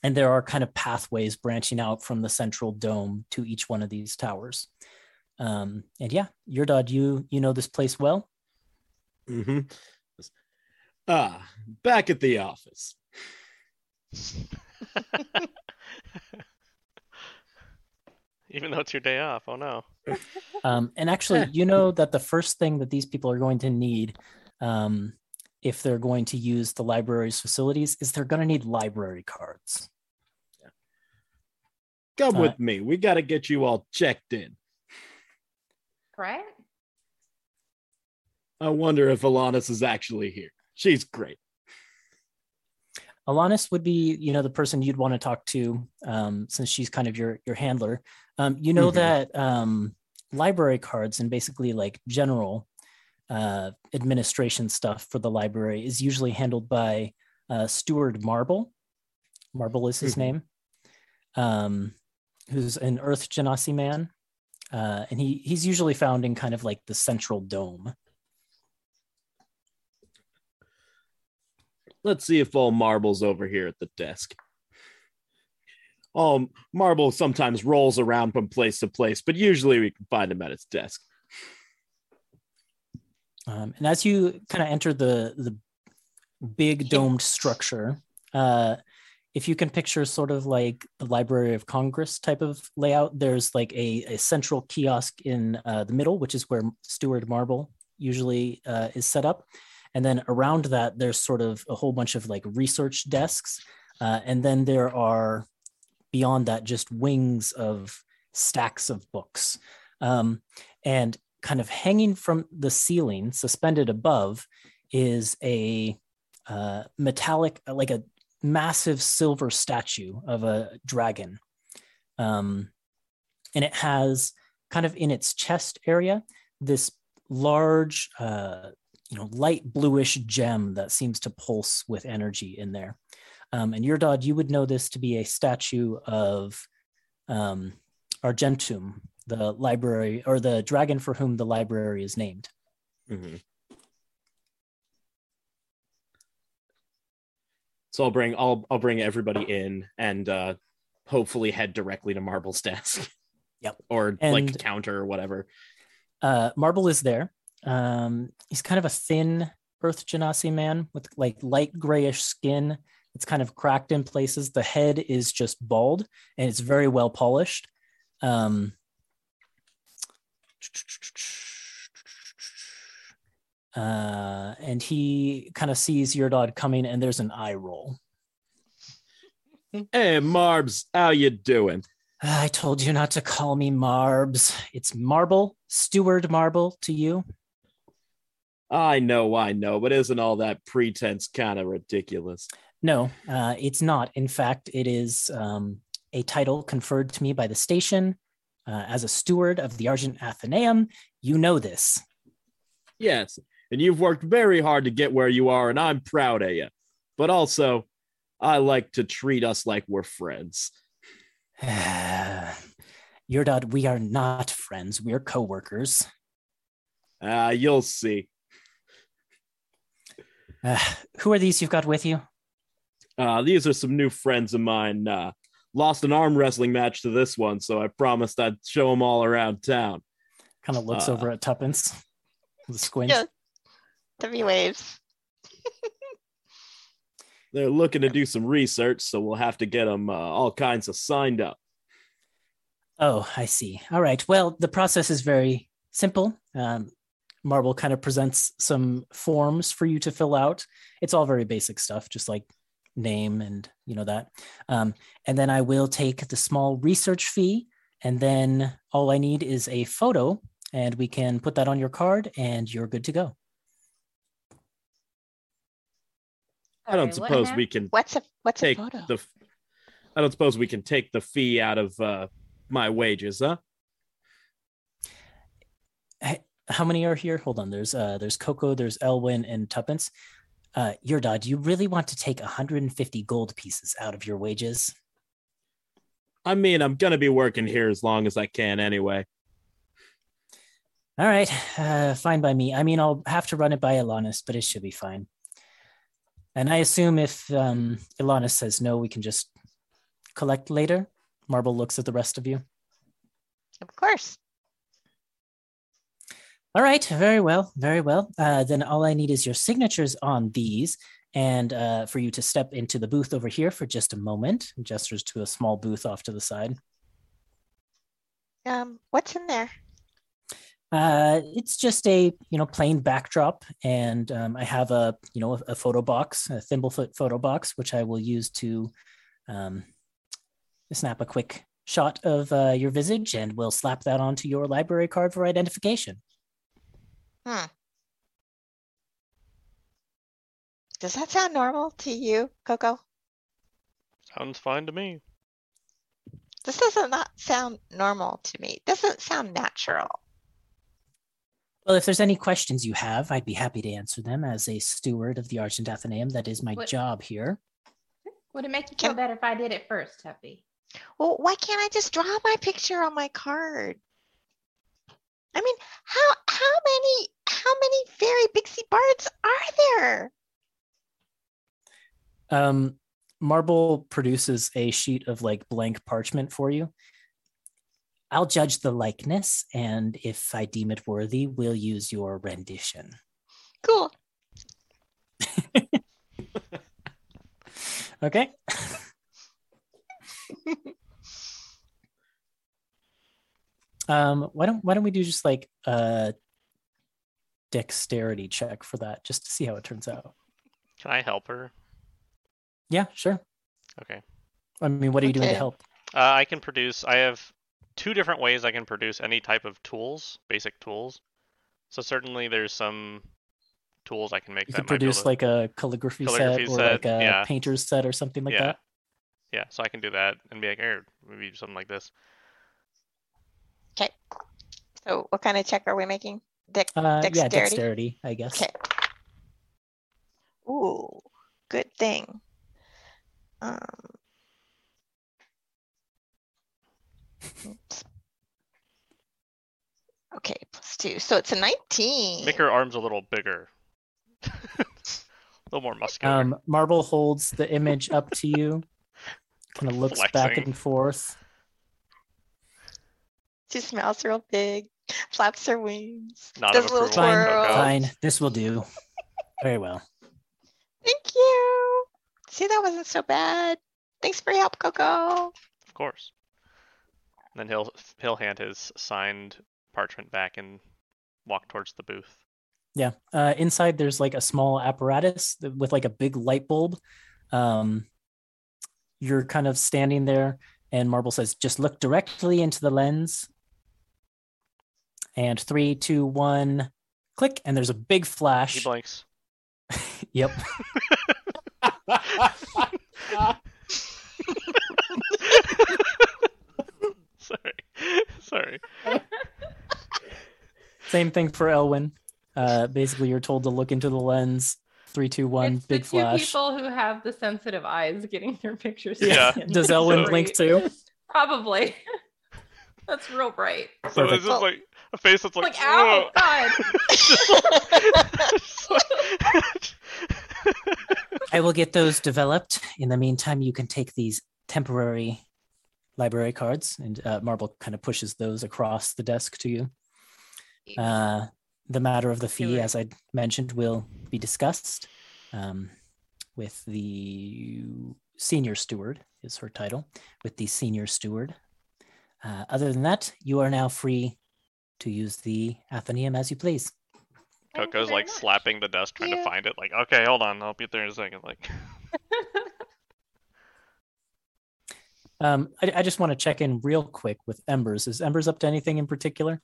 [SPEAKER 1] and there are kind of pathways branching out from the central dome to each one of these towers. Um, and yeah, your dad, you you know this place well.
[SPEAKER 6] hmm Ah, back at the office.
[SPEAKER 5] Even though it's your day off. Oh no.
[SPEAKER 1] Um, and actually, you know that the first thing that these people are going to need, um, if they're going to use the library's facilities, is they're going to need library cards. Yeah.
[SPEAKER 6] Come
[SPEAKER 1] Uh,
[SPEAKER 6] with me. We got to get you all checked in.
[SPEAKER 3] Right?
[SPEAKER 6] I wonder if Alanis is actually here. She's great.
[SPEAKER 1] Alanis would be, you know, the person you'd want to talk to, um, since she's kind of your your handler. Um, you know
[SPEAKER 6] Mhm.
[SPEAKER 1] that um, library cards and basically like general uh, administration stuff for the library is usually handled by uh, Steward Marble. Marble is his
[SPEAKER 6] Mhm.
[SPEAKER 1] name. Um, who's an Earth Genasi man, uh, and he he's usually found in kind of like the central dome.
[SPEAKER 6] Let's see if all Marble's over here at the desk. Um, Marble sometimes rolls around from place to place, but usually we can find him at his desk.
[SPEAKER 1] Um, and as you kind of enter the the big domed structure, uh, if you can picture sort of like the Library of Congress type of layout, there's like a, a central kiosk in uh, the middle, which is where Steward Marble usually uh, is set up. And then around that, there's sort of a whole bunch of like research desks. Uh, and then there are beyond that just wings of stacks of books. Um, and kind of hanging from the ceiling, suspended above, is a uh, metallic, like a massive silver statue of a dragon. Um, and it has kind of in its chest area this large, uh, you know, light bluish gem that seems to pulse with energy in there. Um, and Yurdad, you would know this to be a statue of um, Argentum, the library or the dragon for whom the library is named.
[SPEAKER 6] Mhm. So I'll bring I'll I'll bring everybody in and uh hopefully head directly to Marble's desk.
[SPEAKER 1] Yep.
[SPEAKER 6] Or like
[SPEAKER 1] And-
[SPEAKER 6] counter or whatever.
[SPEAKER 1] Uh, Marble is there. Um, he's kind of a thin Earth Genasi man with like light grayish skin. It's kind of cracked in places. The head is just bald and it's very well polished. Um, uh, and he kind of sees Yurdad coming and there's an eye roll.
[SPEAKER 6] Hey Marbs, how you doing?
[SPEAKER 1] I told you not to call me Marbs. It's Marble, Steward Marble to you.
[SPEAKER 6] I know, I know, but isn't all that pretense kind of ridiculous?
[SPEAKER 1] No, uh, it's not. In fact, it is um, a title conferred to me by the station uh, as a steward of the Argent Athenaeum. You know this.
[SPEAKER 6] Yes, and you've worked very hard to get where you are, and I'm proud of you. But also, I like to treat us like we're friends.
[SPEAKER 1] Yurdad, we are not friends. We're co-workers.
[SPEAKER 6] Ah, you'll see.
[SPEAKER 1] Uh, who are these you've got with you?
[SPEAKER 6] Uh, these are some new friends of mine. Uh, lost an arm wrestling match to this one, so I promised I'd show them all around town.
[SPEAKER 1] Kind of looks
[SPEAKER 6] Uh,
[SPEAKER 1] over at Tuppence The a squint.
[SPEAKER 4] Yeah. W waves.
[SPEAKER 6] They're looking to do some research, so we'll have to get them uh, all kinds of signed up.
[SPEAKER 1] Oh, I see. All right. Well, the process is very simple. Um, Marble kind of presents some forms for you to fill out. It's all very basic stuff, just like name and you know that. Um, and then I will take the small research fee, and then all I need is a photo, and we can put that on your card, and you're good to go.
[SPEAKER 6] I don't
[SPEAKER 3] Sorry,
[SPEAKER 6] suppose we can
[SPEAKER 4] What's a what's
[SPEAKER 6] take
[SPEAKER 4] a photo?
[SPEAKER 6] the. I don't suppose we can take the fee out of uh, my wages, huh?
[SPEAKER 1] How many are here? Hold on. There's uh, there's Coco, there's Elwin, and Tuppence. Uh, Yurdad, do you really want to take 150 gold pieces out of your wages?
[SPEAKER 6] I mean, I'm gonna be working here as long as I can anyway.
[SPEAKER 1] All right, uh, fine by me. I mean, I'll have to run it by Ilanis, but it should be fine. And I assume if um, Ilanis says no, we can just collect later. Marble looks at the rest of you.
[SPEAKER 4] Of course.
[SPEAKER 1] All right, very well, very well. Uh, then all I need is your signatures on these, and uh, for you to step into the booth over here for just a moment. Gestures to a small booth off to the side.
[SPEAKER 4] Um, what's in there?
[SPEAKER 1] Uh, it's just a you know plain backdrop, and um, I have a you know a, a photo box, a thimblefoot photo box, which I will use to um, snap a quick shot of uh, your visage, and we'll slap that onto your library card for identification.
[SPEAKER 4] Hmm. Does that sound normal to you, Coco?
[SPEAKER 5] Sounds fine to me.
[SPEAKER 4] This doesn't not sound normal to me. Doesn't sound natural.
[SPEAKER 1] Well, if there's any questions you have, I'd be happy to answer them as a steward of the Argent Athenaeum. That is my
[SPEAKER 3] What-
[SPEAKER 1] job here.
[SPEAKER 3] Would it make you feel
[SPEAKER 4] Can-
[SPEAKER 3] better if I did it first, Tuffy?
[SPEAKER 4] Well, why can't I just draw my picture on my card? I mean, how how many how many fairy pixie bards are there?
[SPEAKER 1] Um, Marble produces a sheet of like blank parchment for you. I'll judge the likeness, and if I deem it worthy, we'll use your rendition.
[SPEAKER 4] Cool.
[SPEAKER 1] Okay. um, why don't why don't we do just like a dexterity check for that, just to see how it turns out?
[SPEAKER 5] Can I help her?
[SPEAKER 1] Yeah, sure.
[SPEAKER 5] Okay.
[SPEAKER 1] I mean, what are you doing to help?
[SPEAKER 5] Uh, I can produce. I have two different ways I can produce any type of tools, basic tools. So certainly there's some tools I can make
[SPEAKER 1] You
[SPEAKER 5] that
[SPEAKER 1] could
[SPEAKER 5] might be able
[SPEAKER 1] produce
[SPEAKER 5] to-
[SPEAKER 1] like a calligraphy,
[SPEAKER 5] Calligraphy
[SPEAKER 1] set or
[SPEAKER 5] set,
[SPEAKER 1] like a
[SPEAKER 5] yeah.
[SPEAKER 1] painter's set or something like
[SPEAKER 5] Yeah.
[SPEAKER 1] that.
[SPEAKER 5] yeah. So I can do that and be like, here, maybe something like this.
[SPEAKER 4] So, what kind of check are we making? Dex
[SPEAKER 1] Uh, yeah,
[SPEAKER 4] dexterity.
[SPEAKER 1] dexterity, I guess.
[SPEAKER 4] Okay. Ooh, good thing. Um. Okay, plus two. So it's a 19.
[SPEAKER 5] Make her arms a little bigger, a little more muscular.
[SPEAKER 1] Um, Marble holds the image up to you, kind of looks back and forth.
[SPEAKER 4] She smells real big, flaps her wings,
[SPEAKER 5] Not
[SPEAKER 4] does a little
[SPEAKER 5] approval,
[SPEAKER 4] twirl.
[SPEAKER 1] Fine, this will do. Very well.
[SPEAKER 4] Thank you. See, that wasn't so bad. Thanks for your help, Coco.
[SPEAKER 5] Of course. And then he'll he'll hand his signed parchment back and walk towards the booth.
[SPEAKER 1] Yeah. Uh, inside, there's like a small apparatus with like a big light bulb. Um, you're kind of standing there, and Marble says, "Just look directly into the lens." And three, two, one, click, and there's a big flash.
[SPEAKER 5] He
[SPEAKER 1] flash.
[SPEAKER 5] blinks.
[SPEAKER 1] Yep.
[SPEAKER 5] Sorry. Sorry.
[SPEAKER 1] Same thing for Elwin. Uh, basically, you're told to look into the lens. Three, two, one,
[SPEAKER 3] it's
[SPEAKER 1] big
[SPEAKER 3] the two
[SPEAKER 1] flash.
[SPEAKER 3] people who have the sensitive eyes getting their pictures.
[SPEAKER 5] Yeah.
[SPEAKER 3] taken.
[SPEAKER 1] Does Elwin blink too?
[SPEAKER 3] Probably. That's real bright.
[SPEAKER 5] So
[SPEAKER 1] Perfect.
[SPEAKER 5] it's just like a face that's like,
[SPEAKER 3] Like, ow,
[SPEAKER 5] "Whoa."
[SPEAKER 3] God.
[SPEAKER 1] I will get those developed. In the meantime, you can take these temporary library cards, and uh, Marble kind of pushes those across the desk to you. Uh, the matter of the fee, as I mentioned, will be discussed um, with the senior steward, is her title, with the senior steward. Uh, other than that, you are now free to use the Athenaeum as you please.
[SPEAKER 3] Thank
[SPEAKER 5] Coco's
[SPEAKER 3] very
[SPEAKER 5] like
[SPEAKER 3] much.
[SPEAKER 5] slapping the desk trying to find it. Like, okay, hold on, I'll be there in a second. Like,
[SPEAKER 1] Um, I, I just want to check in real quick with Embers. Is Embers up to anything in particular?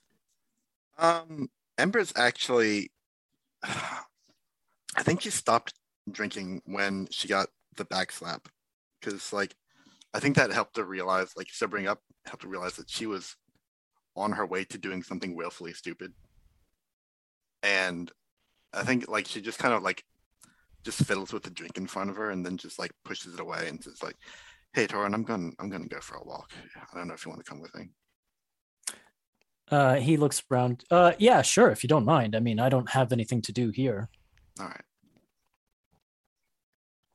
[SPEAKER 2] Um, Ember's actually, I think she stopped drinking when she got the back slap, because like, I think that helped her realize, like, sobering up helped her realize that she was on her way to doing something willfully stupid, and I think like she just kind of like just fiddles with the drink in front of her and then just like pushes it away and says like, "Hey, Torin, I'm going, I'm going to go for a walk. I don't know if you want to come with me."
[SPEAKER 1] Uh, he looks around. Uh, yeah, sure, if you don't mind. I mean, I don't have anything to do here.
[SPEAKER 2] All right.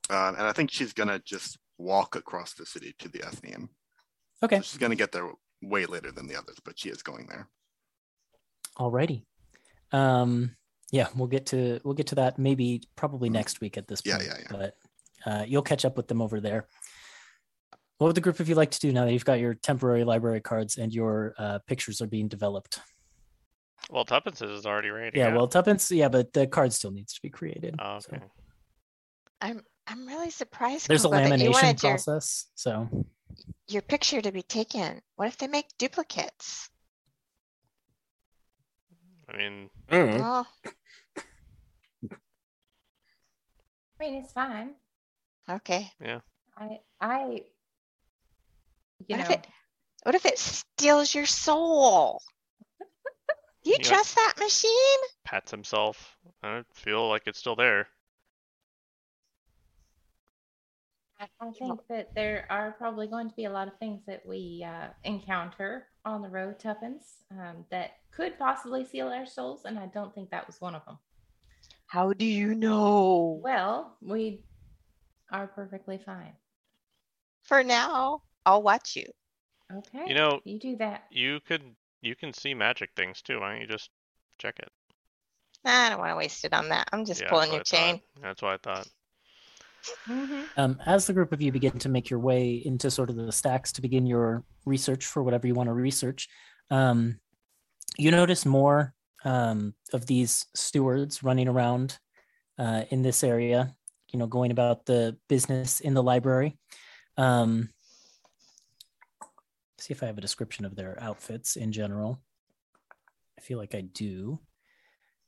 [SPEAKER 2] Um, and I think she's gonna just walk across the city to the Athenaeum.
[SPEAKER 1] Okay,
[SPEAKER 2] So she's gonna get there way later than the others, but she is going there.
[SPEAKER 1] alrighty. Um, yeah, we'll get to we'll get to that maybe probably
[SPEAKER 2] Mhm.
[SPEAKER 1] next week at this point.
[SPEAKER 2] yeah, yeah.
[SPEAKER 1] But uh, you'll catch up with them over there. What would the group of you like to do now that you've got your temporary library cards and your uh, pictures are being developed?
[SPEAKER 5] Well, Tuppence is already ready. to
[SPEAKER 1] Yeah, well, Tuppence, yeah, but the card still needs to be created.
[SPEAKER 5] Oh,
[SPEAKER 1] so
[SPEAKER 5] okay.
[SPEAKER 4] I'm I'm really surprised.
[SPEAKER 1] There's a
[SPEAKER 4] Coco, that you
[SPEAKER 1] lamination
[SPEAKER 4] wanted your,
[SPEAKER 1] process. So
[SPEAKER 4] your picture to be taken. What if they make duplicates?
[SPEAKER 5] I mean,
[SPEAKER 6] I don't know.
[SPEAKER 4] Oh,
[SPEAKER 3] I mean, it's fine.
[SPEAKER 4] okay. Yeah.
[SPEAKER 3] I, I, you
[SPEAKER 4] What if
[SPEAKER 3] know,
[SPEAKER 4] it- What if it steals your soul? Do you
[SPEAKER 5] Yeah.
[SPEAKER 4] trust that machine?
[SPEAKER 5] pats himself. I feel like it's still there.
[SPEAKER 3] I, I think that there are probably going to be a lot of things that we uh, encounter on the road, Tuppence, um, that could possibly seal our souls, and I don't think that was one of them.
[SPEAKER 4] How do you know?
[SPEAKER 3] Well, we are perfectly fine.
[SPEAKER 4] For now, I'll watch you.
[SPEAKER 3] Okay.
[SPEAKER 5] You know,
[SPEAKER 3] you do that.
[SPEAKER 5] you could you can see magic things too. Why don't you just check it?
[SPEAKER 4] I don't want to waste it on that. I'm just
[SPEAKER 5] Yeah,
[SPEAKER 4] pulling your
[SPEAKER 5] I
[SPEAKER 4] chain.
[SPEAKER 5] thought. That's what I thought.
[SPEAKER 3] Mm-hmm.
[SPEAKER 1] Um, as the group of you begin to make your way into sort of the stacks to begin your research for whatever you want to research, um, you notice more um, of these stewards running around uh, in this area, you know, going about the business in the library. Um, see if I have a description of their outfits in general. I feel like I do.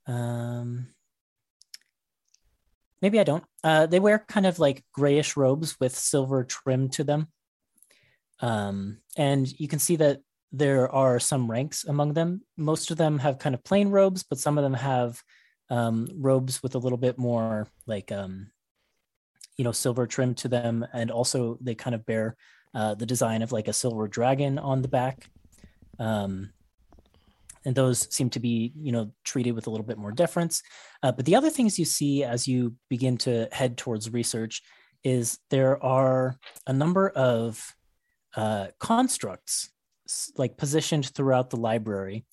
[SPEAKER 1] Um, maybe I don't. Uh, they wear kind of like grayish robes with silver trim to them. Um, and you can see that there are some ranks among them. Most of them have kind of plain robes, but some of them have um, robes with a little bit more like, um, you know, silver trim to them. And also they kind of bear uh, the design of like a silver dragon on the back. Um, and those seem to be, you know, treated with a little bit more deference. Uh, but the other things you see as you begin to head towards research is there are a number of uh, constructs like positioned throughout the library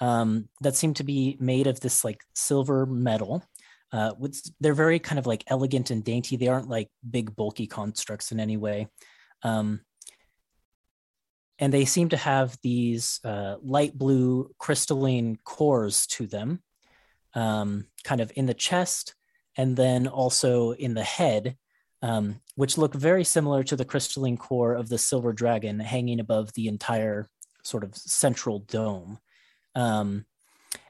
[SPEAKER 1] um, that seem to be made of this like silver metal. Uh, they're very kind of like elegant and dainty. They aren't like big bulky constructs in any way. Um, and they seem to have these uh, light blue crystalline cores to them um, kind of in the chest and then also in the head, um, which look very similar to the crystalline core of the silver dragon hanging above the entire sort of central dome. Um,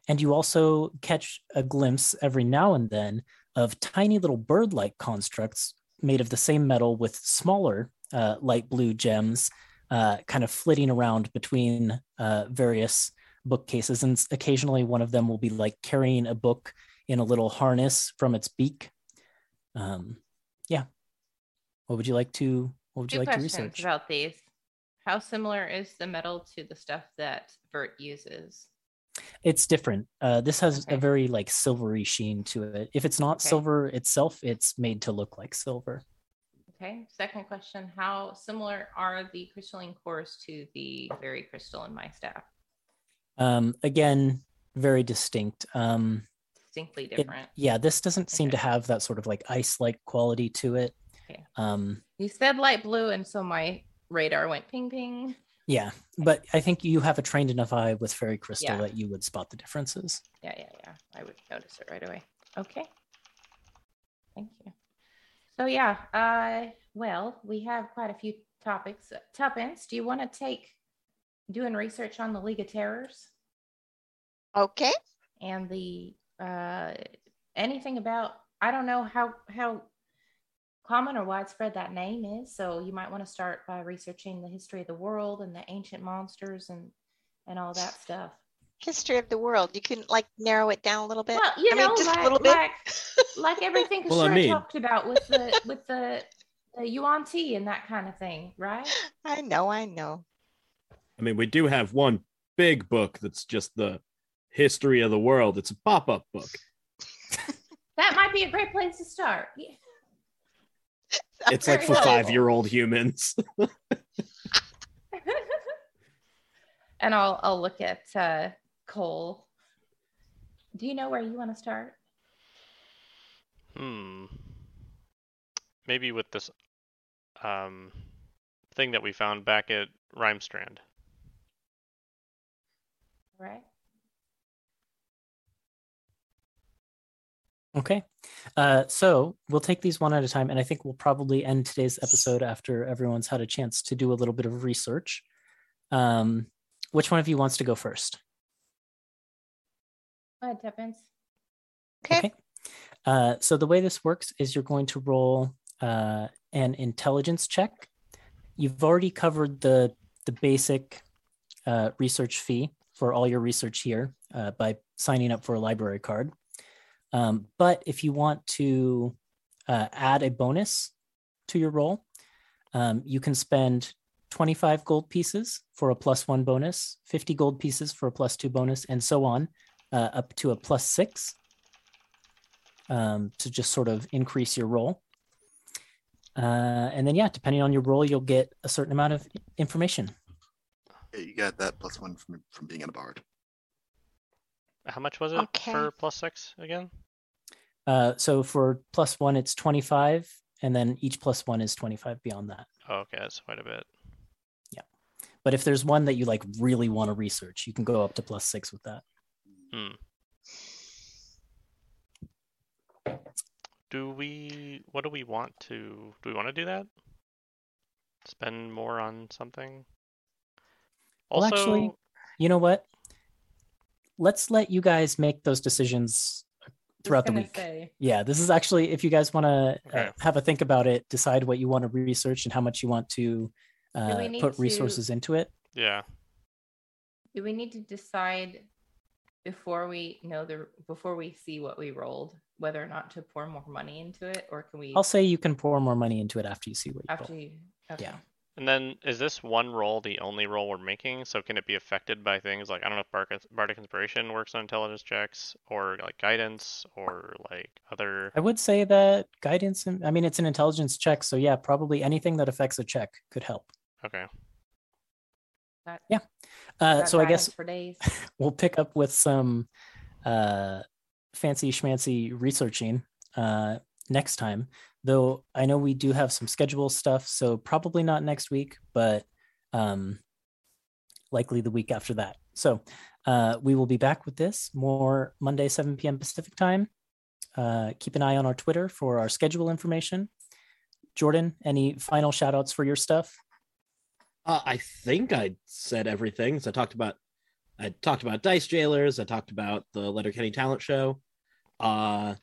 [SPEAKER 1] and you also catch a glimpse every now and then of tiny little bird like constructs made of the same metal with smaller uh, light blue gems uh, kind of flitting around between uh, various bookcases, and occasionally one of them will be like carrying a book in a little harness from its beak. Um, yeah. What would you like to? What would you like to research?
[SPEAKER 3] about these. How similar is the metal to the stuff that Vert uses?
[SPEAKER 1] It's different. Uh, this has
[SPEAKER 3] Okay.
[SPEAKER 1] a very like silvery sheen to it. If it's not
[SPEAKER 3] Okay.
[SPEAKER 1] silver itself, it's made to look like silver.
[SPEAKER 3] Okay. Second question How similar are the crystalline cores to the very crystal in my staff?
[SPEAKER 1] Um, again, very distinct. Um,
[SPEAKER 3] Distinctly
[SPEAKER 1] it-
[SPEAKER 3] different.
[SPEAKER 1] yeah, this doesn't seem to have that sort of like ice-like quality to it.
[SPEAKER 3] Okay.
[SPEAKER 1] Um,
[SPEAKER 3] You said light blue, and so my radar went ping ping.
[SPEAKER 1] yeah, but I think you have a trained enough eye with fairy crystal
[SPEAKER 3] Yeah.
[SPEAKER 1] that you would spot the differences.
[SPEAKER 3] Yeah, yeah, yeah. I would notice it right away. Okay. Thank you. So yeah, uh well, we have quite a few topics. Tuppence, do you want to take doing research on the League of Terrors
[SPEAKER 4] Okay.
[SPEAKER 3] and the uh anything about I don't know how how common or widespread that name is, so you might want to start by researching the history of the world and the ancient monsters and and all that stuff.
[SPEAKER 4] History of the world. You can like narrow it down a little bit.
[SPEAKER 3] Well, you
[SPEAKER 4] I mean,
[SPEAKER 3] know,
[SPEAKER 4] just a
[SPEAKER 3] like,
[SPEAKER 4] little bit.
[SPEAKER 3] like like everything
[SPEAKER 6] Well, I mean-
[SPEAKER 3] talked about with the with the the yuan-ti and that kind of thing, right?
[SPEAKER 4] I know, I know.
[SPEAKER 6] I mean, we do have one big book that's just the history of the world. It's a pop-up book.
[SPEAKER 3] That might be a great place to start. Yeah.
[SPEAKER 6] It's like for five-year-old humans.
[SPEAKER 3] and I'll I'll look at uh, Cole. Do you know where you want to start?
[SPEAKER 5] Hmm. Maybe with this um thing that we found back at Rhymestrand.
[SPEAKER 3] All right.
[SPEAKER 1] Okay. Uh, so we'll take these one at a time, and I think we'll probably end today's episode after everyone's had a chance to do a little bit of research. Um, which one of you wants to go first?
[SPEAKER 3] Go ahead, Tuppence.
[SPEAKER 4] Okay.
[SPEAKER 1] Uh, so the way this works is you're going to roll uh, an intelligence check. You've already covered the the basic uh, research fee for all your research here uh, by signing up for a library card. Um, but if you want to uh, add a bonus to your roll, um, you can spend 25 gold pieces for a plus one bonus, 50 gold pieces for a plus two bonus, and so on, uh, up to a plus six um, to just sort of increase your roll. Uh, and then, yeah, depending on your roll, you'll get a certain amount of information.
[SPEAKER 2] Yeah, you got that plus one from from being in a bard.
[SPEAKER 5] How much was it
[SPEAKER 4] Okay.
[SPEAKER 5] for plus six again?
[SPEAKER 1] Uh, so for plus one, it's 25, and then each plus one is 25 beyond that.
[SPEAKER 5] Oh, okay, that's quite a bit. Yeah.
[SPEAKER 1] But if there's one that you like really want to research, you can go up to plus six with that.
[SPEAKER 5] Hmm. Do we? What do we want to? Do we want to do that? Spend more on something.
[SPEAKER 1] Well, actually- You know what? Let's let you guys make those decisions throughout the week.
[SPEAKER 3] say,
[SPEAKER 1] Yeah, this is actually if you guys want to uh, have a think about it, decide what you want to research and how much you want to uh,
[SPEAKER 3] we need
[SPEAKER 1] put
[SPEAKER 3] to-
[SPEAKER 1] resources into it.
[SPEAKER 5] yeah.
[SPEAKER 3] do we need to decide before we know the before we see what we rolled whether or not to pour more money into it, or can we
[SPEAKER 1] I'll say you can pour more money into it after you see what you
[SPEAKER 3] after
[SPEAKER 1] roll.
[SPEAKER 3] you? Okay.
[SPEAKER 1] Yeah.
[SPEAKER 5] And then is this one roll the only roll we're making? So can it be affected by things like I don't know if Bardic, Bardic Inspiration works on intelligence checks or like guidance or like other.
[SPEAKER 1] I would say that guidance. I mean, it's an intelligence check, so yeah, probably anything that affects a check could help.
[SPEAKER 5] Okay.
[SPEAKER 3] Got-
[SPEAKER 1] Uh, so I guess
[SPEAKER 3] for days.
[SPEAKER 1] we'll pick up with some uh, fancy schmancy researching uh, next time. Though I know we do have some schedule stuff, so probably not next week, but um, likely the week after that. So uh, we will be back with this more Monday, 7 p.m. Pacific time. Uh, keep an eye on our Twitter for our schedule information. Jordan, any final shout outs for your stuff?
[SPEAKER 6] Uh, I think I said everything. So I talked about I talked about Dice Jailers. I talked about the Letterkenny Talent Show. Uh,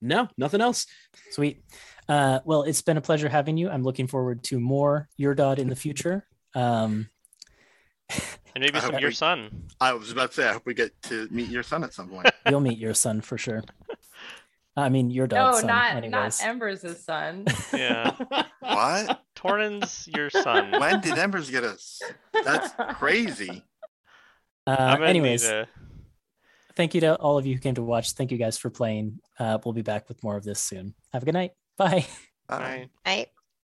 [SPEAKER 6] no, nothing else.
[SPEAKER 1] Sweet. Uh, well, it's been a pleasure having you. I'm looking forward to more Yurdad in the future. Um,
[SPEAKER 5] And maybe
[SPEAKER 2] I
[SPEAKER 5] some your
[SPEAKER 2] we-
[SPEAKER 5] son.
[SPEAKER 2] I was about to say, I hope we get to meet your son at some point.
[SPEAKER 1] you'll meet your son for sure. I mean, your
[SPEAKER 3] No,
[SPEAKER 1] dog's son.
[SPEAKER 3] not
[SPEAKER 1] anyways.
[SPEAKER 3] not Embers' son.
[SPEAKER 5] Yeah.
[SPEAKER 2] what?
[SPEAKER 5] Torin's your son.
[SPEAKER 2] When did Embers get us? That's crazy.
[SPEAKER 1] Uh,
[SPEAKER 5] I'm gonna
[SPEAKER 1] anyways,
[SPEAKER 5] need a-
[SPEAKER 1] thank you to all of you who came to watch. Thank you guys for playing. Uh, we'll be back with more of this soon. Have a good night. Bye.
[SPEAKER 2] Bye.
[SPEAKER 5] Bye.
[SPEAKER 4] I